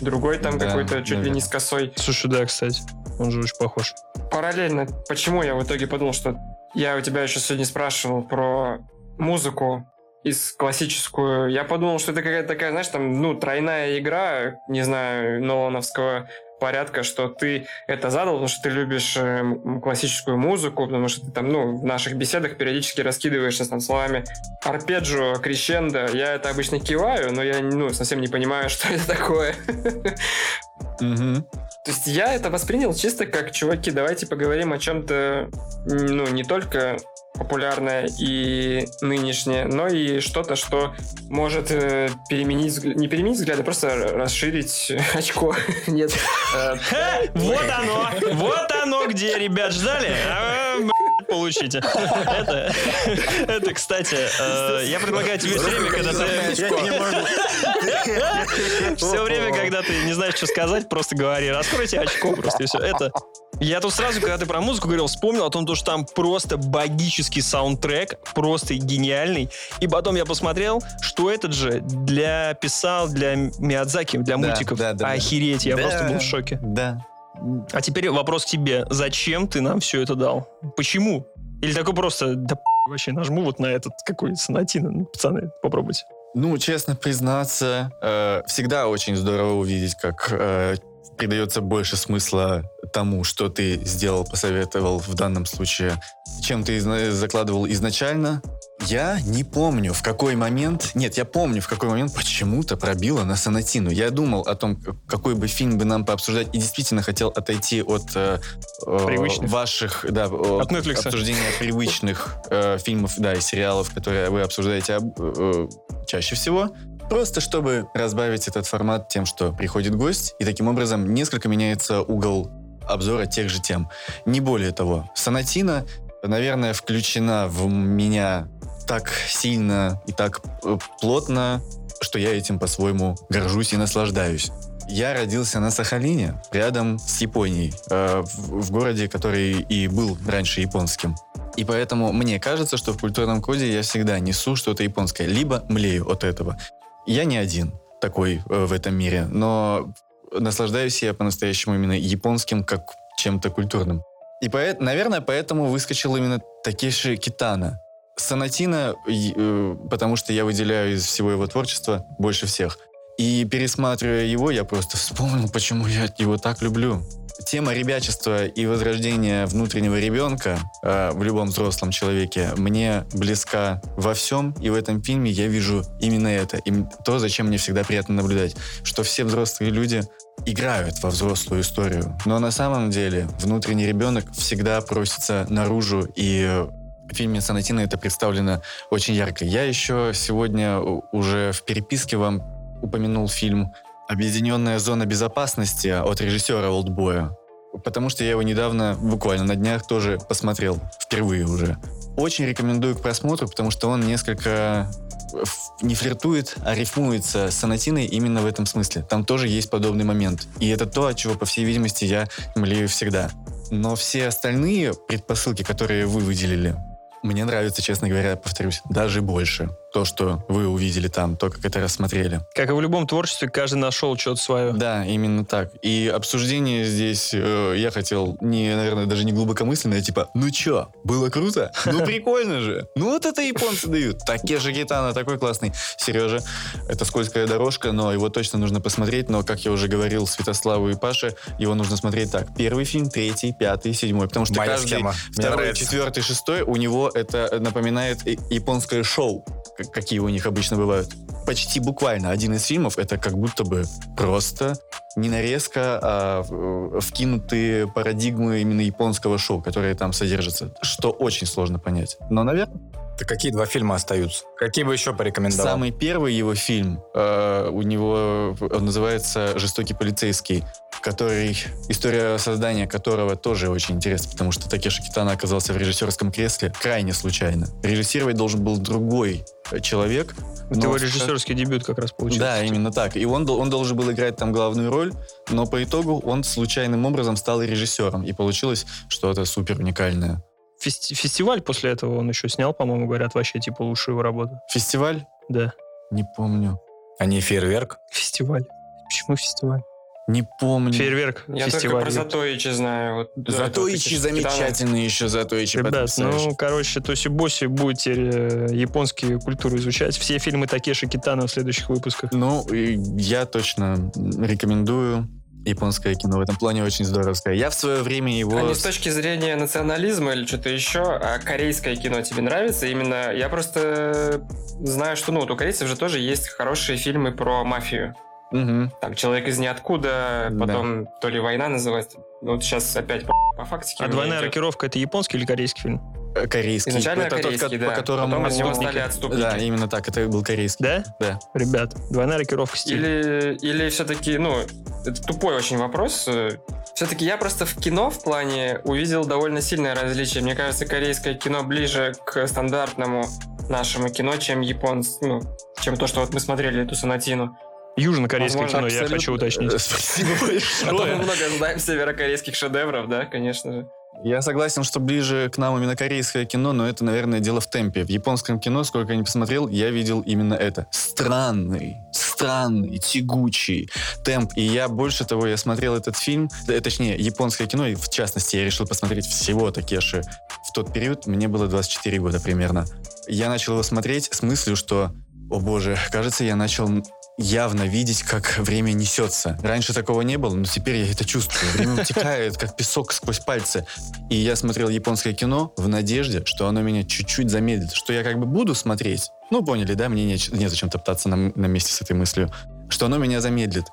Другой там Да, какой-то чуть ли наверное. не с косой. Слушай, да, кстати. Он же очень похож. Параллельно, почему я в итоге подумал, что я у тебя еще сегодня спрашивал про музыку из классическую. Я подумал, что это какая-то такая, знаешь, там, ну, тройная игра, не знаю, Нолановского порядка, что ты это задал, потому что ты любишь э, классическую музыку, потому что ты там, ну, в наших беседах периодически раскидываешься там словами арпеджио, крещендо. Я это обычно киваю, но я, ну, совсем не понимаю, что это такое. То есть я это воспринял чисто как, чуваки, давайте поговорим о чем-то, ну, не только популярное и нынешнее, но и что-то, что может э, переменить, не переменить взгляды, а просто расширить очко. Нет. Вот оно! Вот оно где, ребят, ждали? Получите. Это, это, кстати, э, я предлагаю тебе все время, когда ты... Все время, когда ты не знаешь, что сказать, просто говори. Раскройте очко просто и все. Это... Я тут сразу, когда ты про музыку говорил, вспомнил о том, что там просто богический саундтрек, просто гениальный. И потом я посмотрел, что этот же для писал для Миядзаки, для мультиков. Да, да, Охереть, я просто был в шоке. Да, а теперь вопрос к тебе. Зачем ты нам все это дал? Почему? Или такой просто, да вообще нажму вот на этот какой сонатин, ну, пацаны, попробуйте. Ну, честно признаться, э, всегда очень здорово увидеть, как э, придается больше смысла тому, что ты сделал, посоветовал в данном случае, чем ты закладывал изначально. Я не помню, в какой момент... Нет, я помню, в какой момент почему-то пробило на Сонатину. Я думал о том, какой бы фильм бы нам пообсуждать, и действительно хотел отойти от э, привычных. ваших... Да, от Netflix. обсуждения привычных э, фильмов, да, и сериалов, которые вы обсуждаете э, чаще всего. Просто чтобы разбавить этот формат тем, что приходит гость, и таким образом несколько меняется угол обзора тех же тем. Не более того, Сонатина, наверное, включена в меня так сильно и так э, плотно, что я этим по-своему горжусь и наслаждаюсь. Я родился на Сахалине, рядом с Японией, э, в, городе, который и был раньше японским. И поэтому мне кажется, что в культурном коде я всегда несу что-то японское, либо млею от этого. Я не один такой э, в этом мире, но наслаждаюсь я по-настоящему именно японским как чем-то культурным. И, поэт, наверное, поэтому выскочил именно Такеши Китана. Сонатина, э, потому что я выделяю из всего его творчества больше всех. И пересматривая его, я просто вспомнил, почему я его так люблю. Тема ребячества и возрождения внутреннего ребенка э, в любом взрослом человеке мне близка во всем, и в этом фильме я вижу именно это, и то, зачем мне всегда приятно наблюдать, что все взрослые люди играют во взрослую историю, но на самом деле внутренний ребенок всегда просится наружу, и в фильме Санатина это представлено очень ярко. Я еще сегодня уже в переписке вам упомянул фильм Объединенная зона безопасности от режиссера Олдбоя. Потому что я его недавно, буквально на днях, тоже посмотрел. Впервые уже. Очень рекомендую к просмотру, потому что он несколько не флиртует, а рифмуется с Анатиной именно в этом смысле. Там тоже есть подобный момент. И это то, от чего, по всей видимости, я млею всегда. Но все остальные предпосылки, которые вы выделили, мне нравится, честно говоря, повторюсь, даже больше то, что вы увидели там, то, как это рассмотрели. Как и в любом творчестве, каждый нашел что-то свое. Да, именно так. И обсуждение здесь э, я хотел не, наверное, даже не глубокомысленное, типа, ну чё, было круто? Ну прикольно же. Ну вот это японцы дают. Такие Гитана такой классный. Сережа, это скользкая дорожка, но его точно нужно посмотреть. Но, как я уже говорил Святославу и Паше, его нужно смотреть так. Первый фильм, третий, пятый, седьмой. Потому что Моя каждый схема. второй, четвертый, шестой у него это напоминает японское шоу какие у них обычно бывают. Почти буквально один из фильмов это как будто бы просто не нарезка, а вкинутые парадигмы именно японского шоу, которые там содержатся, что очень сложно понять. Но, наверное... Да какие два фильма остаются? Какие бы еще порекомендовал? Самый первый его фильм, э, у него он называется «Жестокий полицейский», который, история создания которого тоже очень интересна, потому что Такеши Китана оказался в режиссерском кресле крайне случайно. Режиссировать должен был другой человек. Это его режиссерский дебют как раз получился. Да, именно так. И он, он должен был играть там главную роль, но по итогу он случайным образом стал режиссером. И получилось что-то супер уникальное. Фести- фестиваль после этого он еще снял, по-моему, говорят, вообще типа лучшую его работу. Фестиваль? Да. Не помню. А не фейерверк? Фестиваль. Почему фестиваль? Не помню. Фейерверк, Я только фестиваль. про Затоичи знаю. Вот, да, Затоичи замечательные еще, Затоичи Ребят, ну, короче, Тоси Боси будет теперь э, японские культуры изучать. Все фильмы Такеши Китана в следующих выпусках. Ну, и я точно рекомендую японское кино. В этом плане очень здоровское. Я в свое время его... А не с точки зрения национализма или что-то еще, а корейское кино тебе нравится? Именно я просто знаю, что ну вот у корейцев же тоже есть хорошие фильмы про мафию. Мгм. Там «Человек из ниоткуда», Да. потом то ли «Война» называется. Ну, Вот сейчас опять по, по фактике. А «Двойная идет. рокировка» — это японский или корейский фильм? Корейский. Изначально Это тот, корейский, ко- да. по которому... Потом из него стали отступники. Да, именно так. Это был корейский. Да? Да. Ребят, «Двойная рокировка» стиль. Или, или все-таки, ну, это тупой очень вопрос. Все-таки я просто в кино в плане увидел довольно сильное различие. Мне кажется, корейское кино ближе к стандартному нашему кино, чем японц, ну, чем то, что вот мы смотрели эту сонатину. Южнокорейское Возможно, кино, я Абсолютно. хочу уточнить. Э, Спасибо А то мы большое. много знаем северокорейских шедевров, да, конечно же. Я согласен, что ближе к нам именно корейское кино, но это, наверное, дело в темпе. В японском кино, сколько я не посмотрел, я видел именно это. Странный, странный, тягучий темп. И я, больше того, я смотрел этот фильм, э, точнее, японское кино, и в частности, я решил посмотреть всего Такеши. В тот период мне было 24 года примерно. Я начал его смотреть с мыслью, что, о боже, кажется, я начал явно видеть, как время несется. Раньше такого не было, но теперь я это чувствую. Время утекает, как песок сквозь пальцы. И я смотрел японское кино в надежде, что оно меня чуть-чуть замедлит, что я как бы буду смотреть. Ну, поняли, да? Мне не, незачем топтаться на, на месте с этой мыслью. Что оно меня замедлит.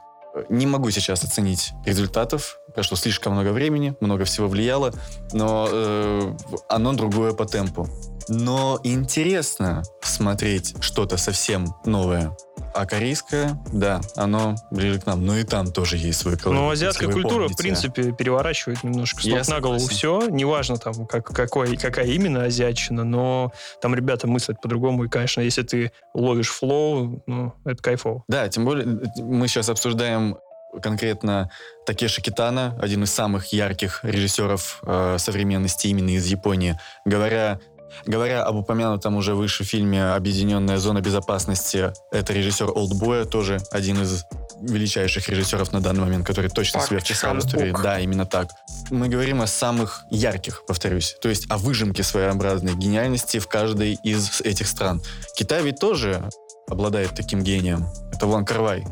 Не могу сейчас оценить результатов. Прошло слишком много времени, много всего влияло, но э, оно другое по темпу. Но интересно смотреть что-то совсем новое. А корейское, да, оно ближе к нам. Но и там тоже есть свой колорит. Но если азиатская культура, в помните. принципе, переворачивает немножко с Я ног на голову все. Неважно, там, как, какой, какая именно азиатчина, но там ребята мыслят по-другому. И, конечно, если ты ловишь флоу, ну, это кайфово. Да, тем более мы сейчас обсуждаем конкретно Такеши Китана, один из самых ярких режиссеров э, современности именно из Японии. Говоря, говоря об упомянутом уже выше фильме «Объединенная зона безопасности», это режиссер «Олдбоя», тоже один из величайших режиссеров на данный момент, который точно Пак себя вписал в. Ук. Да, именно так. Мы говорим о самых ярких, повторюсь, то есть о выжимке своеобразной гениальности в каждой из этих стран. Китай ведь тоже обладает таким гением. Это Ван Карвай.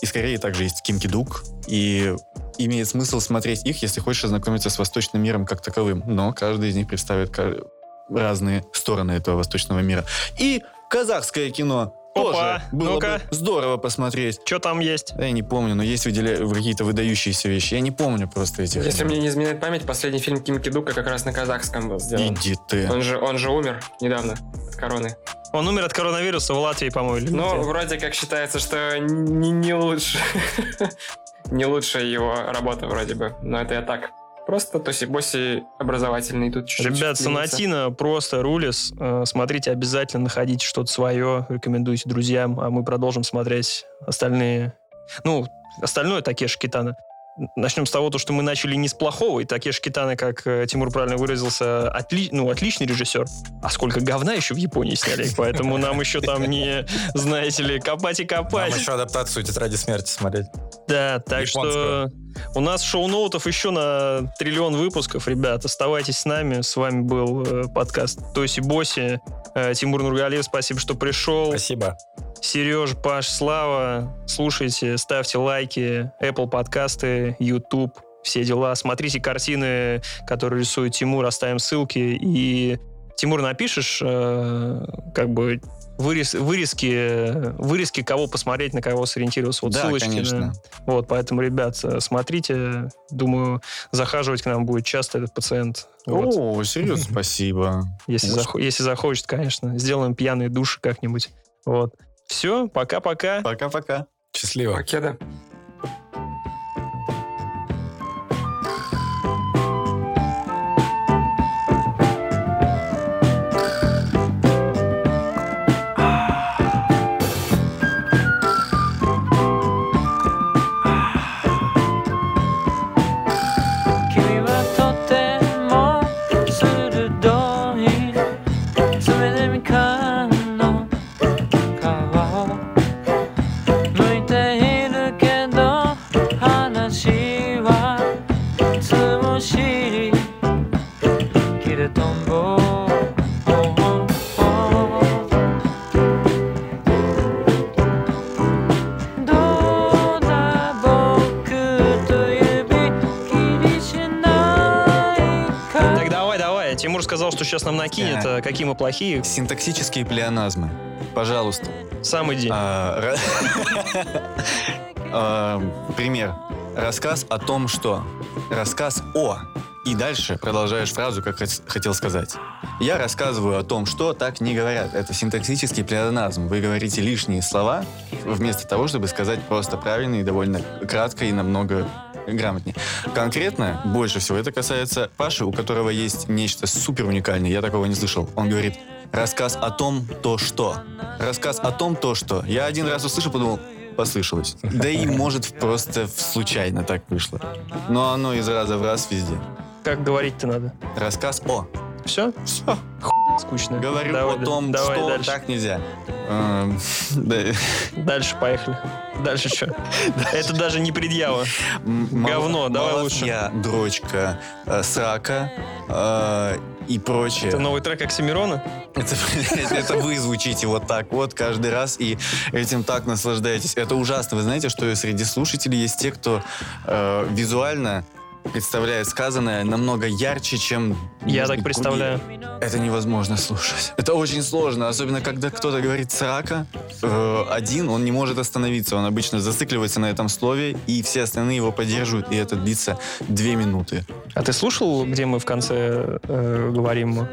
Из Кореи также есть Ким Кидук. И имеет смысл смотреть их, если хочешь ознакомиться с восточным миром как таковым. Но каждый из них представит разные стороны этого восточного мира. И казахское кино Опа, тоже было ну-ка. бы здорово посмотреть. Что там есть? Я не помню, но есть выделя- какие-то выдающиеся вещи. Я не помню просто этих. Если мне не изменяет память, последний фильм Ким Кидука как раз на казахском был сделан. Иди ты. Он же, он же умер недавно от короны. Он умер от коронавируса в Латвии, по-моему. где? вроде как считается, что не, не лучше. не лучшая его работа вроде бы. Но это я так. Просто Тоси-Боси образовательный тут чуть-чуть. Ребят. Сонатина просто рулис. Э, Смотрите, обязательно находите что-то свое, рекомендуйте друзьям, а мы продолжим смотреть остальные. Ну, остальное Такеши Китана. Начнем с того, то, что мы начали не с плохого, и Такеши Китана, как э, Тимур правильно выразился, отли- ну, отличный режиссер. А сколько говна еще в Японии сняли, поэтому нам еще там не, знаете ли, копать и Нам копать. еще адаптацию «Тетради смерти» смотреть. Да, так что у нас шоу-ноутов еще на триллион выпусков, ребят. Оставайтесь с нами. С вами был э, подкаст Тоси Боси. Э, Тимур Нургалиев, спасибо, что пришел. Спасибо. Сереж, Паш, Слава. Слушайте, ставьте лайки. Apple подкасты, YouTube, все дела. Смотрите картины, которые рисует Тимур. Оставим ссылки. И, Тимур, напишешь э, как бы вырез, вырезки, вырезки, кого посмотреть, на кого сориентироваться. Вот да, ссылочки. на- конечно. вот, поэтому, ребят, э, смотрите. Думаю, захаживать к нам будет часто этот пациент. Вот. О, серьезно, спасибо. Если, захо- если захочет, конечно. Сделаем пьяные души как-нибудь. Вот. Все, пока-пока. Пока-пока. Счастливо. Покеда.「сейчас нам накинет, Да. а какие мы плохие. Синтаксические плеоназмы. Пожалуйста. Сам иди. А, А, Пример. Рассказ о том, что. Рассказ о. И дальше продолжаешь фразу, как хот- хотел сказать. Я рассказываю о том, что так не говорят. Это синтаксический плеоназм. Вы говорите лишние слова, вместо того, чтобы сказать просто правильно и довольно кратко и намного грамотнее. Конкретно, больше всего это касается Паши, у которого есть нечто супер уникальное. Я такого не слышал. Он говорит, рассказ о том, то что. Рассказ о том, то что. Я один раз услышал, подумал, послышалось. Да и может просто случайно так вышло. Но оно из раза в раз везде. Как говорить-то надо? Рассказ о. Все? Все. Скучно. Говорю Давай, о том, давай что дальше. так нельзя. Да. Дальше поехали. Дальше что? Это даже не предъява. Говно, давай лучше. Я, дрочка, э, срака э, и прочее. Это новый трек Оксимирона? Это, это вы звучите вот так вот каждый раз и этим так наслаждаетесь. Это ужасно. Вы знаете, что среди слушателей есть те, кто э, визуально представляет сказанное намного ярче, чем... Я так быть, представляю. другие. Это невозможно слушать. Это очень сложно, особенно когда кто-то говорит срака э, один, он не может остановиться. Он обычно зацикливается на этом слове, и все остальные его поддерживают, и это длится две минуты. А ты слушал, где мы в конце э, говорим,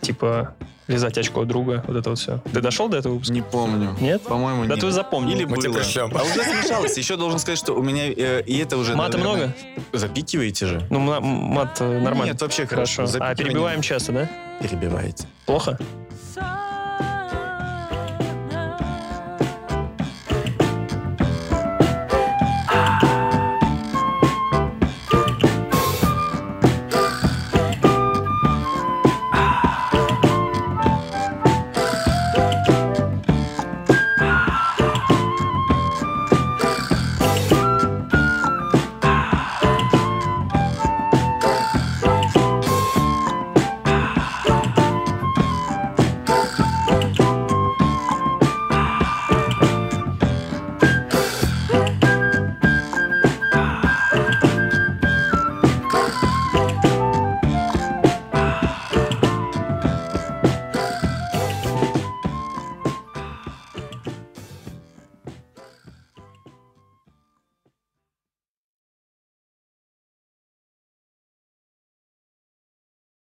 типа, лизать очко друга, вот это вот все? Ты дошел до этого выпуска? Не помню. Нет? По-моему, Да нет. ты запомнил. Или Мы было. пришлем. А уже смешалось. Еще должен сказать, что у меня э, и это уже... Мата наверное, много? Запикиваете же? Ну, ма- мат э, нормально. Нет, вообще хорошо. Хорошо. А перебиваем часто, да? Перебиваете. Плохо?